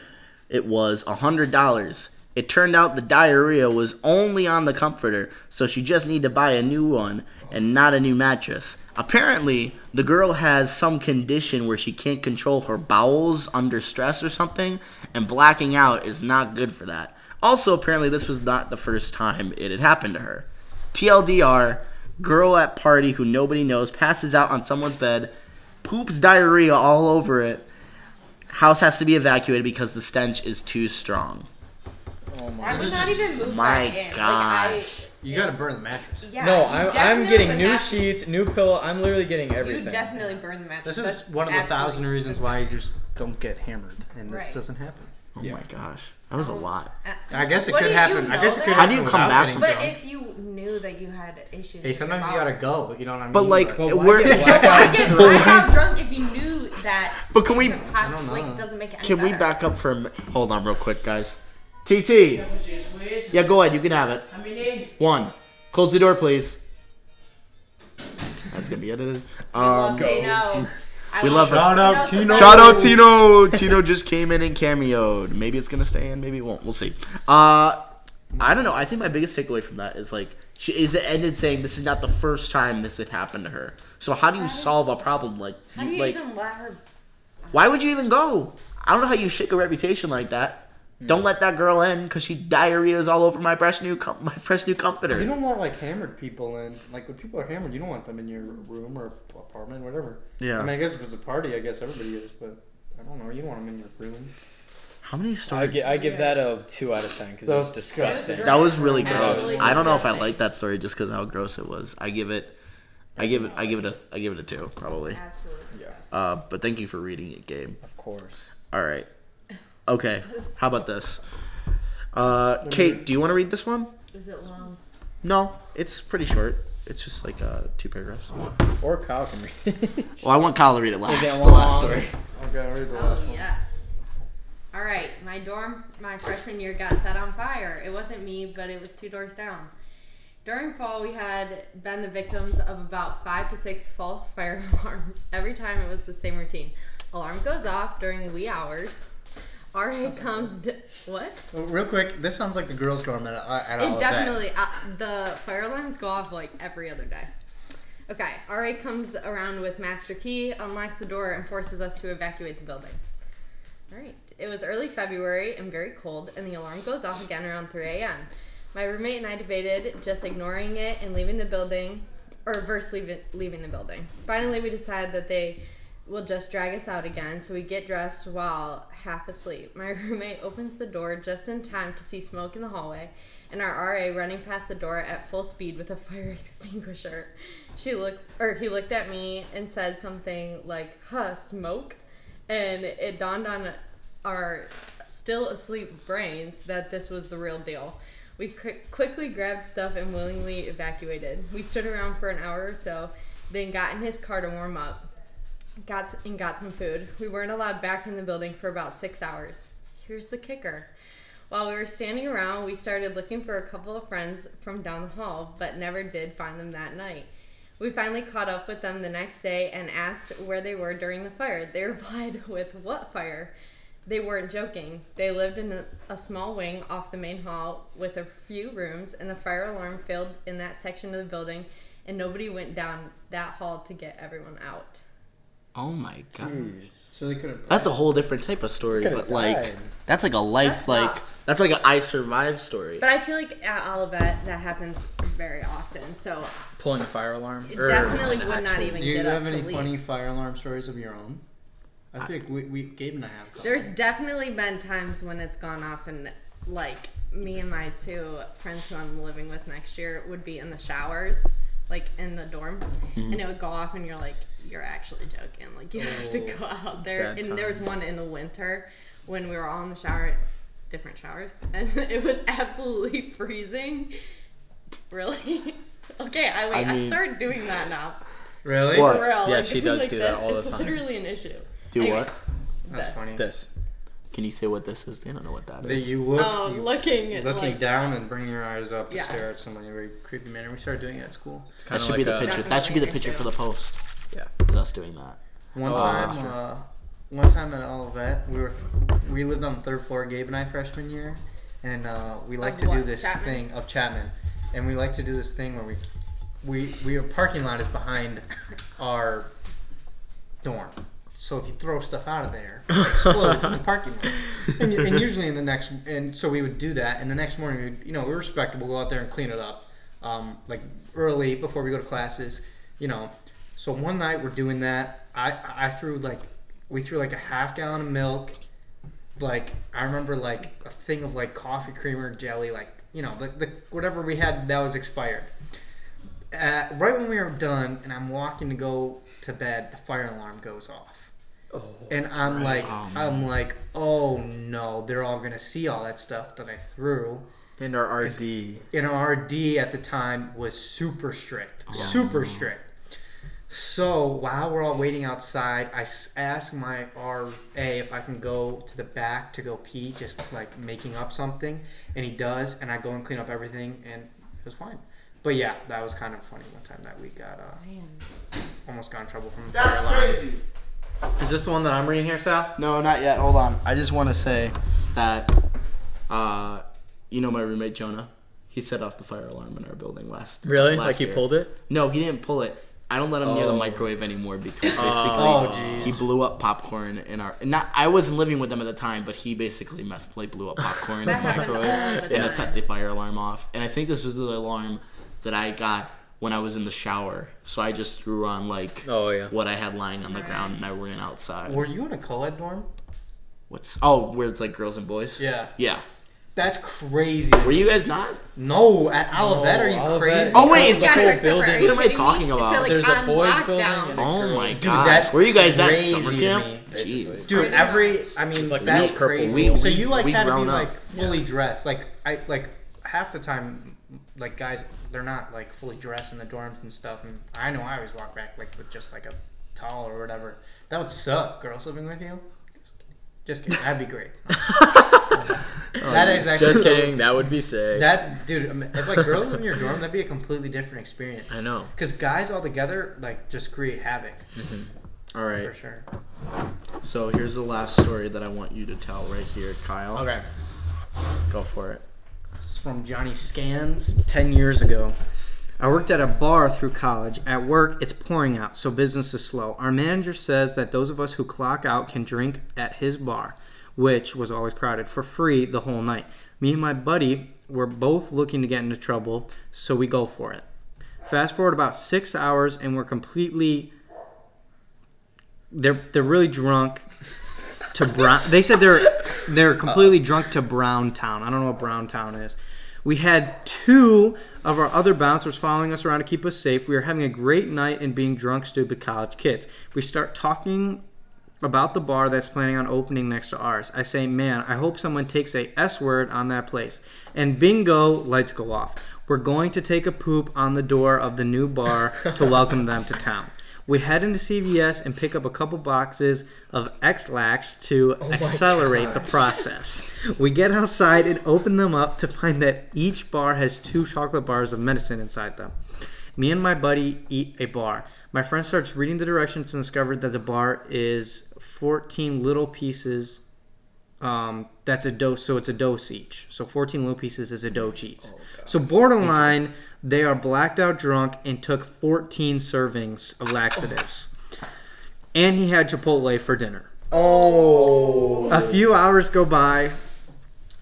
Speaker 1: it was a hundred dollars. It turned out the diarrhea was only on the comforter, so she just needed to buy a new one and not a new mattress. Apparently, the girl has some condition where she can't control her bowels under stress or something, and blacking out is not good for that. Also, apparently, this was not the first time it had happened to her. TLDR, girl at party who nobody knows passes out on someone's bed, poops diarrhea all over it. House has to be evacuated because the stench is too strong.
Speaker 2: Oh
Speaker 3: I
Speaker 2: my.
Speaker 3: would not even move
Speaker 1: My
Speaker 3: back in. Like,
Speaker 1: gosh.
Speaker 4: You gotta burn the mattress.
Speaker 3: Yeah,
Speaker 2: no,
Speaker 3: you
Speaker 2: I'm, I'm
Speaker 3: definitely
Speaker 2: getting
Speaker 3: would
Speaker 2: new
Speaker 3: have to-
Speaker 2: sheets, new pillow. I'm literally getting everything.
Speaker 3: You definitely burn the mattress.
Speaker 4: This is
Speaker 3: That's
Speaker 4: one of the thousand reasons why you just don't get hammered, and this
Speaker 3: Right.
Speaker 4: doesn't happen.
Speaker 1: Oh
Speaker 2: Yeah.
Speaker 1: my gosh, that was a lot.
Speaker 3: Uh,
Speaker 4: I guess it
Speaker 3: what
Speaker 4: could
Speaker 3: do you
Speaker 4: happen. I
Speaker 3: know
Speaker 4: guess it could
Speaker 3: that?
Speaker 1: How do
Speaker 4: happen
Speaker 1: you come
Speaker 4: without
Speaker 1: back
Speaker 4: getting
Speaker 1: from-
Speaker 3: But
Speaker 4: drunk.
Speaker 3: if you knew that you had issues,
Speaker 4: Hey,
Speaker 3: with
Speaker 4: sometimes you gotta
Speaker 3: bowels-
Speaker 4: go. You know what I mean?
Speaker 1: But like,
Speaker 2: But why
Speaker 1: we're
Speaker 2: get
Speaker 3: Why
Speaker 2: blackout
Speaker 3: get
Speaker 2: drunk?
Speaker 3: blackout drunk if you knew that?
Speaker 1: But can we-
Speaker 3: past,
Speaker 4: I don't
Speaker 3: like, doesn't make it any
Speaker 1: Can we
Speaker 3: better.
Speaker 1: back up for a mi- Hold on, real quick, guys. TT. Yeah, go ahead. You can have it. One. Close the door, please. That's gonna be edited.
Speaker 3: We love
Speaker 1: Um,
Speaker 3: Tino.
Speaker 1: We love her.
Speaker 4: Shout out Tino.
Speaker 3: best.
Speaker 1: shout out Tino. Tino just came in and cameoed. Maybe it's gonna stay in. Maybe it won't. We'll see. Uh, I don't know. I think my biggest takeaway from that is like she is it ended saying this is not the first time this had happened to her. So how do you
Speaker 3: That is-
Speaker 1: solve a problem like
Speaker 3: How do you
Speaker 1: like
Speaker 3: even let her?
Speaker 1: why would you even go? I don't know how you shake a reputation like that. Don't let that girl in because she diarrheas all over my fresh new com- my fresh new comforter.
Speaker 4: You don't want like hammered people in. Like when people are hammered, you don't want them in your room or apartment, whatever.
Speaker 1: yeah.
Speaker 4: I mean, I guess if it's a party, I guess everybody is, but I don't know. You don't want them in your room.
Speaker 1: how many
Speaker 2: I
Speaker 1: stories?
Speaker 2: give, I give that a two out of ten because
Speaker 4: That
Speaker 2: was
Speaker 4: was
Speaker 2: disgusting.
Speaker 3: disgusting.
Speaker 1: That was really
Speaker 3: Absolutely
Speaker 1: gross. I don't know if I like that story just because how gross it was. I give it, I give it, I give it a, I give it a two probably.
Speaker 3: Absolutely.
Speaker 2: Yeah.
Speaker 1: Uh, but thank you for reading it, Gabe.
Speaker 2: Of course.
Speaker 1: All right. Okay. How about this? Uh, Kate, do you want to read this one?
Speaker 3: Is it long?
Speaker 1: No, it's pretty short. It's just like uh, two paragraphs.
Speaker 2: Or Kyle can read.
Speaker 1: Well, I want Kyle to read it last.
Speaker 2: Is it
Speaker 1: The last story.
Speaker 4: Okay, I'll read the
Speaker 3: Oh
Speaker 4: last one.
Speaker 3: yes. All right, my dorm my freshman year got set on fire. It wasn't me, but it was two doors down. During fall, we had been the victims of about five to six false fire alarms. Every time it was the same routine. Alarm goes off during wee hours. RA comes. D- what?
Speaker 4: Well, real quick, this sounds like the girls' dorm at, at
Speaker 3: It
Speaker 4: Olivet.
Speaker 3: definitely. Uh, the fire alarms go off like every other day. Okay, RA comes around with master key, unlocks the door, and forces us to evacuate the building. All right. It was early February and very cold, and the alarm goes off again around 3 a.m. My roommate and I debated just ignoring it and leaving the building, or versus leaving, leaving the building. Finally, we decided that they will just drag us out again, so we get dressed while half asleep. My roommate opens the door just in time to see smoke in the hallway, and our RA running past the door at full speed with a fire extinguisher. She looks, or he looked at me and said something like, "Huh, smoke," and it dawned on our still asleep brains that this was the real deal. We quick quickly grabbed stuff and willingly evacuated. We stood around for an hour or so, then got in his car to warm up. Got and got some food. We weren't allowed back in the building for about six hours. Here's the kicker. While we were standing around, we started looking for a couple of friends from down the hall, but never did find them that night. We finally caught up with them the next day and asked where they were during the fire. They replied with, What fire? They weren't joking. They lived in a small wing off the main hall with a few rooms, and the fire alarm failed in that section of the building, and nobody went down that hall to get everyone out.
Speaker 1: Oh my god.
Speaker 2: Jeez.
Speaker 4: So they could have.
Speaker 1: That's a whole different type of story,
Speaker 2: Could've
Speaker 1: but like
Speaker 2: died.
Speaker 1: that's like a life
Speaker 3: That's
Speaker 1: like
Speaker 3: rough.
Speaker 1: that's like a I survived story.
Speaker 3: But I feel like at Olivet that happens very often, so
Speaker 2: Pulling a fire alarm.
Speaker 3: it
Speaker 2: Or
Speaker 3: definitely would not
Speaker 1: actual-
Speaker 3: even
Speaker 4: Do you
Speaker 3: get up
Speaker 4: have
Speaker 3: to
Speaker 4: any
Speaker 3: leave.
Speaker 4: funny fire alarm stories of your own? I think we, we Gabe and I have. a couple.
Speaker 3: There's definitely been times when it's gone off and like me and my two friends who I'm living with next year would be in the showers, like in the dorm, mm-hmm. and it would go off and you're like, you're actually joking. Like you have to
Speaker 4: Oh,
Speaker 3: go out there.
Speaker 2: bad
Speaker 3: And there was one in the winter when we were all in the shower, at different showers, and it was absolutely freezing. Really? okay, I wait.
Speaker 1: I
Speaker 3: I,
Speaker 1: mean-
Speaker 3: started doing that now.
Speaker 4: Really?
Speaker 1: What?
Speaker 3: For real,
Speaker 2: Yeah,
Speaker 3: like,
Speaker 2: she does
Speaker 3: like
Speaker 2: do that
Speaker 3: this,
Speaker 2: all the time.
Speaker 3: it's literally an issue.
Speaker 1: Do
Speaker 3: Anyways,
Speaker 1: what?
Speaker 4: That's
Speaker 3: this.
Speaker 4: funny.
Speaker 2: This.
Speaker 1: Can you say what this is? They don't know what that
Speaker 4: That
Speaker 1: is.
Speaker 4: you look,
Speaker 3: Oh,
Speaker 4: you-
Speaker 3: looking
Speaker 4: looking
Speaker 3: like,
Speaker 4: down and bringing your eyes up to
Speaker 3: Yes.
Speaker 4: stare at someone in a very creepy manner. We started doing it at school.
Speaker 2: It's
Speaker 1: that
Speaker 2: kind
Speaker 1: should
Speaker 2: of
Speaker 1: be the
Speaker 2: a,
Speaker 1: picture. That should be the picture
Speaker 3: an
Speaker 1: for the post.
Speaker 2: Yeah.
Speaker 1: Is us doing that.
Speaker 4: One
Speaker 2: Oh,
Speaker 4: time,
Speaker 2: true.
Speaker 4: uh, one time at Olivet, we were we lived on the third floor, Gabe and I, freshman year, and uh, we like
Speaker 3: Of
Speaker 4: to do this
Speaker 3: Chapman?
Speaker 4: thing of Chapman, and we like to do this thing where we we we our parking lot is behind our dorm. So if you throw stuff out of there, it explodes in the parking lot. And, and usually in the next, and so we would do that. And the next morning, we would, you know, we're respectable. Go out there and clean it up, um, like early before we go to classes. You know, so one night we're doing that. I I threw like we threw like a half gallon of milk. Like I remember like a thing of like coffee creamer jelly, like you know the, the whatever we had that was expired. Uh, right when we were done, and I'm walking to go to bed, the fire alarm goes off. Oh, and I'm like,
Speaker 1: Oh,
Speaker 4: I'm like, oh no, they're all gonna see all that stuff that I threw.
Speaker 2: And our RD.
Speaker 4: And our RD at the time was super strict, super strict. So while we're all waiting outside, I ask my RA if I can go to the back to go pee, just like making up something, and he does, and I go and clean up everything, and it was fine. But yeah, that was kind of funny one time that we got uh, almost got in trouble from the
Speaker 1: That's
Speaker 4: fire line.
Speaker 1: crazy.
Speaker 4: Is this the one that I'm reading here, Sal?
Speaker 1: No, not yet. Hold on. I just want to say that, uh, you know my roommate Jonah. He set off the fire alarm in our building last.
Speaker 2: Really?
Speaker 1: last
Speaker 2: Like he
Speaker 1: year.
Speaker 2: pulled it?
Speaker 1: No, he didn't pull it. I don't let him near the
Speaker 2: Oh.
Speaker 1: microwave anymore because oh, basically
Speaker 4: Oh, jeez.
Speaker 1: he blew up popcorn in our. Not I wasn't living with them at the time, but he basically messed like blew up popcorn in the
Speaker 3: That happened all
Speaker 1: microwave
Speaker 3: the
Speaker 1: and it
Speaker 3: time.
Speaker 1: set the fire alarm off. And I think this was the alarm that I got when I was in the shower. So I just threw on like
Speaker 2: Oh yeah.
Speaker 1: what I had lying on the
Speaker 3: Right.
Speaker 1: ground and I ran outside.
Speaker 4: Were you in a co-ed dorm?
Speaker 1: What's oh where it's like girls and boys?
Speaker 4: Yeah.
Speaker 1: Yeah.
Speaker 4: That's crazy.
Speaker 1: Were you guys not?
Speaker 4: No, at Olivet, are you
Speaker 2: Olivet.
Speaker 4: crazy?
Speaker 1: Oh, wait, it's a
Speaker 3: Contracts
Speaker 1: whole
Speaker 2: building.
Speaker 1: What am I
Speaker 3: kidding me?
Speaker 1: talking about?
Speaker 3: It's like
Speaker 2: There's a boys'
Speaker 3: lockdown.
Speaker 2: building and a
Speaker 1: Oh
Speaker 2: girls.
Speaker 1: my
Speaker 4: Dude,
Speaker 1: god.
Speaker 4: that's
Speaker 1: Were you guys at
Speaker 4: crazy
Speaker 1: summer camp? Jeez.
Speaker 4: Dude, every I mean
Speaker 2: like
Speaker 4: that's
Speaker 2: the
Speaker 4: crazy.
Speaker 1: we-
Speaker 4: so you like
Speaker 1: we
Speaker 4: had to be like fully dressed. Like I like half the time, like guys, they're not like fully dressed in the dorms and stuff. And I know I always walk back like with just like a towel or whatever. That would suck. Girls living with you. Just kidding. That'd be great. that oh, is actually
Speaker 2: Just kidding. That would be sick.
Speaker 4: That dude, I mean, if like girls in your dorm, that'd be a completely different experience.
Speaker 2: I know.
Speaker 4: Because guys all together like just create havoc mm-hmm.
Speaker 1: All right.
Speaker 4: for sure.
Speaker 1: So here's the last story that I want you to tell right here, Kyle.
Speaker 4: Okay.
Speaker 1: Go for it.
Speaker 4: Is from Johnny Scans 10 years ago. I worked at a bar through college. At work, it's pouring out, so business is slow. Our manager says that those of us who clock out can drink at his bar, which was always crowded, for free the whole night. Me and my buddy were both looking to get into trouble, so we go for it. Fast forward about six hours, and we're completely. They're they're really drunk to Brown. They said they're they're completely drunk to Brown Town. I don't know what Brown Town is. We had two of our other bouncers following us around to keep us safe. We were having a great night and being drunk, stupid college kids. We start talking about the bar that's planning on opening next to ours. I say, man, I hope someone takes a S word on that place. And bingo, lights go off. We're going to take a poop on the door of the new bar to welcome them to town. We head into CVS and pick up a couple boxes of Ex-Lax to oh accelerate the process. We get outside and open them up to find that each bar has two chocolate bars of medicine inside them. Me and my buddy eat a bar. My friend starts reading the directions and discovered that the bar is 14 little pieces. Um, that's a dose, so it's a dose each. So 14 little pieces is a dose each. so borderline, they are blacked out drunk and took 14 servings of laxatives. And he had Chipotle for dinner.
Speaker 2: Oh.
Speaker 4: A few hours go by,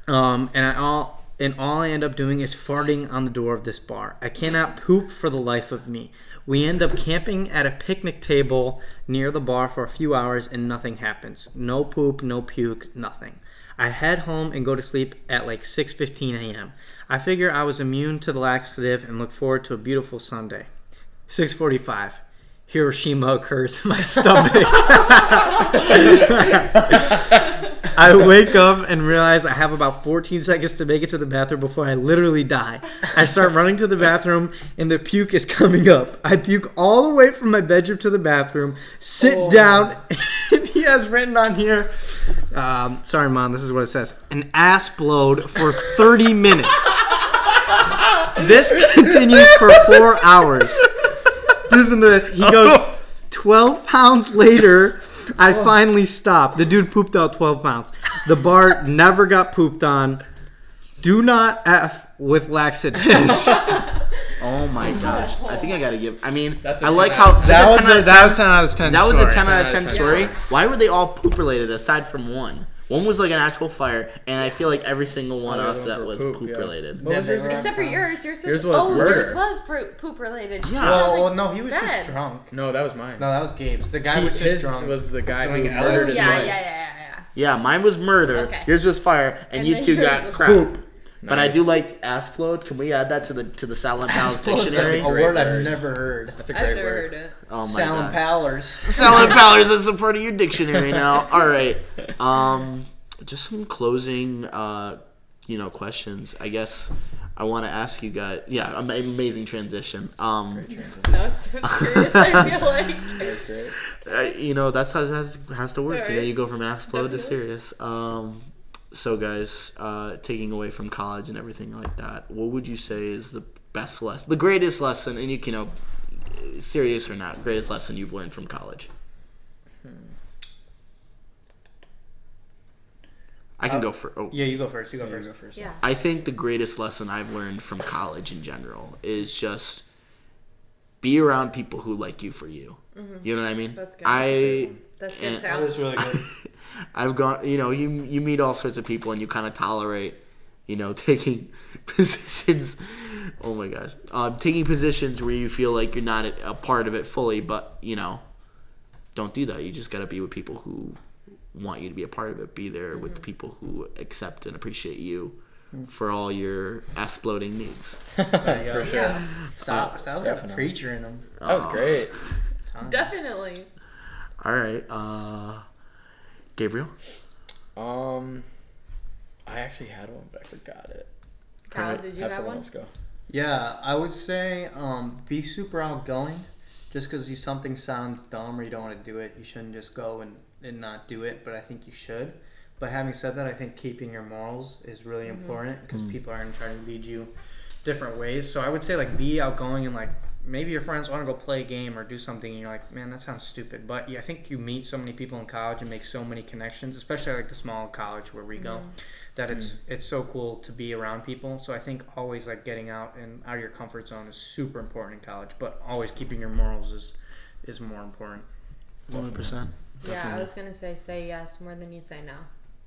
Speaker 4: um, and I all and all I end up doing is farting on the door of this bar. I cannot poop for the life of me. We end up camping at a picnic table near the bar for a few hours, and nothing happens. No poop, no puke, nothing. I head home and go to sleep at like 6:15 a.m. I figure I was immune to the laxative and look forward to a beautiful Sunday. 6:45. Hiroshima occurs in my stomach. I wake up and realize I have about 14 seconds to make it to the bathroom before I literally die. I start running to the bathroom and the puke is coming up. I puke all the way from my bedroom to the bathroom, sit down, and he has written on here, um, sorry, mom, this is what it says an ass blowed for 30 minutes. This continues for four hours. Listen to this. He goes, 12 pounds later, I oh. finally stopped. The dude pooped out 12 pounds. The bar never got pooped on. Do not F with laxatives.
Speaker 1: Oh my gosh. I think I gotta give. I mean,
Speaker 2: That's a
Speaker 1: I like how
Speaker 2: That
Speaker 1: was, a 10 out of 10.
Speaker 4: that was 10 out of 10.
Speaker 1: That was a 10
Speaker 2: 10
Speaker 1: out of 10 story. Why were they all poop related aside from one? One was like an actual fire, and I feel like every single one
Speaker 2: the
Speaker 1: of
Speaker 2: ones
Speaker 1: that
Speaker 2: were
Speaker 1: was
Speaker 2: poop,
Speaker 1: poop
Speaker 2: yeah.
Speaker 1: related.
Speaker 2: What was yours?
Speaker 4: they were-
Speaker 3: Except for yours, yours was
Speaker 2: Yours was
Speaker 3: oh, yours was poop, poop related.
Speaker 1: Yeah.
Speaker 4: Well,
Speaker 3: like,
Speaker 4: well, no, he was
Speaker 3: bed.
Speaker 4: just drunk.
Speaker 2: No, that was mine.
Speaker 4: No, that was Gabe's. The guy
Speaker 2: He-
Speaker 4: was just
Speaker 2: his
Speaker 4: drunk.
Speaker 2: was the guy who
Speaker 4: Doing
Speaker 3: Oh,
Speaker 2: murdered his
Speaker 3: yeah, yeah,
Speaker 2: wife.
Speaker 3: yeah, yeah, yeah.
Speaker 1: Yeah, mine was murder.
Speaker 3: Okay.
Speaker 1: Yours was fire, and,
Speaker 3: And
Speaker 1: you
Speaker 3: then
Speaker 1: two
Speaker 3: yours
Speaker 1: got
Speaker 3: was
Speaker 1: crap.
Speaker 4: Poop.
Speaker 1: But I do like asplode. Can we add that to the to the Sal and Pals
Speaker 4: Explodes,
Speaker 1: dictionary?
Speaker 4: That's a
Speaker 2: Great
Speaker 4: word I've
Speaker 2: word.
Speaker 4: never heard.
Speaker 2: That's a
Speaker 3: I've
Speaker 2: great
Speaker 3: never
Speaker 2: word.
Speaker 3: heard it.
Speaker 1: Oh my
Speaker 4: Salad
Speaker 1: god.
Speaker 4: Pallers.
Speaker 1: Sal and Pals is a part of your dictionary now. All right. Um, just some closing, uh, you know, questions. I guess I want to ask you guys. Yeah, am- amazing transition. Um,
Speaker 2: Great transition.
Speaker 3: No, it's so serious. I feel like.
Speaker 2: That was great.
Speaker 1: uh, you know that's how it has, has to work. You know,
Speaker 3: Alright.
Speaker 1: you go from asplode to
Speaker 3: Definitely.
Speaker 1: serious. Um, so guys, uh, taking away from college and everything like that, what would you say is the best lesson, the greatest lesson, and you can, know, serious or not, greatest lesson you've learned from college? I can
Speaker 4: Uh,
Speaker 1: go for. Oh.
Speaker 4: Yeah, you go first. You go
Speaker 2: Yeah, you
Speaker 4: first.
Speaker 2: go first.
Speaker 3: Yeah.
Speaker 1: I think the greatest lesson I've learned from college in general is just be around people who like you for you. You know what I mean?
Speaker 3: Mm-hmm. That's good.
Speaker 1: I
Speaker 3: That's good,
Speaker 1: and-
Speaker 3: Sal.
Speaker 4: That was really good.
Speaker 1: I've gone, you know, you you meet all sorts of people and you kind of tolerate, you know, taking positions. Oh my gosh, um, taking positions where you feel like you're not a, a part of it fully, but you know, don't do that. You just gotta be with people who want you to be a part of it. Be there with the people who accept and appreciate you for all your exploding needs.
Speaker 4: There you.
Speaker 2: For sure.
Speaker 3: Yeah,
Speaker 4: Sal, Sal's got a preacher in them.
Speaker 2: That was great.
Speaker 3: definitely.
Speaker 1: All right, uh, Gabriel.
Speaker 2: Um, I actually had one, but I forgot it.
Speaker 3: Kyle, did you
Speaker 2: Have
Speaker 3: have
Speaker 2: someone
Speaker 3: one?
Speaker 2: else go.
Speaker 4: Yeah, I would say um, be super outgoing. Just because you something sounds dumb or you don't want to do it, you shouldn't just go and, and not do it. But I think you should. But having said that, I think keeping your morals is really important because people are going to try to lead you different ways. So I would say like be outgoing and like maybe your friends want to go play a game or do something and you're like, man, that sounds stupid. But yeah, I think you meet so many people in college and make so many connections, especially like the small college where we go, mm-hmm. that it's mm-hmm. it's so cool to be around people. So I think always like getting out and out of your comfort zone is super important in college. But always keeping your morals is is more important.
Speaker 1: One hundred percent.
Speaker 3: Yeah, I was gonna say say yes more than you say no,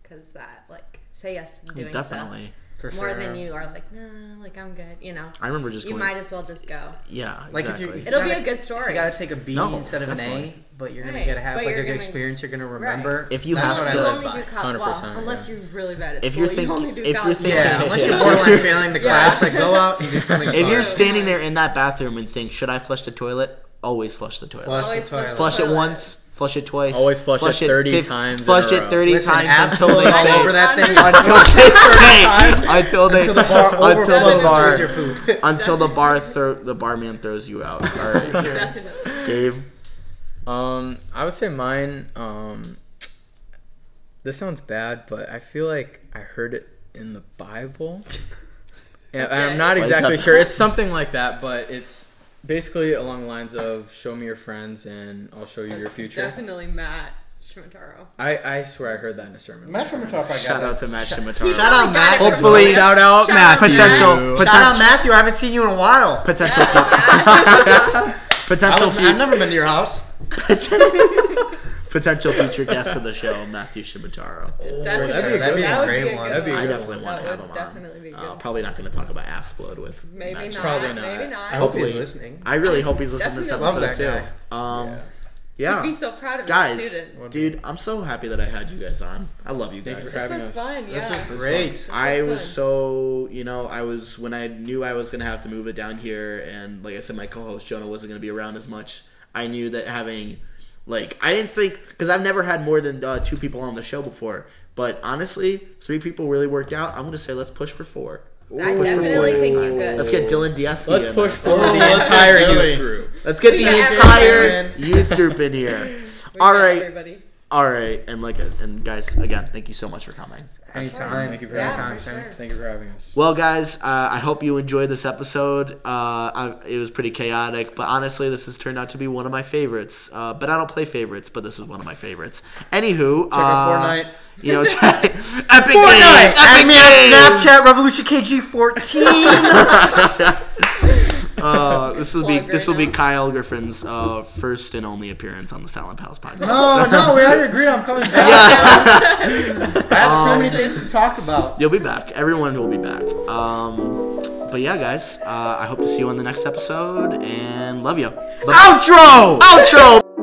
Speaker 3: because that like say yes to doing
Speaker 1: Definitely.
Speaker 4: For
Speaker 3: stuff more
Speaker 4: sure.
Speaker 3: than you are like nah, like I'm good. You know,
Speaker 1: I remember just
Speaker 3: you
Speaker 1: going.
Speaker 3: might as well just go.
Speaker 1: yeah,
Speaker 4: Like if you- if
Speaker 3: It'll be
Speaker 4: gotta-
Speaker 3: a good story You
Speaker 4: gotta take a B
Speaker 1: No,
Speaker 4: instead of an A, but you're gonna
Speaker 3: Right,
Speaker 4: get to have
Speaker 3: but
Speaker 4: like a
Speaker 3: you're
Speaker 4: good
Speaker 3: gonna-
Speaker 4: experience. You're gonna remember.
Speaker 1: If you
Speaker 4: That's
Speaker 1: have
Speaker 4: what I
Speaker 1: to-
Speaker 3: you
Speaker 4: live
Speaker 3: only
Speaker 4: by.
Speaker 3: do college. Well,
Speaker 2: 100%,
Speaker 3: unless
Speaker 2: yeah.
Speaker 3: you're really bad at
Speaker 1: If
Speaker 3: school,
Speaker 1: you're
Speaker 3: you
Speaker 1: thinking-
Speaker 3: only do
Speaker 1: if you're thinking-
Speaker 4: Yeah, unless you're
Speaker 1: Yeah.
Speaker 4: borderline failing the
Speaker 3: Yeah.
Speaker 4: class, like go out and do something.
Speaker 1: If you're standing there in that bathroom and think, should I flush the toilet? Always flush the toilet.
Speaker 4: Flush the toilet.
Speaker 1: Flush it once, flush it twice.
Speaker 2: Always flush it 30
Speaker 1: fif-
Speaker 2: times
Speaker 1: Flush it
Speaker 2: row.
Speaker 1: 30
Speaker 4: Listen,
Speaker 1: times until
Speaker 4: absolutely
Speaker 1: they
Speaker 4: all
Speaker 1: say
Speaker 4: over that thing
Speaker 1: until
Speaker 4: times
Speaker 1: they until they
Speaker 4: until the bar
Speaker 1: until the bar
Speaker 4: with
Speaker 1: until the bar throw the barman throws you out. All right,
Speaker 3: Definitely.
Speaker 1: Gabe.
Speaker 2: Um, I would say mine. Um, this sounds bad, but I feel like I heard it in the Bible. Yeah,
Speaker 3: Okay.
Speaker 2: I'm not exactly sure. It's something like that, but it's basically along the lines of "Show me your friends, and I'll show you your future."
Speaker 3: Definitely Matt Shimotaro.
Speaker 2: I, I swear I heard that in a sermon.
Speaker 4: Matt
Speaker 2: before.
Speaker 4: Shimotaro got
Speaker 1: Shout
Speaker 4: that.
Speaker 1: out to Matt
Speaker 3: He
Speaker 1: Shimotaro.
Speaker 4: Shout out
Speaker 3: probably got
Speaker 4: Matt.
Speaker 3: it from
Speaker 1: Hopefully-
Speaker 3: somewhere.
Speaker 2: Shout out
Speaker 3: Shout
Speaker 2: Matthew.
Speaker 1: Potential-
Speaker 4: Shout
Speaker 1: potential-
Speaker 4: out Matthew. I haven't seen you in a while.
Speaker 1: Potential.
Speaker 3: Yeah,
Speaker 4: I
Speaker 1: potential.
Speaker 4: was,
Speaker 1: fu-
Speaker 4: I've never been to your house.
Speaker 1: potential future guest of the show, Matthew Shimotaro.
Speaker 3: Definitely.
Speaker 2: that'd be a
Speaker 4: That'd be a
Speaker 3: That would
Speaker 4: great
Speaker 3: be a
Speaker 4: one.
Speaker 3: good
Speaker 2: That'd be a
Speaker 1: I
Speaker 2: good
Speaker 1: definitely
Speaker 2: one.
Speaker 1: want to have
Speaker 3: would
Speaker 1: him on.
Speaker 3: definitely be
Speaker 1: Uh,
Speaker 3: good.
Speaker 1: probably not going to talk about ass Asplode with
Speaker 3: Maybe
Speaker 1: Matt
Speaker 3: not.
Speaker 2: Probably not.
Speaker 3: Maybe not.
Speaker 4: I hope
Speaker 1: Hopefully.
Speaker 4: he's listening.
Speaker 1: I really hope he's listening to this
Speaker 3: Definitely.
Speaker 1: episode
Speaker 4: Love that
Speaker 1: too. Um,
Speaker 2: Yeah.
Speaker 1: yeah.
Speaker 3: He'd be so proud of
Speaker 1: guys,
Speaker 3: his students.
Speaker 1: dude, I'm so happy that I had you guys on. I love you
Speaker 2: Thank you
Speaker 1: guys.
Speaker 2: for
Speaker 3: This
Speaker 2: having
Speaker 3: was
Speaker 2: us.
Speaker 3: fun.
Speaker 4: This
Speaker 3: Yeah.
Speaker 4: was great.
Speaker 3: This
Speaker 1: I was
Speaker 3: fun.
Speaker 1: so, you know, I was when I knew I was gonna have to move it down here, and like I said, my co-host Jonah wasn't gonna be around as much. I knew that having, like, I didn't think because I've never had more than uh, two people on the show before. But honestly, three people really worked out. I'm gonna say let's push for four.
Speaker 3: I
Speaker 1: Let's push
Speaker 3: definitely think you could.
Speaker 1: Let's get Dylan Diesky.
Speaker 2: Let's
Speaker 1: in
Speaker 2: push
Speaker 1: this.
Speaker 2: forward
Speaker 4: Oh,
Speaker 2: the
Speaker 4: let's
Speaker 2: entire
Speaker 4: get
Speaker 2: youth group.
Speaker 1: Let's get the
Speaker 3: got
Speaker 1: entire youth group in here.
Speaker 3: We
Speaker 1: All
Speaker 3: got
Speaker 1: right.
Speaker 3: Everybody.
Speaker 1: All right, and like, and guys, again, thank you so much for coming.
Speaker 4: Anytime.
Speaker 2: Thank you for
Speaker 3: Yeah,
Speaker 2: having
Speaker 3: for
Speaker 2: us.
Speaker 3: sure.
Speaker 2: Thank you for having us.
Speaker 1: Well, guys, uh, I hope you enjoyed this episode. Uh, I, it was pretty chaotic, but honestly, this has turned out to be one of my favorites. Uh, but I don't play favorites, but this is one of my favorites. Anywho,
Speaker 4: Check
Speaker 1: uh,
Speaker 4: out Fortnite.
Speaker 1: You know, check, Epic
Speaker 4: Fortnite.
Speaker 1: Games,
Speaker 4: Add
Speaker 1: Epic
Speaker 4: me on
Speaker 1: Games.
Speaker 4: Snapchat Revolution KG14.
Speaker 1: uh, this will be
Speaker 3: plug
Speaker 1: this
Speaker 3: right
Speaker 1: will be. Kyle Griffin's uh, first and only appearance on the Sal and Pals podcast.
Speaker 4: no, no, we already agreed. I'm coming back.
Speaker 1: Yeah.
Speaker 4: I have so
Speaker 1: Um,
Speaker 4: many things to talk about.
Speaker 1: You'll be back. Everyone will be back. Um, but yeah, guys, uh, I hope to see you on the next episode and love you. Outro! Outro!